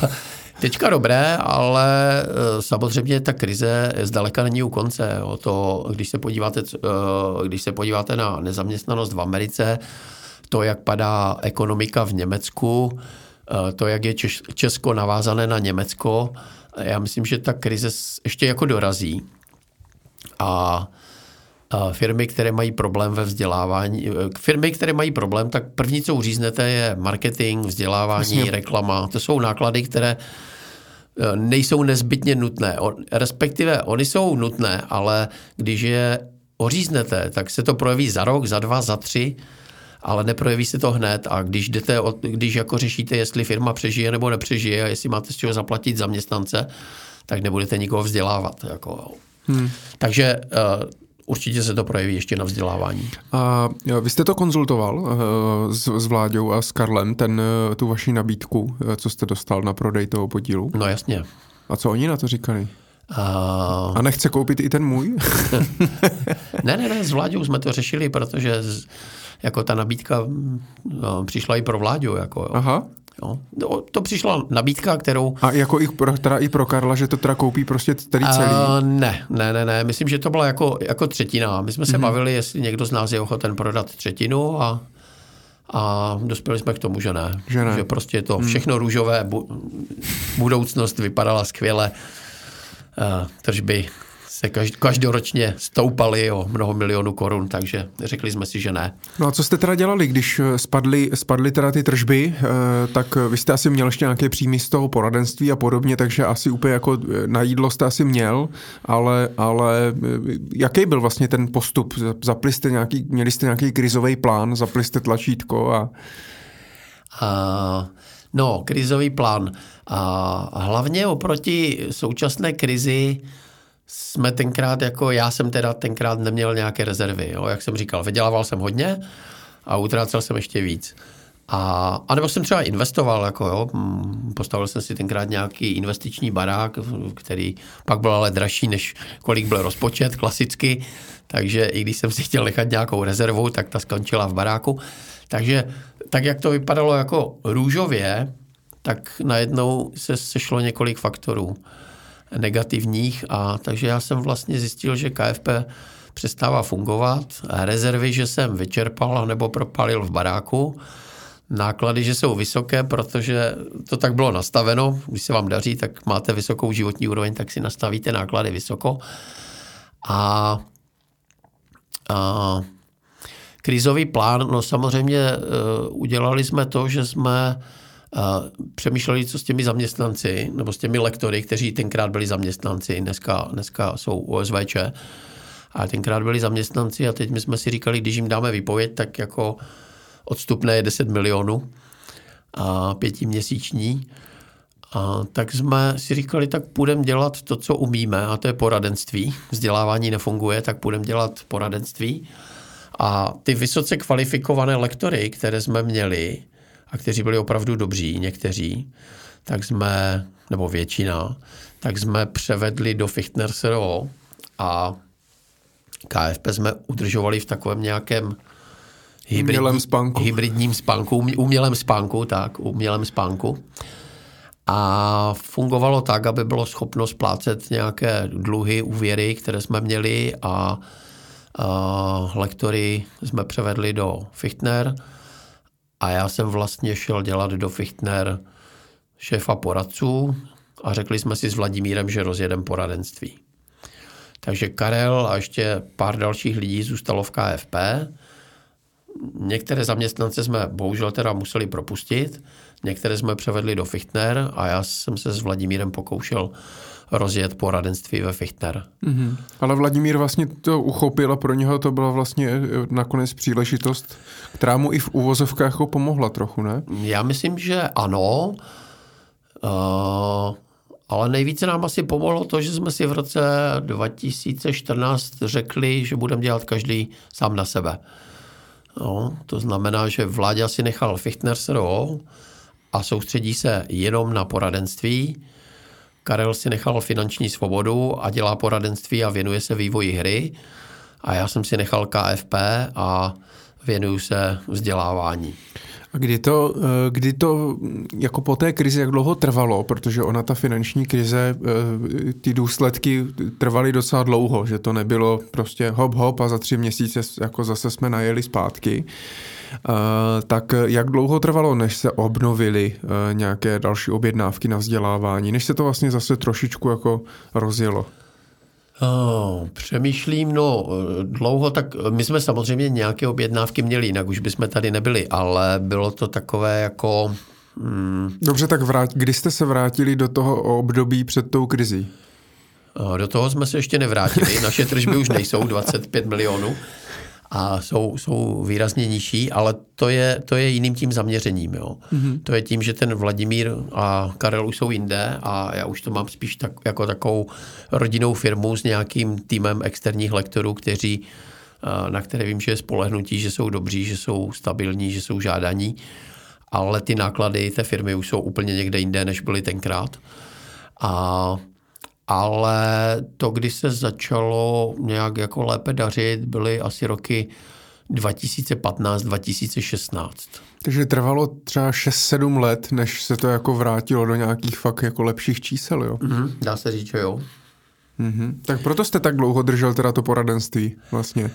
Teďka dobré, ale eh, samozřejmě ta krize zdaleka není u konce. O to, když, se podíváte, eh, když se podíváte na nezaměstnanost v Americe, to, jak padá ekonomika v Německu, to, jak je Česko navázané na Německo, já myslím, že ta krize ještě jako dorazí. A firmy, které mají problém ve vzdělávání, firmy, které mají problém, tak první, co uříznete, je marketing, vzdělávání, Jasně. reklama. To jsou náklady, které nejsou nezbytně nutné. Respektive oni jsou nutné, ale když je oříznete, tak se to projeví za rok, za dva, za tři, ale neprojeví se to hned a když jdete, když jako řešíte, jestli firma přežije nebo nepřežije a jestli máte z čeho zaplatit zaměstnance, tak nebudete nikoho vzdělávat. Jako. Hmm. Takže e, Určitě se to projeví ještě na vzdělávání. A vy jste to konzultoval uh, s, s Vláďou a s Karlem, ten, uh, tu vaši nabídku, uh, co jste dostal na prodej toho podílu? No jasně. A co oni na to říkali? Uh... A nechce koupit i ten můj? ne, ne, ne, s Vláďou jsme to řešili, protože z, jako ta nabídka no, přišla i pro Vláďu. Jako, jo. Aha. Jo. No, to přišla nabídka, kterou... A jako i pro, teda i pro Karla, že to teda koupí prostě tady celý? Uh, ne, ne, ne, ne. Myslím, že to byla jako, jako třetina. My jsme se mm-hmm. bavili, jestli někdo z nás je ochoten prodat třetinu a, a dospěli jsme k tomu, že ne. Že, ne. že prostě to mhm. všechno růžové, bu, budoucnost vypadala skvěle, uh, tržby se každoročně stoupaly o mnoho milionů korun, takže řekli jsme si, že ne. No a co jste teda dělali, když eh, spadly, spadly teda ty tržby, eh, tak vy jste asi měl ještě nějaké příjmy z toho poradenství a podobně, takže asi úplně jako eh, na jídlo jste asi měl, ale, ale jaký byl vlastně ten postup? Zapli jste nějaký, měli jste nějaký krizový plán, zapli jste tlačítko a... a no, krizový plán. A hlavně oproti současné krizi jsme tenkrát jako, já jsem teda tenkrát neměl nějaké rezervy, jo, jak jsem říkal, vydělával jsem hodně a utrácel jsem ještě víc. A, a nebo jsem třeba investoval, jako jo, mm, postavil jsem si tenkrát nějaký investiční barák, který pak byl ale dražší, než kolik byl rozpočet klasicky, takže i když jsem si chtěl nechat nějakou rezervu, tak ta skončila v baráku. Takže tak, jak to vypadalo jako růžově, tak najednou se sešlo několik faktorů negativních a takže já jsem vlastně zjistil, že KFP přestává fungovat, rezervy, že jsem vyčerpal nebo propalil v baráku, náklady, že jsou vysoké, protože to tak bylo nastaveno. Když se vám daří, tak máte vysokou životní úroveň, tak si nastavíte náklady vysoko. A, a krizový plán, no samozřejmě uh, udělali jsme to, že jsme přemýšleli, co s těmi zaměstnanci, nebo s těmi lektory, kteří tenkrát byli zaměstnanci, dneska, dneska jsou OSVČ, a tenkrát byli zaměstnanci a teď my jsme si říkali, když jim dáme výpověď, tak jako odstupné je 10 milionů a pětiměsíční. A tak jsme si říkali, tak půjdeme dělat to, co umíme, a to je poradenství. Vzdělávání nefunguje, tak půjdeme dělat poradenství. A ty vysoce kvalifikované lektory, které jsme měli, a kteří byli opravdu dobří, někteří, tak jsme, nebo většina, tak jsme převedli do Fichtner a KFP jsme udržovali v takovém nějakém hybridní, umělém spánku. hybridním spánku, umělém spánku, tak, umělém spánku. A fungovalo tak, aby bylo schopno splácet nějaké dluhy, úvěry, které jsme měli a, a lektory jsme převedli do Fichtner a já jsem vlastně šel dělat do Fichtner šéfa poradců a řekli jsme si s Vladimírem, že rozjedem poradenství. Takže Karel a ještě pár dalších lidí zůstalo v KFP. Některé zaměstnance jsme bohužel teda museli propustit, některé jsme převedli do Fichtner a já jsem se s Vladimírem pokoušel rozjet poradenství ve Fichtner. Mm-hmm. Ale Vladimír vlastně to uchopil a pro něho to byla vlastně eh, nakonec příležitost, která mu i v uvozovkách pomohla trochu, ne? Já myslím, že ano. Uh, ale nejvíce nám asi pomohlo to, že jsme si v roce 2014 řekli, že budeme dělat každý sám na sebe. No, to znamená, že vládě si nechal Fichtner SRO a soustředí se jenom na poradenství. Karel si nechal finanční svobodu a dělá poradenství a věnuje se vývoji hry. A já jsem si nechal KFP a věnuju se vzdělávání. A kdy to, eh, kdy to jako po té krizi, jak dlouho trvalo, protože ona ta finanční krize, eh, ty důsledky trvaly docela dlouho, že to nebylo prostě hop hop a za tři měsíce jako zase jsme najeli zpátky. Uh, tak jak dlouho trvalo, než se obnovily uh, nějaké další objednávky na vzdělávání, než se to vlastně zase trošičku jako rozjelo? Oh, přemýšlím, no dlouho, tak my jsme samozřejmě nějaké objednávky měli, jinak už bychom tady nebyli, ale bylo to takové jako... Hmm. Dobře, tak vrát, kdy jste se vrátili do toho období před tou krizí? Do toho jsme se ještě nevrátili, naše tržby už nejsou 25 milionů, a jsou, jsou výrazně nižší, ale to je, to je jiným tím zaměřením. Jo. Mm-hmm. To je tím, že ten Vladimír a Karel už jsou jinde a já už to mám spíš tak, jako takovou rodinnou firmu s nějakým týmem externích lektorů, kteří, na které vím, že je spolehnutí, že jsou dobří, že jsou stabilní, že jsou žádaní, ale ty náklady té firmy už jsou úplně někde jinde, než byly tenkrát. A ale to, když se začalo nějak jako lépe dařit, byly asi roky 2015-2016. Takže trvalo třeba 6-7 let, než se to jako vrátilo do nějakých fakt jako lepších čísel, jo? Mm-hmm, dá se říct, že jo. Mm-hmm. Tak proto jste tak dlouho držel teda to poradenství vlastně.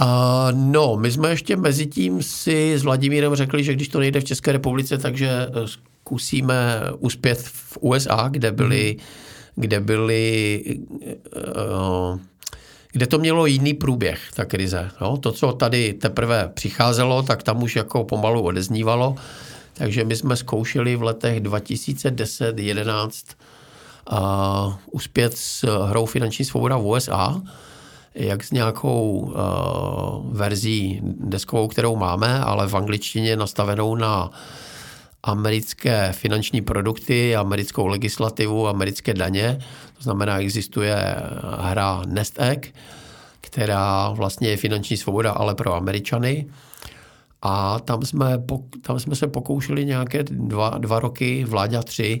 Uh, no, my jsme ještě mezi tím si s Vladimírem řekli, že když to nejde v České republice, takže eh, zkusíme uspět v USA, kde byly mm kde byly, eh, kde to mělo jiný průběh, ta krize. No, to, co tady teprve přicházelo, tak tam už jako pomalu odeznívalo. Takže my jsme zkoušeli v letech 2010-11 uh, uspět s hrou Finanční svoboda v USA, jak s nějakou uh, verzí deskovou, kterou máme, ale v angličtině nastavenou na americké finanční produkty, americkou legislativu, americké daně. To znamená, existuje hra Nest Egg, která vlastně je finanční svoboda, ale pro Američany. A tam jsme, tam jsme se pokoušeli nějaké dva, dva roky, vláďa tři,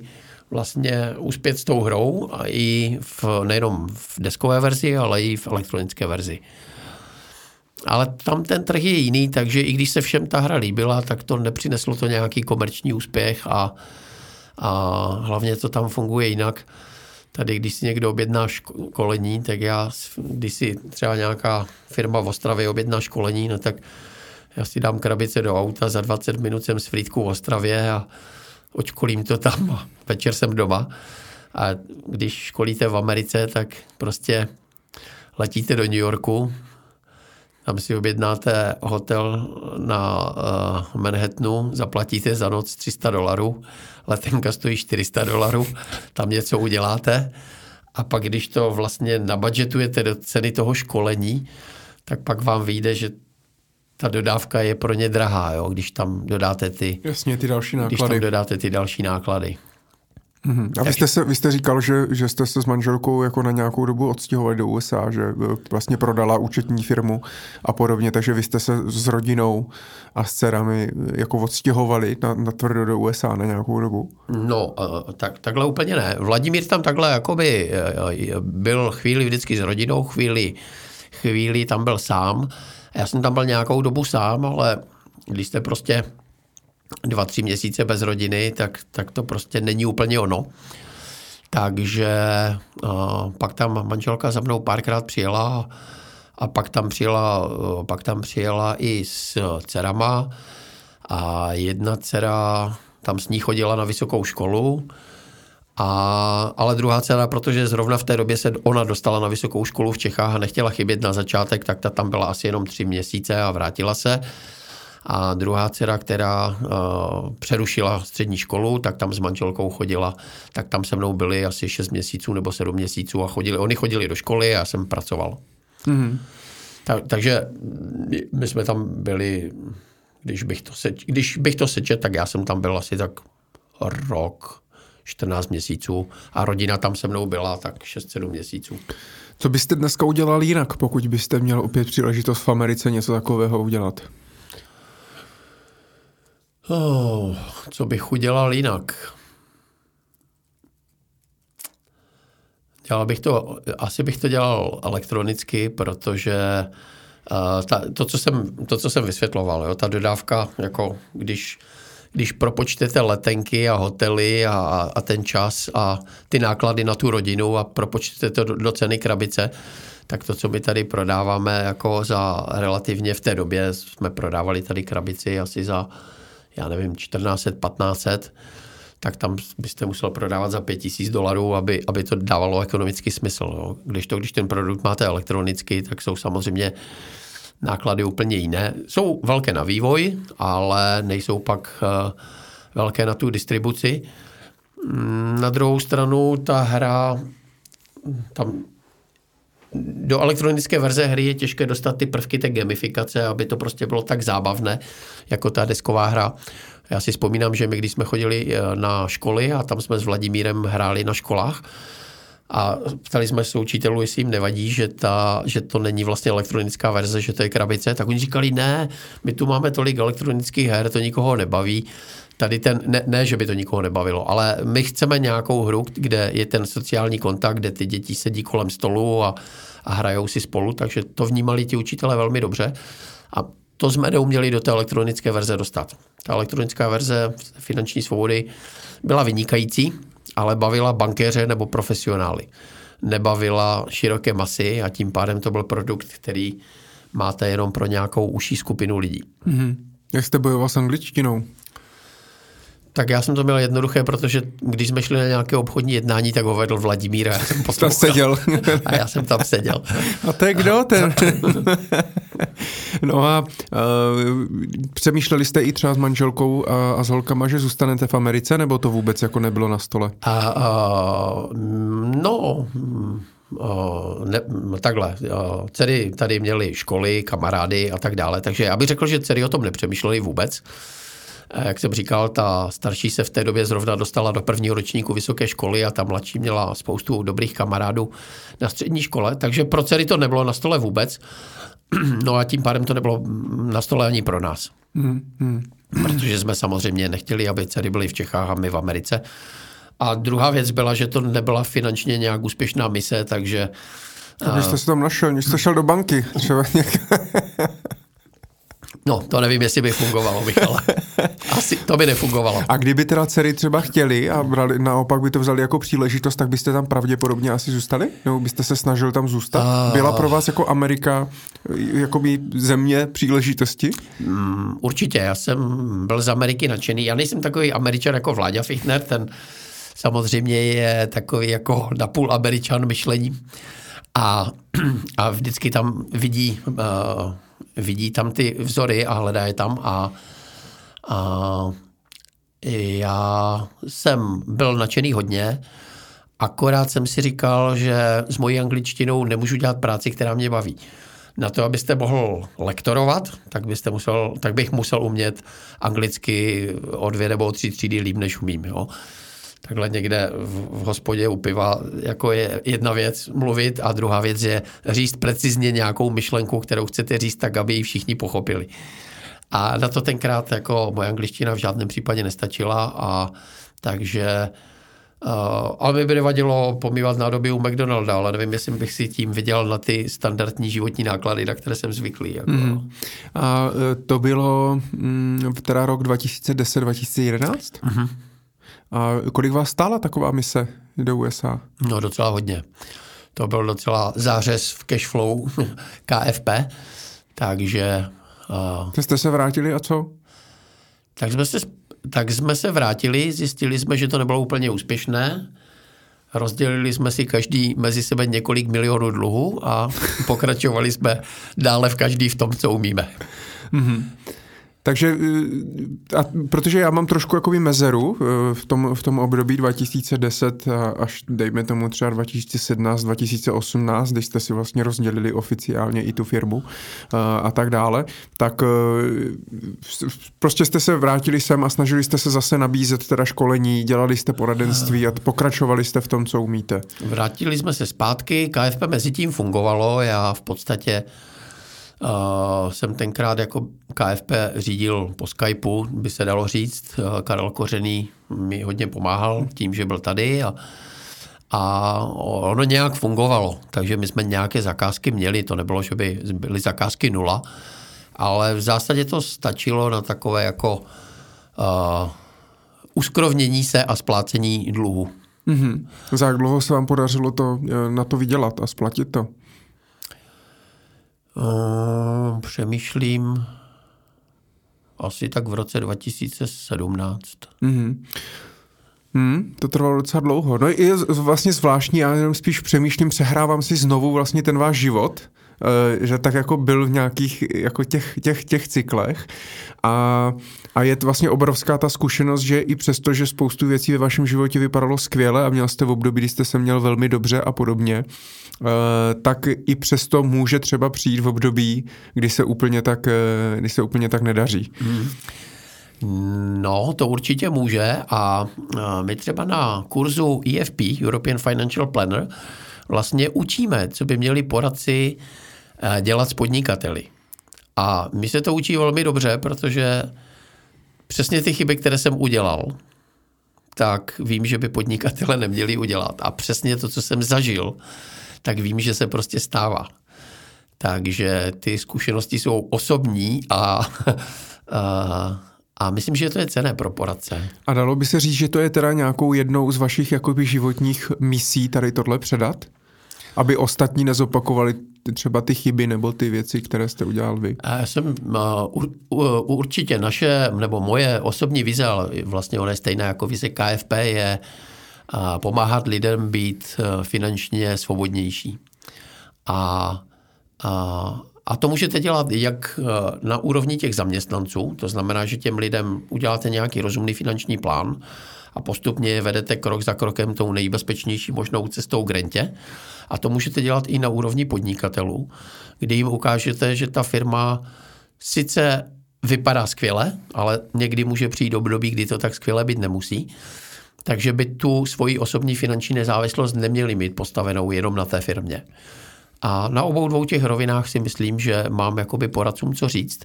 vlastně uspět s tou hrou a i v, nejenom v deskové verzi, ale i v elektronické verzi. Ale tam ten trh je jiný, takže i když se všem ta hra líbila, tak to nepřineslo to nějaký komerční úspěch a, a hlavně to tam funguje jinak. Tady, když si někdo objedná školení, tak já, když si třeba nějaká firma v Ostravě objedná školení, no tak já si dám krabice do auta, za 20 minut jsem s Frýdkou v Ostravě a očkolím to tam a večer jsem doma. A když školíte v Americe, tak prostě letíte do New Yorku, tam si objednáte hotel na uh, Manhattanu, zaplatíte za noc 300 dolarů, letenka stojí 400 dolarů, tam něco uděláte a pak když to vlastně nabudžetujete do ceny toho školení, tak pak vám vyjde, že ta dodávka je pro ně drahá, jo, když tam dodáte ty, Jasně, ty další náklady. Když tam dodáte ty další náklady. Mm-hmm. A vy jste, se, vy jste říkal, že, že jste se s manželkou jako na nějakou dobu odstěhovali do USA, že eh, vlastně prodala účetní firmu a podobně, takže vy jste se s rodinou a s dcerami eh, jako odstěhovali na, na tvrdo do USA na nějakou dobu? No, eh, tak, takhle úplně ne. Vladimír tam takhle jakoby byl chvíli vždycky s rodinou, chvíli, chvíli tam byl sám. Já jsem tam byl nějakou dobu sám, ale když jste prostě dva, tři měsíce bez rodiny, tak, tak to prostě není úplně ono. Takže uh, pak tam manželka za mnou párkrát přijela a pak tam přijela, uh, pak tam přijela i s dcerama a jedna dcera tam s ní chodila na vysokou školu, a, ale druhá dcera, protože zrovna v té době se ona dostala na vysokou školu v Čechách a nechtěla chybět na začátek, tak ta tam byla asi jenom tři měsíce a vrátila se. A druhá dcera, která uh, přerušila střední školu, tak tam s manželkou chodila, tak tam se mnou byli asi 6 měsíců nebo 7 měsíců a chodili, oni chodili do školy a já jsem pracoval. Mm-hmm. Ta, takže my jsme tam byli, když bych to, seč, když bych to sečet, tak já jsem tam byl asi tak rok, 14 měsíců a rodina tam se mnou byla tak 6-7 měsíců. Co byste dneska udělal jinak, pokud byste měl opět příležitost v Americe něco takového udělat? Oh, co bych udělal jinak? Dělal bych to, asi bych to dělal elektronicky, protože uh, ta, to, co jsem, to, co jsem vysvětloval, jo, ta dodávka, jako když, když propočtete letenky a hotely a, a ten čas a ty náklady na tu rodinu a propočtete to do, do ceny krabice, tak to, co my tady prodáváme jako za relativně v té době, jsme prodávali tady krabici asi za já nevím, 1400, 1500, tak tam byste musel prodávat za 5000 dolarů, aby, aby to dávalo ekonomický smysl. Jo. Když to, když ten produkt máte elektronicky, tak jsou samozřejmě náklady úplně jiné. Jsou velké na vývoj, ale nejsou pak uh, velké na tu distribuci. Mm, na druhou stranu ta hra, tam do elektronické verze hry je těžké dostat ty prvky té gamifikace, aby to prostě bylo tak zábavné, jako ta desková hra. Já si vzpomínám, že my když jsme chodili eh, na školy a tam jsme s Vladimírem hráli na školách, a ptali jsme se učitelů, jestli jim nevadí, že, ta, že to není vlastně elektronická verze, že to je krabice, tak oni říkali, ne, my tu máme tolik elektronických her, to nikoho nebaví. Tady ten, ne, ne, že by to nikoho nebavilo, ale my chceme nějakou hru, kde je ten sociální kontakt, kde ty děti sedí kolem stolu a, a hrajou si spolu, takže to vnímali ti učitelé velmi dobře. A to jsme neuměli do té elektronické verze dostat. Ta elektronická verze finanční svobody byla vynikající, ale bavila bankéře nebo profesionály. Nebavila široké masy a tím pádem to byl produkt, který máte jenom pro nějakou užší skupinu lidí. Mm-hmm. Jak jste bojoval s angličtinou? Tak já jsem to měl jednoduché, protože když jsme šli na nějaké obchodní jednání, tak ho vedl Vladimír a já jsem tam seděl. a já jsem tam seděl. A to je kdo ten? no a uh, přemýšleli jste i třeba s manželkou a, a s holkama, že zůstanete v Americe, nebo to vůbec jako nebylo na stole? A, uh, no, Uh, ne, takhle, uh, dcery tady měly školy, kamarády a tak dále, takže já bych řekl, že dcery o tom nepřemýšleli vůbec. Jak jsem říkal, ta starší se v té době zrovna dostala do prvního ročníku vysoké školy a ta mladší měla spoustu dobrých kamarádů na střední škole, takže pro dcery to nebylo na stole vůbec. no a tím pádem to nebylo na stole ani pro nás. Hmm, hmm. Protože jsme samozřejmě nechtěli, aby dcery byly v Čechách a my v Americe. A druhá věc byla, že to nebyla finančně nějak úspěšná mise, takže... A vy jste se tam našel, když jste šel do banky. Třeba No, to nevím, jestli by fungovalo, Michal. Asi to by nefungovalo. A kdyby teda dcery třeba chtěli a brali, naopak by to vzali jako příležitost, tak byste tam pravděpodobně asi zůstali? Nebo byste se snažil tam zůstat? A... Byla pro vás jako Amerika jakoby země příležitosti? Mm, určitě, já jsem byl z Ameriky nadšený. Já nejsem takový američan jako Vláďa Fichtner, ten samozřejmě je takový jako napůl američan myšlení. A, a vždycky tam vidí uh, vidí tam ty vzory a hledá je tam a, a já jsem byl nadšený hodně, akorát jsem si říkal, že s mojí angličtinou nemůžu dělat práci, která mě baví. Na to, abyste mohl lektorovat, tak, byste musel, tak bych musel umět anglicky o dvě nebo o tři třídy líp, než umím. Jo takhle někde v, v hospodě u piva, jako je jedna věc mluvit a druhá věc je říct precizně nějakou myšlenku, kterou chcete říct tak, aby ji všichni pochopili. A na to tenkrát jako moje angličtina v žádném případě nestačila a takže Uh, ale mi by nevadilo pomývat nádoby u McDonalda, ale nevím, jestli bych si tím viděl na ty standardní životní náklady, na které jsem zvyklý. Jako. Mm. A e, to bylo mm, teda rok 2010-2011? Mm-hmm. A kolik vás stála taková mise do USA? No docela hodně. To byl docela zářez v cashflow KFP, takže... Uh, jste se vrátili a co? Tak jsme se, tak jsme se vrátili, zjistili jsme, že to nebylo úplně úspěšné. Rozdělili jsme si každý mezi sebe několik milionů dluhů a pokračovali jsme dále v každý v tom, co umíme. Mm-hmm. Takže, eh, a protože já mám trošku jakoby mezeru eh, v tom, v tom období 2010 až dejme tomu třeba 2017, 2018, když jste si vlastně rozdělili oficiálně i tu firmu eh, a tak dále, tak prostě jste se vrátili sem a snažili jste se zase nabízet teda školení, dělali jste poradenství a pokračovali jste v tom, co umíte. Vrátili jsme se zpátky, KFP mezi tím fungovalo, já v podstatě Uh, jsem tenkrát jako KFP řídil po Skypeu, by se dalo říct. Uh, Karel Kořený mi hodně pomáhal tím, že byl tady a, a ono nějak fungovalo. Takže my jsme nějaké zakázky měli, to nebylo, že by byly zakázky nula, ale v zásadě to stačilo na takové jako uh, uskrovnění se a splácení dluhu. Mm-hmm. Za jak dlouho se vám podařilo to, na to vydělat a splatit to? Uh, přemýšlím asi tak v roce 2017. Mm-hmm. Hmm, to trvalo docela dlouho. No je vlastně zvláštní, já jenom spíš přemýšlím, přehrávám si znovu vlastně ten váš život, Eh, že tak jako byl v nějakých jako těch, těch, těch cyklech a, a je to vlastně obrovská ta zkušenost, že i přesto, že spoustu věcí ve vašem životě vypadalo skvěle a měl jste v období, kdy jste se měl velmi dobře a podobně, eh, tak i přesto může třeba přijít v období, kdy se úplně tak, eh, kdy se úplně tak nedaří. Hmm. No, to určitě může a my třeba na kurzu EFP, European Financial Planner, vlastně učíme, co by měli poradci Eh, dělat s podnikateli. A mi se to učí velmi dobře, protože přesně ty chyby, které jsem udělal, tak vím, že by podnikatele neměli udělat. A přesně to, co jsem zažil, tak vím, že se prostě stává. Takže ty zkušenosti jsou osobní a, a, a myslím, že to je cené pro poradce. A dalo by se říct, že to je teda nějakou jednou z vašich jakoby životních misí tady tohle předat? Aby ostatní nezopakovali třeba ty chyby nebo ty věci, které jste udělal vy? Já jsem určitě naše, nebo moje osobní vize, ale vlastně ona je stejná jako vize KFP, je pomáhat lidem být e, finančně svobodnější. A, a, a to můžete dělat jak na úrovni těch zaměstnanců, to znamená, že těm lidem uděláte nějaký rozumný finanční plán a postupně je vedete krok za krokem tou nejbezpečnější možnou cestou k rentě, a to můžete dělat i na úrovni podnikatelů, kdy jim ukážete, že ta firma sice vypadá skvěle, ale někdy může přijít období, kdy to tak skvěle být nemusí. Takže by tu svoji osobní finanční nezávislost neměli mít postavenou jenom na té firmě. A na obou dvou těch rovinách si myslím, že mám jakoby poradcům co říct.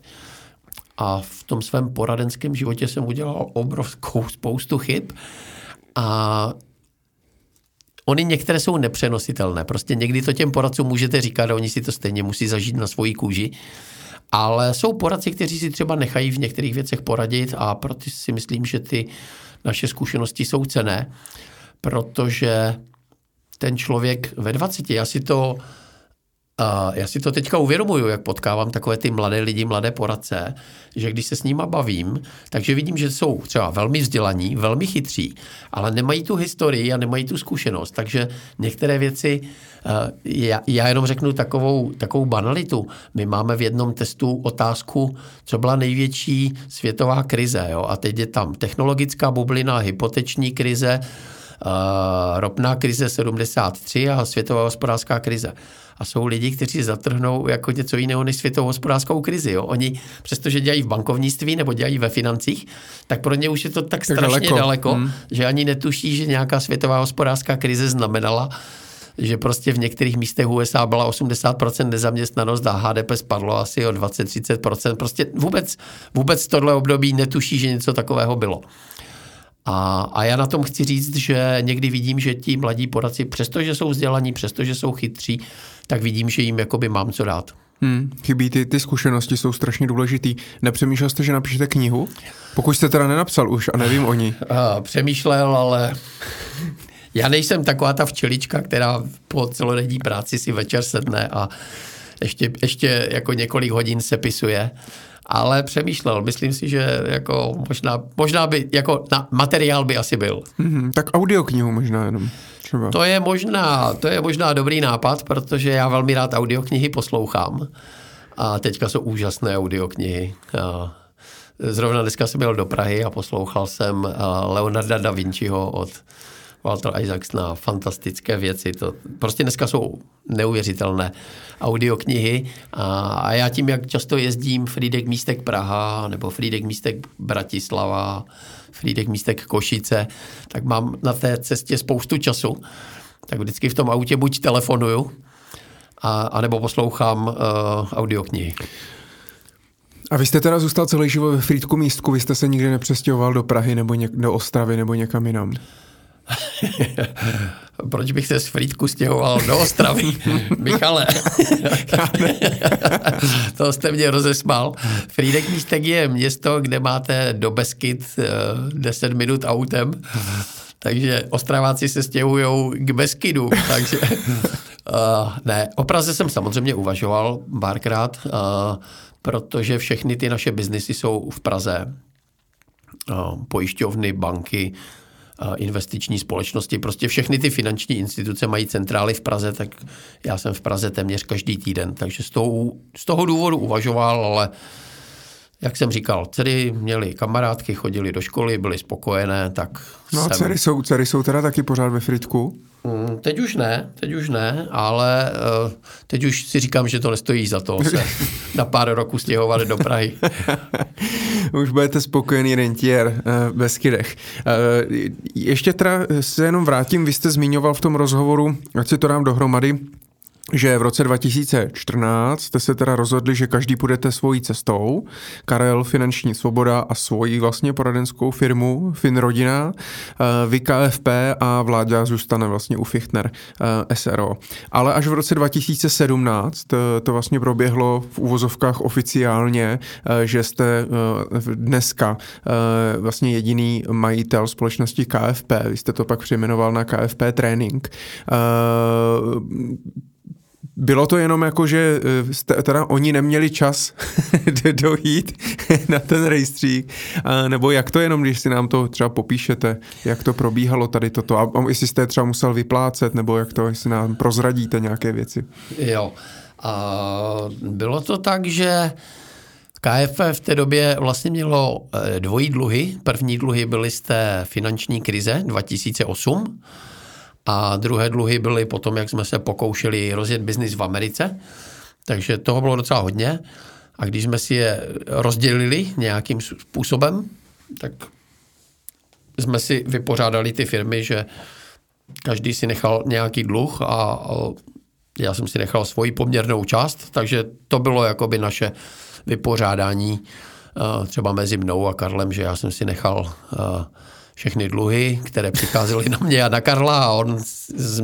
A v tom svém poradenském životě jsem udělal obrovskou spoustu chyb. A Oni některé jsou nepřenositelné. Prostě někdy to těm poradcům můžete říkat a oni si to stejně musí zažít na svoji kůži. Ale jsou poradci, kteří si třeba nechají v některých věcech poradit a proto si myslím, že ty naše zkušenosti jsou cené, protože ten člověk ve 20, já si to a já si to teďka uvědomuju, jak potkávám takové ty mladé lidi, mladé poradce, že když se s nima bavím, takže vidím, že jsou třeba velmi vzdělaní, velmi chytří, ale nemají tu historii a nemají tu zkušenost. Takže některé věci, já, já jenom řeknu takovou, takovou banalitu. My máme v jednom testu otázku, co byla největší světová krize. Jo? A teď je tam technologická bublina, hypoteční krize, ropná krize 73 a světová hospodářská krize a jsou lidi, kteří zatrhnou jako něco jiného než světovou hospodářskou krizi. Jo. Oni, přestože dělají v bankovnictví nebo dělají ve financích, tak pro ně už je to tak, tak strašně daleko, daleko hmm. že ani netuší, že nějaká světová hospodářská krize znamenala, že prostě v některých místech USA byla 80% nezaměstnanost a HDP spadlo asi o 20-30%. Prostě vůbec, vůbec tohle období netuší, že něco takového bylo. A, a já na tom chci říct, že někdy vidím, že ti mladí poradci, přestože jsou vzdělaní, přestože jsou chytří, tak vidím, že jim jakoby mám co dát. Hmm, chybí ty, ty zkušenosti, jsou strašně důležitý. Nepřemýšlel jste, že napíšete knihu? Pokud jste teda nenapsal už a nevím o ní. A, přemýšlel, ale já nejsem taková ta včelička, která po celodenní práci si večer sedne a ještě, ještě jako několik hodin se pisuje ale přemýšlel. Myslím si, že jako možná, možná by, jako na, materiál by asi byl. Mm-hmm, tak audioknihu možná jenom. Třeba. To je možná, to je možná dobrý nápad, protože já velmi rád audioknihy poslouchám. A teďka jsou úžasné audioknihy. Zrovna dneska jsem byl do Prahy a poslouchal jsem Leonarda da Vinciho od Walter Isaacs na fantastické věci. To prostě dneska jsou neuvěřitelné audioknihy a, a já tím, jak často jezdím Frídek Místek Praha nebo Frídek Místek Bratislava, Frídek Místek Košice, tak mám na té cestě spoustu času. Tak vždycky v tom autě buď telefonuju, a, anebo poslouchám uh, audioknihy. A vy jste teda zůstal celý život ve Frýdku místku, vy jste se nikdy nepřestěhoval do Prahy nebo něk- do Ostravy nebo někam jinam? Proč bych se z Frýdku stěhoval do Ostravy? Michale, to jste mě rozesmal. Frýdek místek je město, kde máte do Beskyt 10 eh, minut autem, takže Ostraváci se stěhují k Beskydu, takže uh, ne, o Praze jsem samozřejmě uvažoval párkrát, uh, protože všechny ty naše biznisy jsou v Praze. Uh, pojišťovny, banky, investiční společnosti. Prostě všechny ty finanční instituce mají centrály v Praze, tak já jsem v Praze téměř každý týden. Takže z toho, z toho důvodu uvažoval, ale jak jsem říkal, dcery měly kamarádky, chodili do školy, byly spokojené, tak No a jsem... dcery jsou, dcery jsou teda taky pořád ve Fritku? Mm, teď už ne, teď už ne, ale uh, teď už si říkám, že to nestojí za to se na pár roků stěhovat do Prahy. už budete spokojený rentier uh, ve Skydech. Uh, ještě teda se jenom vrátím, vy jste zmiňoval v tom rozhovoru, ať si to dám dohromady, že v roce 2014 jste se teda rozhodli, že každý půjdete svojí cestou. Karel Finanční svoboda a svoji vlastně poradenskou firmu Finrodina, eh, vy KFP a Vláďa zůstane vlastně u Fichtner eh, SRO. Ale až v roce 2017 eh, to vlastně proběhlo v úvozovkách oficiálně, že jste dneska vlastně jediný majitel společnosti KFP. Vy jste to pak přejmenoval na KFP Training bylo to jenom jako, že eh, teda oni neměli čas dojít na ten rejstřík, a, nebo jak to jenom, když si nám to třeba popíšete, jak to probíhalo tady toto, a, a jestli jste třeba musel vyplácet, nebo jak to, jestli nám prozradíte nějaké věci. Jo, a bylo to tak, že KFF v té době vlastně mělo eh, dvojí dluhy. První dluhy byly z té finanční krize 2008, a druhé dluhy byly potom, jak jsme se pokoušeli rozjet biznis v Americe. Takže toho bylo docela hodně. A když jsme si je rozdělili nějakým způsobem, tak jsme si vypořádali ty firmy, že každý si nechal nějaký dluh a já jsem si nechal svoji poměrnou část, takže to bylo jakoby naše vypořádání uh, třeba mezi mnou a Karlem, že já jsem si nechal uh, všechny dluhy, které přicházely na mě a na Karla a on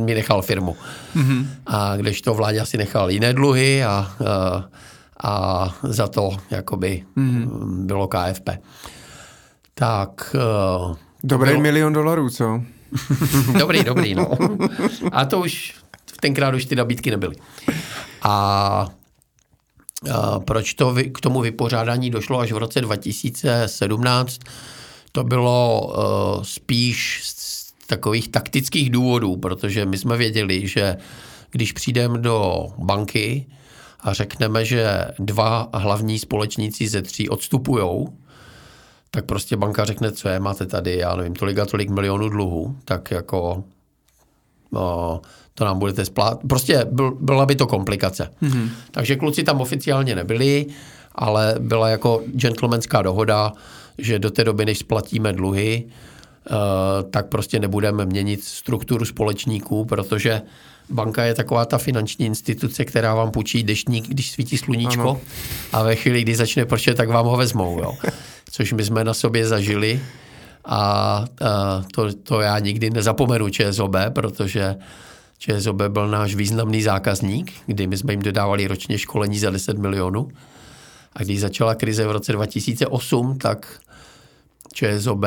mi nechal firmu. Mm-hmm. A kdežto vládě si nechal jiné dluhy a, a, a za to jakoby mm-hmm. bylo KFP. Tak... Dobrý bylo... milion dolarů, co? dobrý, dobrý, no. A to už, tenkrát už ty nabídky nebyly. A, a proč to k tomu vypořádání došlo až v roce 2017? To bylo uh, spíš z takových taktických důvodů, protože my jsme věděli, že když přijdeme do banky a řekneme, že dva hlavní společníci ze tří odstupujou, tak prostě banka řekne, co je, máte tady, já nevím, tolik a tolik milionů dluhů, tak jako no, to nám budete splát. Prostě byl, byla by to komplikace. Mm-hmm. Takže kluci tam oficiálně nebyli, ale byla jako gentlemanská dohoda, že do té doby, než splatíme dluhy, eh, tak prostě nebudeme měnit strukturu společníků, protože banka je taková ta finanční instituce, která vám půjčí deštník, když svítí sluníčko ano. a ve chvíli, kdy začne pršet, tak vám ho vezmou. Jo. Což my jsme na sobě zažili a, a to, to já nikdy nezapomenu ČSOB, protože ČSOB byl náš významný zákazník, kdy my jsme jim dodávali ročně školení za 10 milionů. A když začala krize v roce 2008, tak ČSOB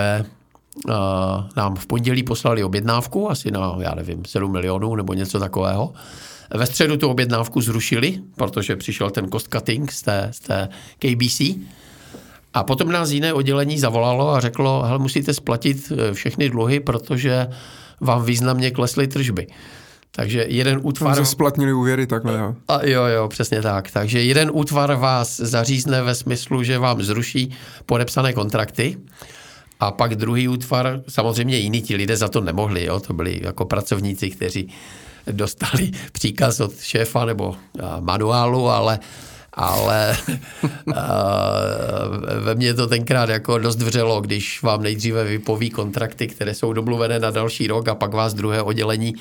nám v pondělí poslali objednávku, asi na, já nevím, 7 milionů nebo něco takového. Ve středu tu objednávku zrušili, protože přišel ten cost cutting z té, z té KBC. A potom nás jiné oddělení zavolalo a řeklo, hele, musíte splatit e, všechny dluhy, protože vám významně klesly tržby. Takže jeden útvar... Že splatnili úvěry takhle, jo. A jo, jo, přesně tak. Takže jeden útvar vás zařízne ve smyslu, že vám zruší podepsané kontrakty a pak druhý útvar, samozřejmě jiní ti lidé za to nemohli, jo? to byli jako pracovníci, kteří dostali příkaz od šéfa nebo manuálu, ale ale ve mně to tenkrát jako dost vřelo, když vám nejdříve vypoví kontrakty, které jsou domluvené na další rok a pak vás druhé oddělení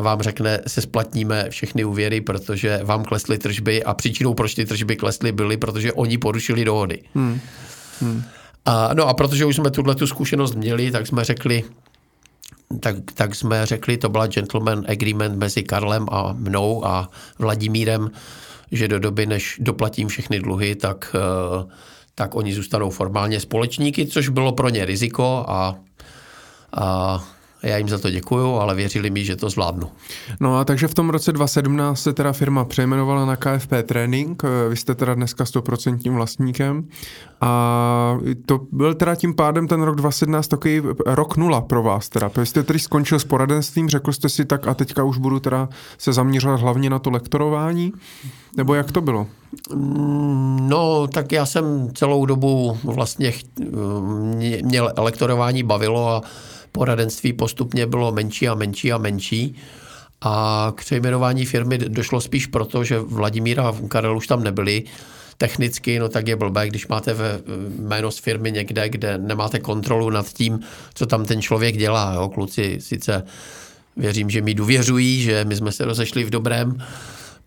vám řekne, se splatníme všechny úvěry, protože vám klesly tržby a příčinou, proč ty tržby klesly, byly, protože oni porušili dohody. Hmm. Hmm. A, no a protože už jsme tuhle tu zkušenost měli, tak jsme řekli, tak, tak jsme řekli, to byla gentleman agreement mezi Karlem a mnou a Vladimírem, že do doby, než doplatím všechny dluhy, tak, eh, tak oni zůstanou formálně společníky, což bylo pro ně riziko a, a já jim za to děkuju, ale věřili mi, že to zvládnu. No a takže v tom roce 2017 se teda firma přejmenovala na KFP Training, vy jste teda dneska 100% vlastníkem a to byl teda tím pádem ten rok 2017 takový rok nula pro vás teda. Vy jste tedy skončil s poradenstvím, řekl jste si tak a teďka už budu teda se zaměřovat hlavně na to lektorování, nebo jak to bylo? Mm, no, tak já jsem celou dobu vlastně měl lektorování bavilo a poradenství postupně bylo menší a menší a menší. A k přejmenování firmy došlo spíš proto, že Vladimír a Karel už tam nebyli. Technicky, no tak je blbé, když máte ve jméno z firmy někde, kde nemáte kontrolu nad tím, co tam ten člověk dělá. Jo? Kluci sice věřím, že mi důvěřují, že my jsme se rozešli v dobrém,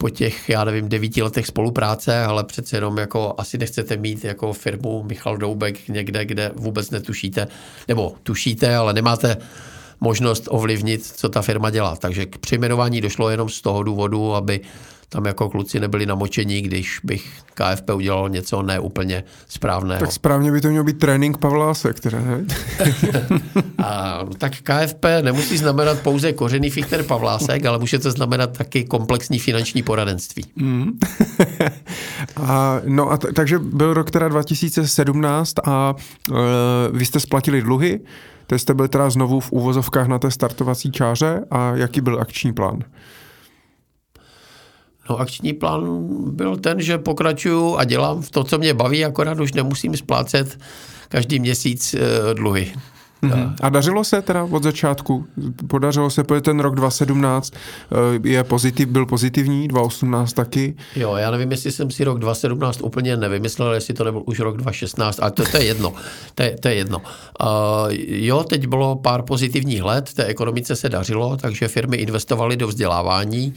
po těch, já nevím, devíti letech spolupráce, ale přece jenom jako asi nechcete mít jako firmu Michal Doubek někde, kde vůbec netušíte, nebo tušíte, ale nemáte možnost ovlivnit, co ta firma dělá. Takže k přejmenování došlo jenom z toho důvodu, aby tam jako kluci nebyli namočení, když bych KFP udělal něco neúplně správného. Tak správně by to měl být trénink Pavlásek, které ne? A, tak KFP nemusí znamenat pouze kořený fichter Pavlásek, ale může to znamenat taky komplexní finanční poradenství. Mm. a, no a t- takže byl rok teda 2017 a e, vy jste splatili dluhy, teď jste byl teda znovu v úvozovkách na té startovací čáře a jaký byl akční plán? No akční plán byl ten, že pokračuju a dělám v to, co mě baví, akorát už nemusím splácet každý měsíc eh, dluhy. Mm-hmm. A dařilo se teda od začátku? Podařilo se, protože ten rok 2017 eh, je pozitiv, byl pozitivní, 2018 taky. Jo, já nevím, jestli jsem si rok 2017 úplně nevymyslel, jestli to nebyl už rok 2016, ale to, to je jedno. To je, to je jedno. Uh, jo, teď bylo pár pozitivních let, té ekonomice se dařilo, takže firmy investovaly do vzdělávání.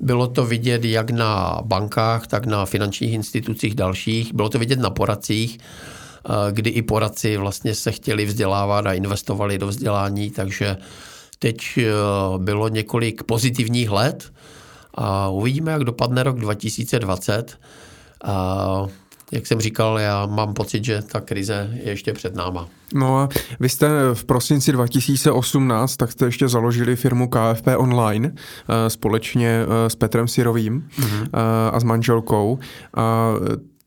Bylo to vidět jak na bankách, tak na finančních institucích dalších. Bylo to vidět na poradcích, eh, kdy i poradci vlastně se chtěli vzdělávat a investovali do vzdělání, takže teď eh, bylo několik pozitivních let a uvidíme, jak dopadne rok 2020. A jak jsem říkal, já mám pocit, že ta krize je ještě před náma. No a vy jste v prosinci 2018, tak jste ještě založili firmu KFP Online eh, společně eh, s Petrem Sirovým mm-hmm. a s manželkou. A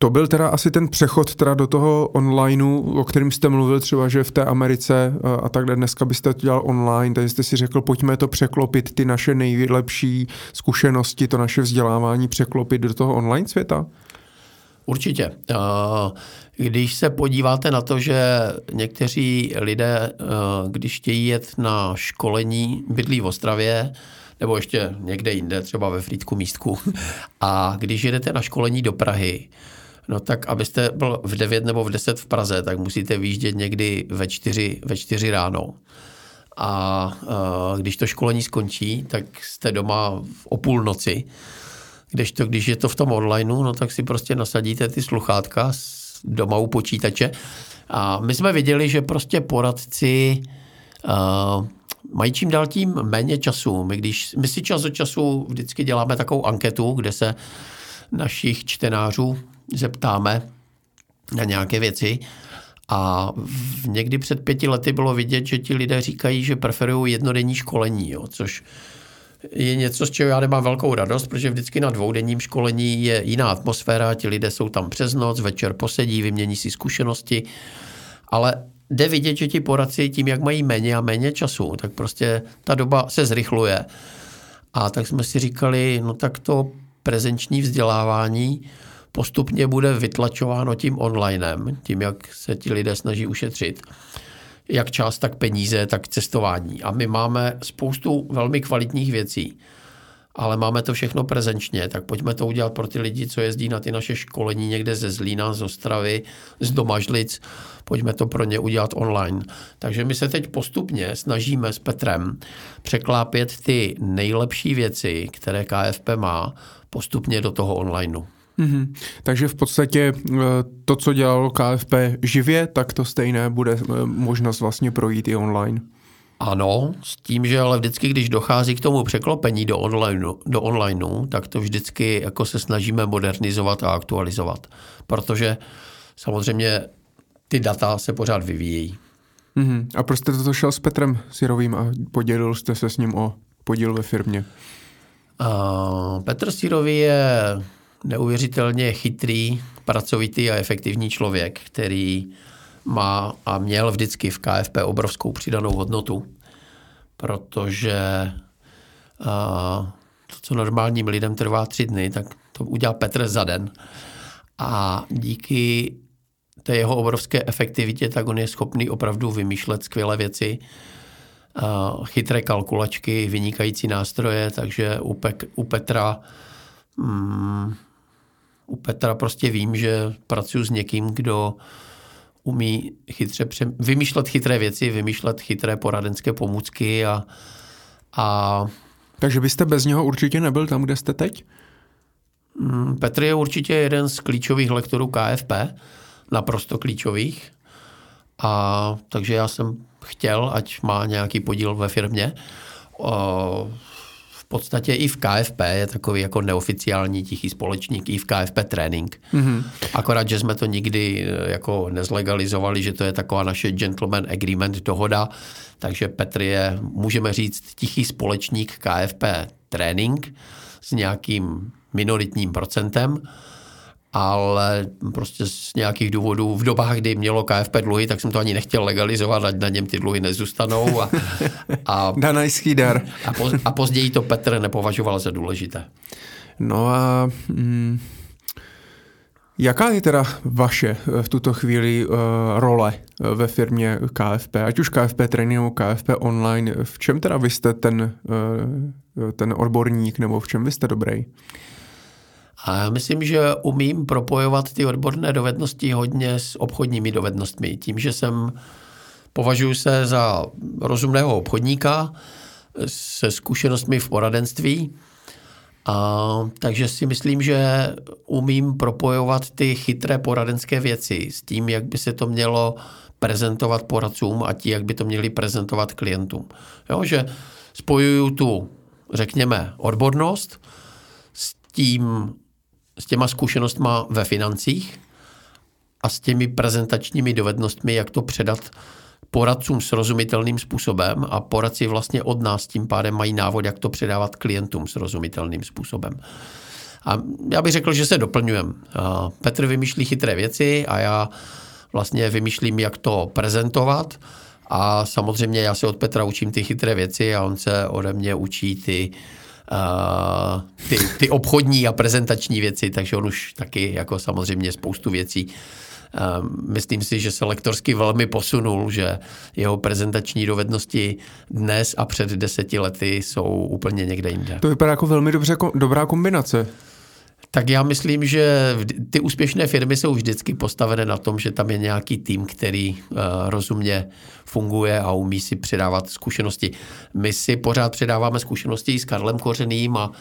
to byl teda asi ten přechod teda do toho onlineu, o kterém jste mluvil třeba, že v té Americe a takhle dneska byste to dělal online, takže jste si řekl, pojďme to překlopit, ty naše nejlepší zkušenosti, to naše vzdělávání překlopit do toho online světa? Určitě. Když se podíváte na to, že někteří lidé, když chtějí jet na školení, bydlí v Ostravě, nebo ještě někde jinde, třeba ve Frýdku místku, a když jedete na školení do Prahy, No tak abyste byl v 9 nebo v 10 v Praze, tak musíte výjíždět někdy ve 4, ve 4 ráno. A uh, když to školení skončí, tak jste doma o půlnoci. Kdežto, když je to v tom onlineu, no tak si prostě nasadíte ty sluchátka doma u počítače. A my jsme viděli, že prostě poradci uh, mají čím dál tím méně času. My, když, my si čas od času vždycky děláme takovou anketu, kde se našich čtenářů zeptáme na nějaké věci. A někdy před pěti lety bylo vidět, že ti lidé říkají, že preferují jednodenní školení, jo, což je něco, z čeho já nemám velkou radost, protože vždycky na dvoudenním školení je jiná atmosféra, ti lidé jsou tam přes noc, večer posedí, vymění si zkušenosti, ale jde vidět, že ti poradci tím, jak mají méně a méně času, tak prostě ta doba se zrychluje. A tak jsme si říkali, no tak to prezenční vzdělávání postupně bude vytlačováno tím onlinem, tím, jak se ti lidé snaží ušetřit jak čas, tak peníze, tak cestování. A my máme spoustu velmi kvalitních věcí, ale máme to všechno prezenčně, tak pojďme to udělat pro ty lidi, co jezdí na ty naše školení někde ze Zlína, z Ostravy, z Domažlic, pojďme to pro ně udělat online. Takže my se teď postupně snažíme s Petrem překlápět ty nejlepší věci, které KFP má, postupně do toho onlineu. Mm-hmm. Takže v podstatě eh, to, co dělalo KFP živě, tak to stejné bude eh, možnost vlastně projít i online. Ano, s tím, že ale vždycky, když dochází k tomu překlopení do onlineu, do onlineu, tak to vždycky jako se snažíme modernizovat a aktualizovat. Protože samozřejmě ty data se pořád vyvíjejí. Mm-hmm. A proč jste to šel s Petrem Sirovým a podělil jste se s ním o podíl ve firmě? Uh, Petr Sirový je neuvěřitelně chytrý, pracovitý a efektivní člověk, který má a měl vždycky v KFP obrovskou přidanou hodnotu, protože a, to, co normálním lidem trvá tři dny, tak to udělá Petr za den. A díky té jeho obrovské efektivitě, tak on je schopný opravdu vymýšlet skvělé věci, chytré kalkulačky, vynikající nástroje, takže u, Pek, u Petra mm, u Petra prostě vím, že pracuji s někým, kdo umí chytře pře- vymýšlet chytré věci, vymýšlet chytré poradenské pomůcky a, a... Takže byste bez něho určitě nebyl tam, kde jste teď? Mm, Petr je určitě jeden z klíčových lektorů KFP, naprosto klíčových. A takže já jsem chtěl, ať má nějaký podíl ve firmě. O, podstatě i v KFP je takový jako neoficiální tichý společník, i v KFP trénink. Mm-hmm. Akorát, že jsme to nikdy eh, jako nezlegalizovali, že to je taková naše gentleman agreement dohoda, takže Petr je, můžeme říct, tichý společník KFP trénink s nějakým minoritním procentem ale prostě z nějakých důvodů v dobách, kdy mělo KFP dluhy, tak jsem to ani nechtěl legalizovat, ať na něm ty dluhy nezůstanou. A, a, Danajský dar. A, poz, a později to Petr nepovažoval za důležité. No a mm, jaká je teda vaše eh, v tuto chvíli uh, role eh, ve firmě KFP, ať už KFP Training nebo KFP Online, v čem teda vy jste ten, uh, ten odborník nebo v čem vy jste dobrý? A já myslím, že umím propojovat ty odborné dovednosti hodně s obchodními dovednostmi. Tím, že jsem považuji se za rozumného obchodníka se zkušenostmi v poradenství A, takže si myslím, že umím propojovat ty chytré poradenské věci s tím, jak by se to mělo prezentovat poradcům a ti, jak by to měli prezentovat klientům. Jo, že spojuju tu, řekněme, odbornost s, tím, s těma zkušenostma ve financích a s těmi prezentačními dovednostmi, jak to předat poradcům srozumitelným způsobem a poradci vlastně od nás tím pádem mají návod, jak to předávat klientům srozumitelným způsobem. A já bych řekl, že se doplňujem. Petr vymýšlí chytré věci a já vlastně vymýšlím, jak to prezentovat a samozřejmě já se od Petra učím ty chytré věci a on se ode mě učí ty, uh, ty, ty obchodní a prezentační věci, takže on už taky jako samozřejmě spoustu věcí Myslím si, že se lektorsky velmi posunul, že jeho prezentační dovednosti dnes a před deseti lety jsou úplně někde jinde. To vypadá jako velmi dobře, dobrá kombinace. Tak já myslím, že ty úspěšné firmy jsou vždycky postavené na tom, že tam je nějaký tým, který uh, rozumně funguje a umí si předávat zkušenosti. My si pořád předáváme zkušenosti s Karlem Kořeným a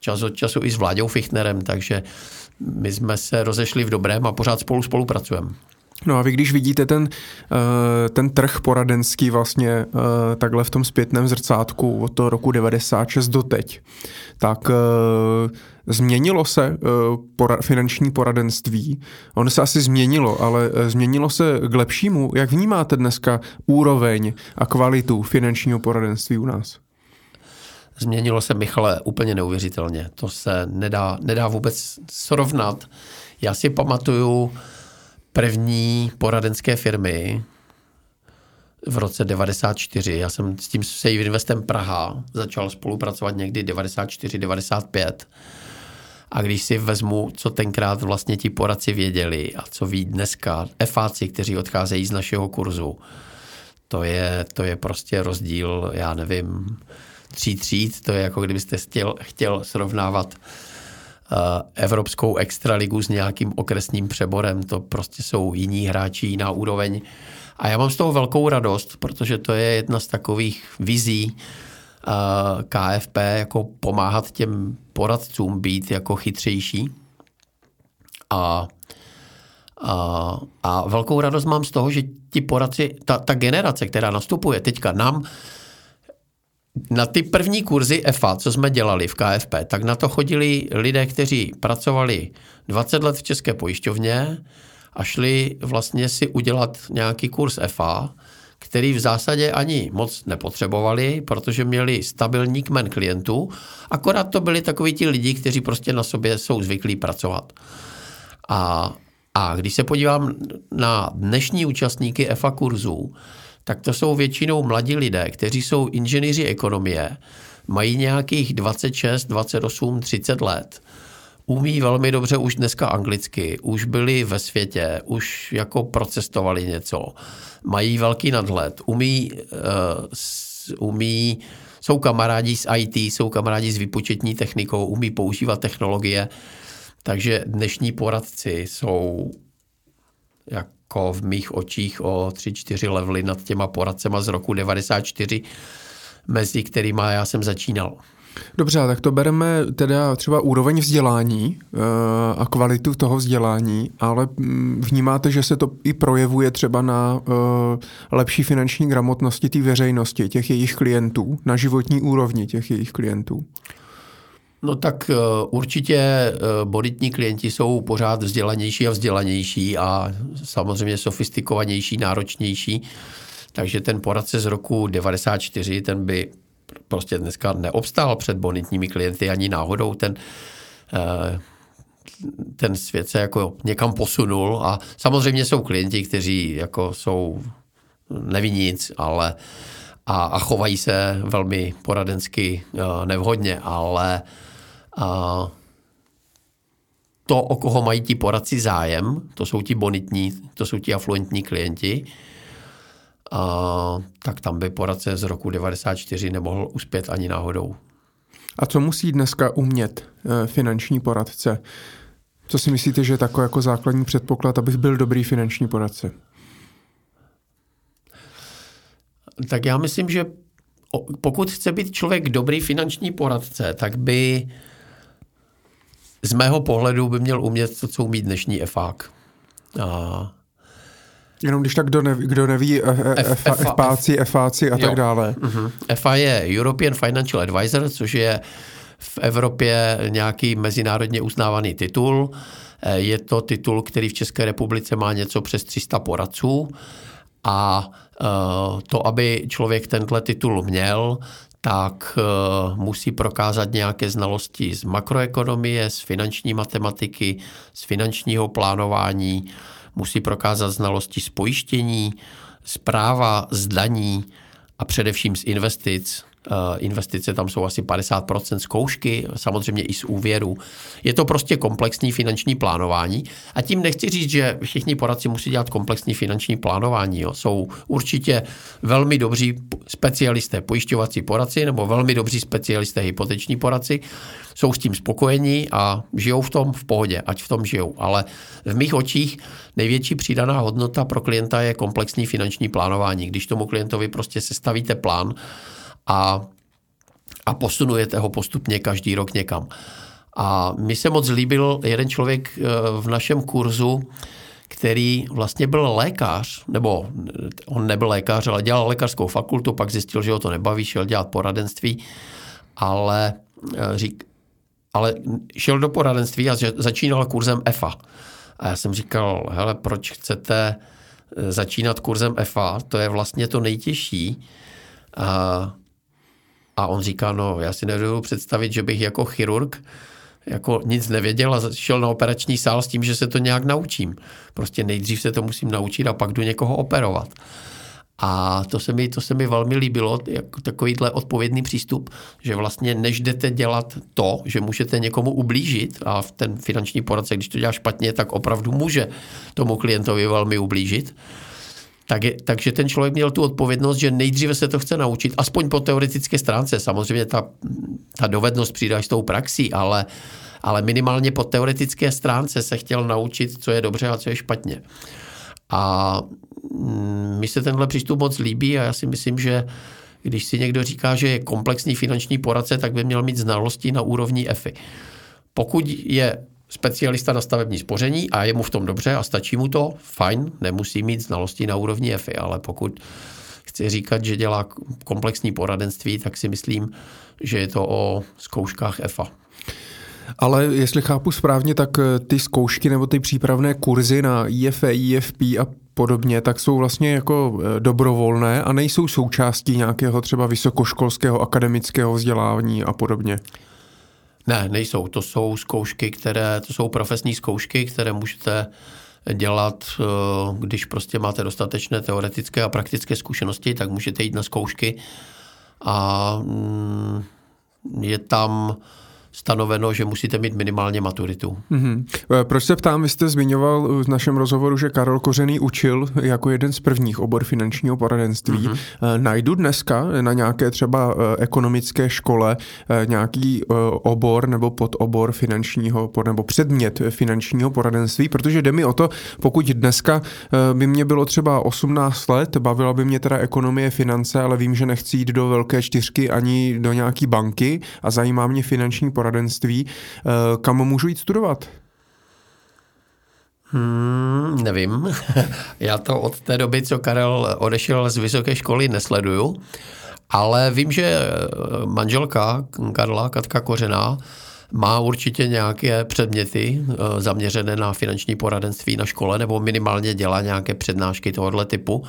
čas od času i s Vláďou Fichtnerem, takže my jsme se rozešli v dobrém a pořád spolu spolupracujeme. No a vy když vidíte ten, eh, ten trh poradenský vlastně eh, takhle v tom zpětném zrcátku od toho roku 96 do teď, tak eh, změnilo se finanční poradenství. Ono se asi změnilo, ale změnilo se k lepšímu. Jak vnímáte dneska úroveň a kvalitu finančního poradenství u nás? Změnilo se, Michale, úplně neuvěřitelně. To se nedá, nedá vůbec srovnat. Já si pamatuju první poradenské firmy v roce 94. Já jsem s tím Save Investem Praha začal spolupracovat někdy 94-95. A když si vezmu, co tenkrát vlastně ti poradci věděli a co ví dneska EFáci, kteří odcházejí z našeho kurzu, to je, to je prostě rozdíl, já nevím, tří tříd, to je jako kdybyste chtěl, chtěl srovnávat uh, Evropskou extraligu s nějakým okresním přeborem, to prostě jsou jiní hráči, jiná úroveň. A já mám z toho velkou radost, protože to je jedna z takových vizí uh, KFP, jako pomáhat těm poradcům být jako chytřejší. A a, a velkou radost mám z toho, že ti poradci, ta, ta generace, která nastupuje teďka nám, na ty první kurzy EFA, co jsme dělali v KFP, tak na to chodili lidé, kteří pracovali 20 let v České pojišťovně a šli vlastně si udělat nějaký kurz EFA, který v zásadě ani moc nepotřebovali, protože měli stabilní kmen klientů, akorát to byli takoví ti lidi, kteří prostě na sobě jsou zvyklí pracovat. A, a když se podívám na dnešní účastníky EFA kurzů, tak to jsou většinou mladí lidé, kteří jsou inženýři ekonomie, mají nějakých 26, 28, 30 let, umí velmi dobře už dneska anglicky, už byli ve světě, už jako procestovali něco, mají velký nadhled, umí, uh, umí jsou kamarádi s IT, jsou kamarádi s výpočetní technikou, umí používat technologie, takže dnešní poradci jsou jak jako v mých očích o 3-4 levely nad těma poradcema z roku 94, mezi kterými já jsem začínal. Dobře, tak to bereme teda třeba úroveň vzdělání uh, a kvalitu toho vzdělání, ale mm, vnímáte, že se to i projevuje třeba na uh, lepší finanční gramotnosti té veřejnosti, těch jejich klientů, na životní úrovni těch jejich klientů? No tak eh, určitě eh, bonitní klienti jsou pořád vzdělanější a vzdělanější a samozřejmě sofistikovanější, náročnější. Takže ten poradce z roku 94, ten by prostě dneska neobstál před bonitními klienty ani náhodou. Ten, eh, ten svět se jako někam posunul a samozřejmě jsou klienti, kteří jako jsou neví nic, ale a, a chovají se velmi poradensky nevhodně, ale a to, o koho mají ti poradci zájem, to jsou ti bonitní, to jsou ti afluentní klienti, a, tak tam by poradce z roku 94 nemohl uspět ani náhodou. A co musí dneska umět e, finanční poradce? Co si myslíte, že je takový jako základní předpoklad, abych byl dobrý finanční poradce? Tak já myslím, že pokud chce být člověk dobrý finanční poradce, tak by z mého pohledu by měl umět to, co umí dnešní EFAK. A Jenom když tak, kdo neví, kdo neví FPáci, FAci a tak dále. Uh-huh. FA je European Financial Advisor, což je v Evropě nějaký mezinárodně uznávaný titul. Eh, je to titul, který v České republice má něco přes 300 poradců a eh, to, aby člověk tenhle titul měl, tak eh, musí prokázat nějaké znalosti z makroekonomie, z finanční matematiky, z finančního plánování, musí prokázat znalosti z pojištění, z práva, z daní a především z investic. Eh, investice tam jsou asi 50% zkoušky, samozřejmě i z úvěru. Je to prostě komplexní finanční plánování a tím nechci říct, že všichni poradci musí dělat komplexní finanční plánování. Jo. Jsou určitě velmi dobří specialisté pojišťovací poradci nebo velmi dobří specialisté hypoteční poradci, jsou s tím spokojení a žijou v tom v pohodě, ať v tom žijou. Ale v mých očích největší přidaná hodnota pro klienta je komplexní finanční plánování. Když tomu klientovi prostě sestavíte plán, a, a posunujete ho postupně každý rok někam. A mi se moc líbil jeden člověk eh, v našem kurzu, který vlastně byl lékař, nebo on nebyl lékař, ale dělal lékařskou fakultu, pak zjistil, že ho to nebaví, šel dělat poradenství, ale, eh, řík, ale šel do poradenství a začínal kurzem EFA. A já jsem říkal, hele, proč chcete eh, začínat kurzem EFA? To je vlastně to nejtěžší. A a on říká, no já si nedovedu představit, že bych jako chirurg jako nic nevěděl a šel na operační sál s tím, že se to nějak naučím. Prostě nejdřív se to musím naučit a pak jdu někoho operovat. A to se mi, to se mi velmi líbilo, jako takovýhle odpovědný přístup, že vlastně než jdete dělat to, že můžete někomu ublížit a v ten finanční poradce, když to dělá špatně, tak opravdu může tomu klientovi velmi ublížit, tak je, takže ten člověk měl tu odpovědnost, že nejdříve se to chce naučit, aspoň po teoretické stránce. Samozřejmě ta, ta dovednost přijde až s tou praxí, ale, ale minimálně po teoretické stránce se chtěl naučit, co je dobře a co je špatně. A mm, mi se tenhle přístup moc líbí a já si myslím, že když si někdo říká, že je komplexní finanční poradce, tak by měl mít znalosti na úrovni EFI. Pokud je specialista na stavební spoření a je mu v tom dobře a stačí mu to, fajn, nemusí mít znalosti na úrovni EFI, ale pokud chci říkat, že dělá komplexní poradenství, tak si myslím, že je to o zkouškách EFA. Ale jestli chápu správně, tak eh, ty zkoušky nebo ty přípravné kurzy na IFE, IFP a podobně, tak jsou vlastně jako eh, dobrovolné a nejsou součástí nějakého třeba vysokoškolského akademického vzdělání a podobně. Ne, nejsou. To jsou zkoušky, které, to jsou profesní zkoušky, které můžete dělat, eh, když prostě máte dostatečné teoretické a praktické zkušenosti, tak můžete jít na zkoušky a mm, je tam stanoveno, že musíte mít minimálně maturitu. Mm-hmm. Proč se ptám, vy jste zmiňoval v našem rozhovoru, že Karol Kořený učil jako jeden z prvních obor finančního poradenství. Mm-hmm. Najdu dneska na nějaké třeba ekonomické škole nějaký obor nebo podobor finančního nebo předmět finančního poradenství, protože jde mi o to, pokud dneska by mě bylo třeba 18 let, bavila by mě teda ekonomie, finance, ale vím, že nechci jít do velké čtyřky ani do nějaký banky a zajímá mě finanční poradenství, poradenství. Eh, kam můžu jít studovat? Hmm, nevím. Já to od té doby, co Karel odešel z vysoké školy, nesleduju. Ale vím, že manželka Karla, Katka Kořená, má určitě nějaké předměty eh, zaměřené na finanční poradenství na škole, nebo minimálně dělá nějaké přednášky tohoto typu,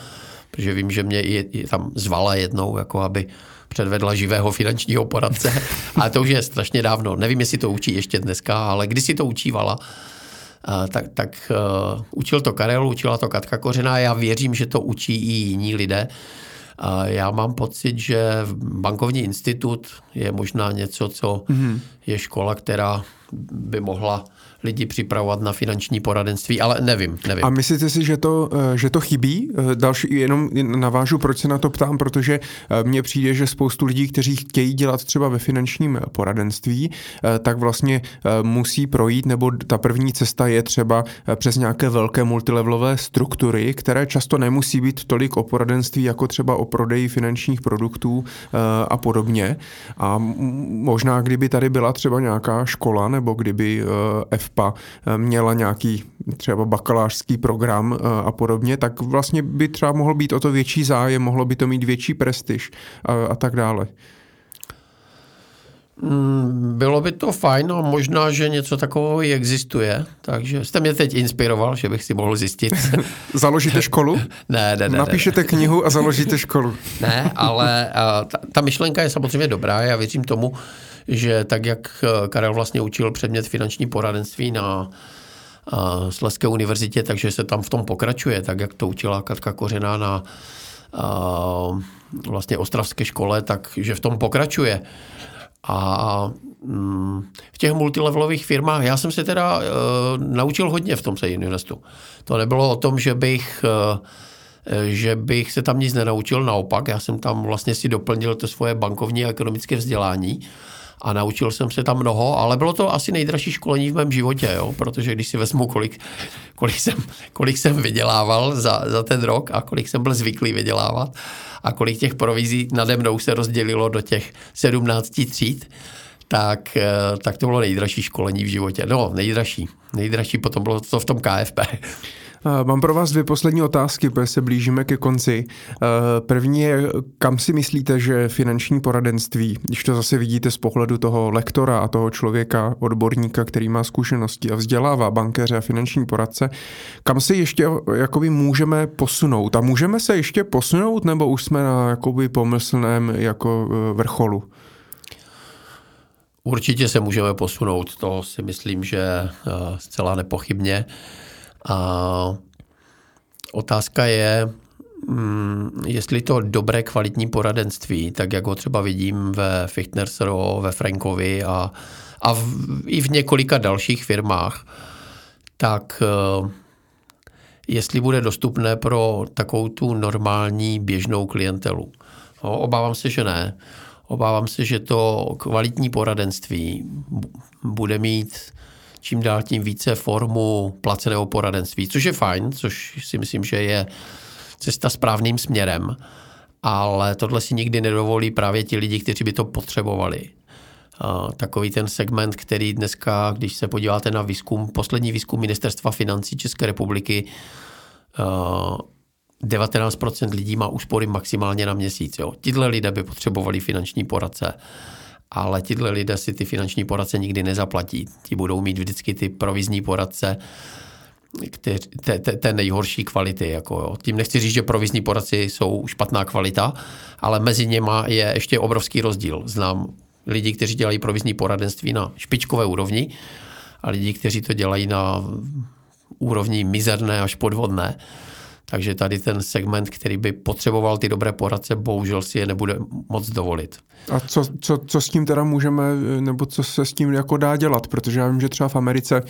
protože vím, že mě i tam zvala jednou, jako aby předvedla živého finančního poradce, ale to už je strašně dávno. Nevím, jestli to učí ještě dneska, ale když si to učívala, eh, tak, tak uh, učil to Karel, učila to Katka Kořená, já věřím, že to učí i jiní lidé. Uh, já mám pocit, že bankovní institut je možná něco, co mm-hmm. je škola, která by mohla lidi připravovat na finanční poradenství, ale nevím, nevím. A myslíte si, že to, eh, že to chybí? Eh, další, jenom navážu, proč se na to ptám, protože eh, mně přijde, že spoustu lidí, kteří chtějí dělat třeba ve finančním poradenství, tak vlastně musí projít, nebo ta první cesta je třeba přes nějaké velké multilevelové struktury, které často nemusí být tolik o poradenství, jako třeba o prodeji finančních produktů a podobně. A možná, kdyby tady byla třeba nějaká škola nebo kdyby EFPA měla nějaký třeba bakalářský program a podobně, tak vlastně by třeba mohl být o to větší zájem, mohlo by to mít větší prestiž a, a tak dále. Mm, bylo by to fajn a možná, že něco takového i existuje, takže jste mě teď inspiroval, že bych si mohl zjistit. Založíte školu? ne, ne, ne. Napíšete ne, knihu a založíte školu. ne, ale ta, ta myšlenka je samozřejmě dobrá, já věřím tomu, že tak, jak eh, Karel vlastně učil předmět finanční poradenství na eh, Sleské univerzitě, takže se tam v tom pokračuje, tak jak to učila Katka Kořená na uh, vlastně ostravské škole, takže v tom pokračuje. A mm, v těch multilevelových firmách, já jsem se teda uh, naučil hodně v tom se Investu. To nebylo o tom, že bych, uh, že bych se tam nic nenaučil, naopak, já jsem tam vlastně si doplnil to svoje bankovní a ekonomické vzdělání a naučil jsem se tam mnoho, ale bylo to asi nejdražší školení v mém životě, jo? protože když si vezmu, kolik, kolik, jsem, kolik jsem vydělával za, za ten rok a kolik jsem byl zvyklý vydělávat a kolik těch provizí nade mnou se rozdělilo do těch 17 tříd, tak, eh, tak to bylo nejdražší školení v životě. No, nejdražší. Nejdražší potom bylo to v tom KFP. Mám pro vás dvě poslední otázky, protože se blížíme ke konci. První je, kam si myslíte, že finanční poradenství, když to zase vidíte z pohledu toho lektora a toho člověka, odborníka, který má zkušenosti a vzdělává bankéře a finanční poradce, kam si ještě jakoby můžeme posunout? A můžeme se ještě posunout, nebo už jsme na jakoby pomyslném jako vrcholu? Určitě se můžeme posunout, to si myslím, že zcela nepochybně. A otázka je, mm, jestli to dobré kvalitní poradenství, tak jak ho třeba vidím ve Fichtnersro, ve Frankovi a, a v, i v několika dalších firmách, tak eh, jestli bude dostupné pro takovou tu normální běžnou klientelu. No, obávám se, že ne. Obávám se, že to kvalitní poradenství bude mít čím dál tím více formu placeného poradenství, což je fajn, což si myslím, že je cesta správným směrem, ale tohle si nikdy nedovolí právě ti lidi, kteří by to potřebovali. Takový ten segment, který dneska, když se podíváte na výzkum, poslední výzkum Ministerstva financí České republiky, 19% lidí má úspory maximálně na měsíc. Jo. Tihle lidé by potřebovali finanční poradce ale tihle lidé si ty finanční poradce nikdy nezaplatí. Ti budou mít vždycky ty provizní poradce, kteř, te, te, té nejhorší kvality. Jako jo. Tím nechci říct, že provizní poradci jsou špatná kvalita, ale mezi něma je ještě obrovský rozdíl. Znám lidi, kteří dělají provizní poradenství na špičkové úrovni a lidi, kteří to dělají na úrovni mizerné až podvodné. Takže tady ten segment, který by potřeboval ty dobré poradce, bohužel si je nebude moc dovolit. A co, co, co s tím teda můžeme, nebo co se s tím jako dá dělat? Protože já vím, že třeba v Americe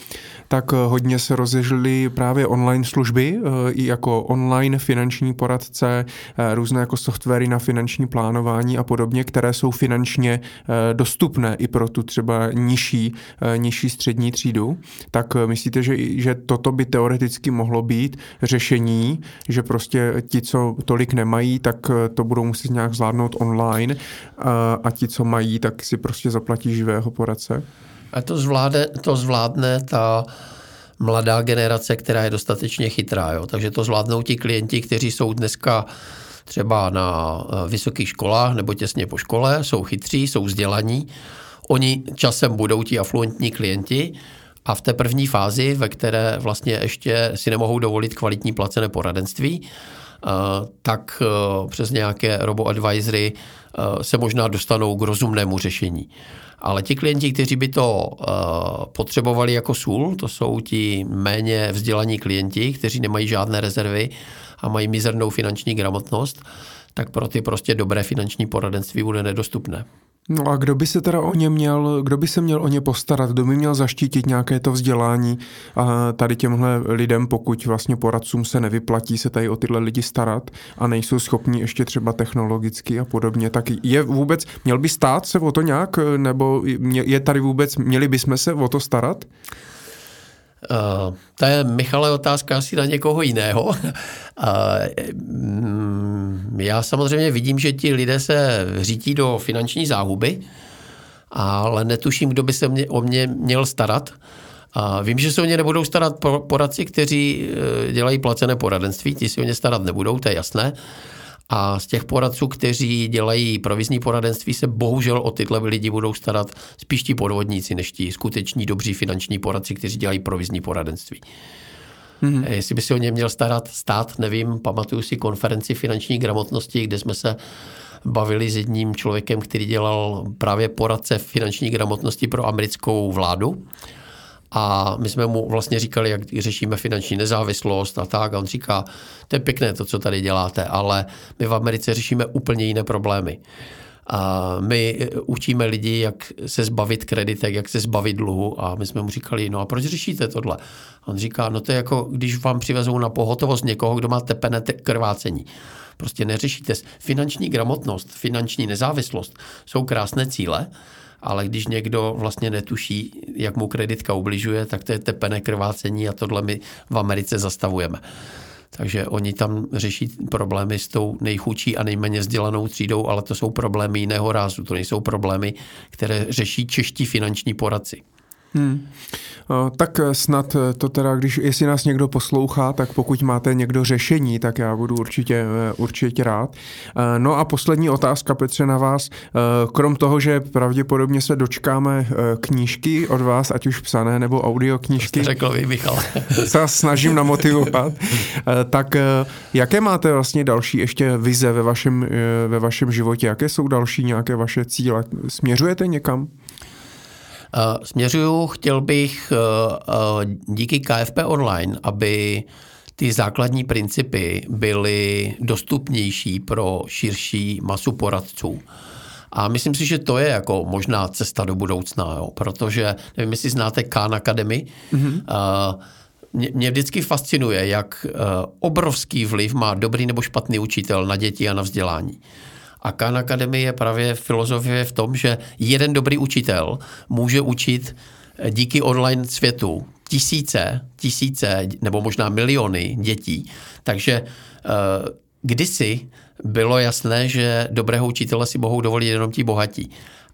tak hodně se rozježily právě online služby, eh, i jako online finanční poradce, eh, různé jako softwary na finanční plánování a podobně, které jsou finančně eh, dostupné i pro tu třeba nižší, nižší střední třídu. Tak myslíte, že, že toto by teoreticky mohlo být řešení, že prostě ti, co tolik nemají, tak to budou muset nějak zvládnout online a ti, co mají, tak si prostě zaplatí živého poradce? A to zvládne, to zvládne ta mladá generace, která je dostatečně chytrá. Jo? Takže to zvládnou ti klienti, kteří jsou dneska třeba na eh, vysokých školách nebo těsně po škole, jsou chytří, jsou vzdělaní. Oni časem budou ti afluentní klienti a v té první fázi, ve které vlastně ještě si nemohou dovolit kvalitní placené poradenství, eh, tak eh, přes nějaké robo-advisory Eh, se možná dostanou k rozumnému řešení. Ale ti klienti, kteří by to potřebovali jako sůl, to jsou ti méně vzdělaní klienti, kteří nemají žádné rezervy a mají mizernou finanční gramotnost, tak pro ty prostě dobré finanční poradenství bude nedostupné. No a kdo by se teda o ně měl, kdo by se měl o ně postarat, kdo by měl zaštítit nějaké to vzdělání a tady těmhle lidem, pokud vlastně poradcům se nevyplatí se tady o tyhle lidi starat a nejsou schopní ještě třeba technologicky a podobně, tak je vůbec, měl by stát se o to nějak, nebo je tady vůbec, měli bychom se o to starat? Uh, to je, Michale, otázka asi na někoho jiného. Uh, já samozřejmě vidím, že ti lidé se řítí do finanční záhuby ale netuším, kdo by se mě, o mě měl starat. A vím, že se o ně nebudou starat poradci, kteří dělají placené poradenství, ti si o ně starat nebudou, to je jasné. A z těch poradců, kteří dělají provizní poradenství, se bohužel o tyhle lidi budou starat spíš ti podvodníci, než ti skuteční dobří finanční poradci, kteří dělají provizní poradenství. Mm-hmm. Jestli by si o ně měl starat stát, nevím, pamatuju si konferenci finanční gramotnosti, kde jsme se bavili s jedním člověkem, který dělal právě poradce finanční gramotnosti pro americkou vládu. A my jsme mu vlastně říkali, jak řešíme finanční nezávislost a tak. A on říká, to je pěkné to, co tady děláte, ale my v Americe řešíme úplně jiné problémy. A my eh, učíme lidi, jak se zbavit kreditek, jak se zbavit dluhu a my jsme mu říkali, no a proč řešíte tohle? A on říká, no to je jako, když vám přivezou na pohotovost někoho, kdo má tepené krvácení. Prostě neřešíte. Finanční gramotnost, finanční nezávislost jsou krásné cíle, ale když někdo vlastně netuší, jak mu kreditka ubližuje, tak to je tepené krvácení a tohle my v Americe zastavujeme. Takže oni tam řeší problémy s tou nejchudší a nejméně vzdělanou třídou, ale to jsou problémy jiného rázu. To nejsou problémy, které řeší čeští finanční poradci. Hmm. Tak snad to teda, když jestli nás někdo poslouchá, tak pokud máte někdo řešení, tak já budu určitě, určitě rád. No a poslední otázka, Petře, na vás. Krom toho, že pravděpodobně se dočkáme knížky od vás, ať už psané nebo audio knížky. To řekl vy, Michal. se snažím namotivovat. tak jaké máte vlastně další ještě vize ve vašem, ve vašem životě? Jaké jsou další nějaké vaše cíle? Směřujete někam? Eh, směřuju, chtěl bych eh, eh, díky KFP Online, aby ty základní principy byly dostupnější pro širší masu poradců. A myslím si, že to je jako možná cesta do budoucna, jo? protože nevím, jestli znáte Khan Academy. Mm-hmm. Mě, mě vždycky fascinuje, jak obrovský vliv má dobrý nebo špatný učitel na děti a na vzdělání. A Khan Academy je právě filozofie v tom, že jeden dobrý učitel může učit díky online světu tisíce, tisíce nebo možná miliony dětí. Takže eh, kdysi bylo jasné, že dobrého učitele si mohou dovolit jenom ti bohatí.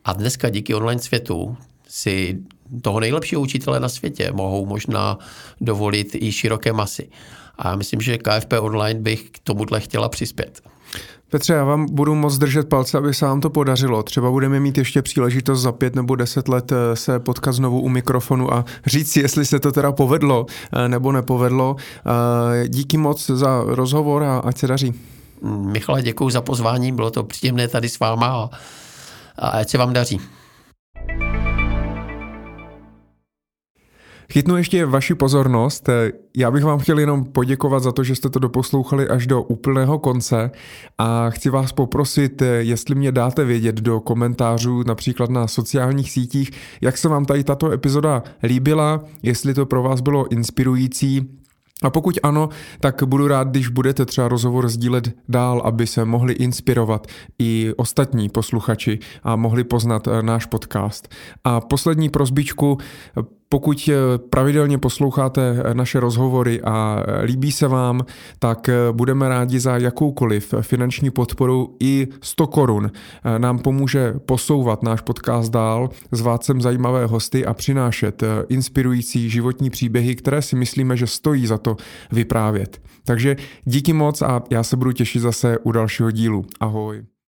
A dneska díky online světu si toho nejlepšího učitele na světě mohou možná dovolit i široké masy. A já myslím, že KFP Online bych k tomuhle chtěla přispět. Petře, já vám budu moc držet palce, aby se vám to podařilo. Třeba budeme mít ještě příležitost za pět nebo deset let eh, se potkat znovu u mikrofonu a říct si, jestli se to teda povedlo eh, nebo nepovedlo. Eh, díky moc za rozhovor a ať se daří. Michale, děkuji za pozvání, bylo to příjemné tady s váma a, a ať se vám daří. Chytnu ještě vaši pozornost. Já bych vám chtěl jenom poděkovat za to, že jste to doposlouchali až do úplného konce a chci vás poprosit, jestli mě dáte vědět do komentářů, například na sociálních sítích, jak se vám tady tato epizoda líbila, jestli to pro vás bylo inspirující, a pokud ano, tak budu rád, když budete třeba rozhovor sdílet dál, aby se mohli inspirovat i ostatní posluchači a mohli poznat náš podcast. A poslední prozbičku, pokud eh, pravidelně posloucháte eh, naše rozhovory a eh, líbí se vám, tak budeme rádi za jakoukoliv finanční podporu i 100 korun. Nám pomůže posouvat náš podcast dál, zvát sem zajímavé hosty a přinášet inspirující životní příběhy, které si myslíme, že stojí za to vyprávět. Takže díky moc a já se budu těšit zase u dalšího dílu. Ahoj.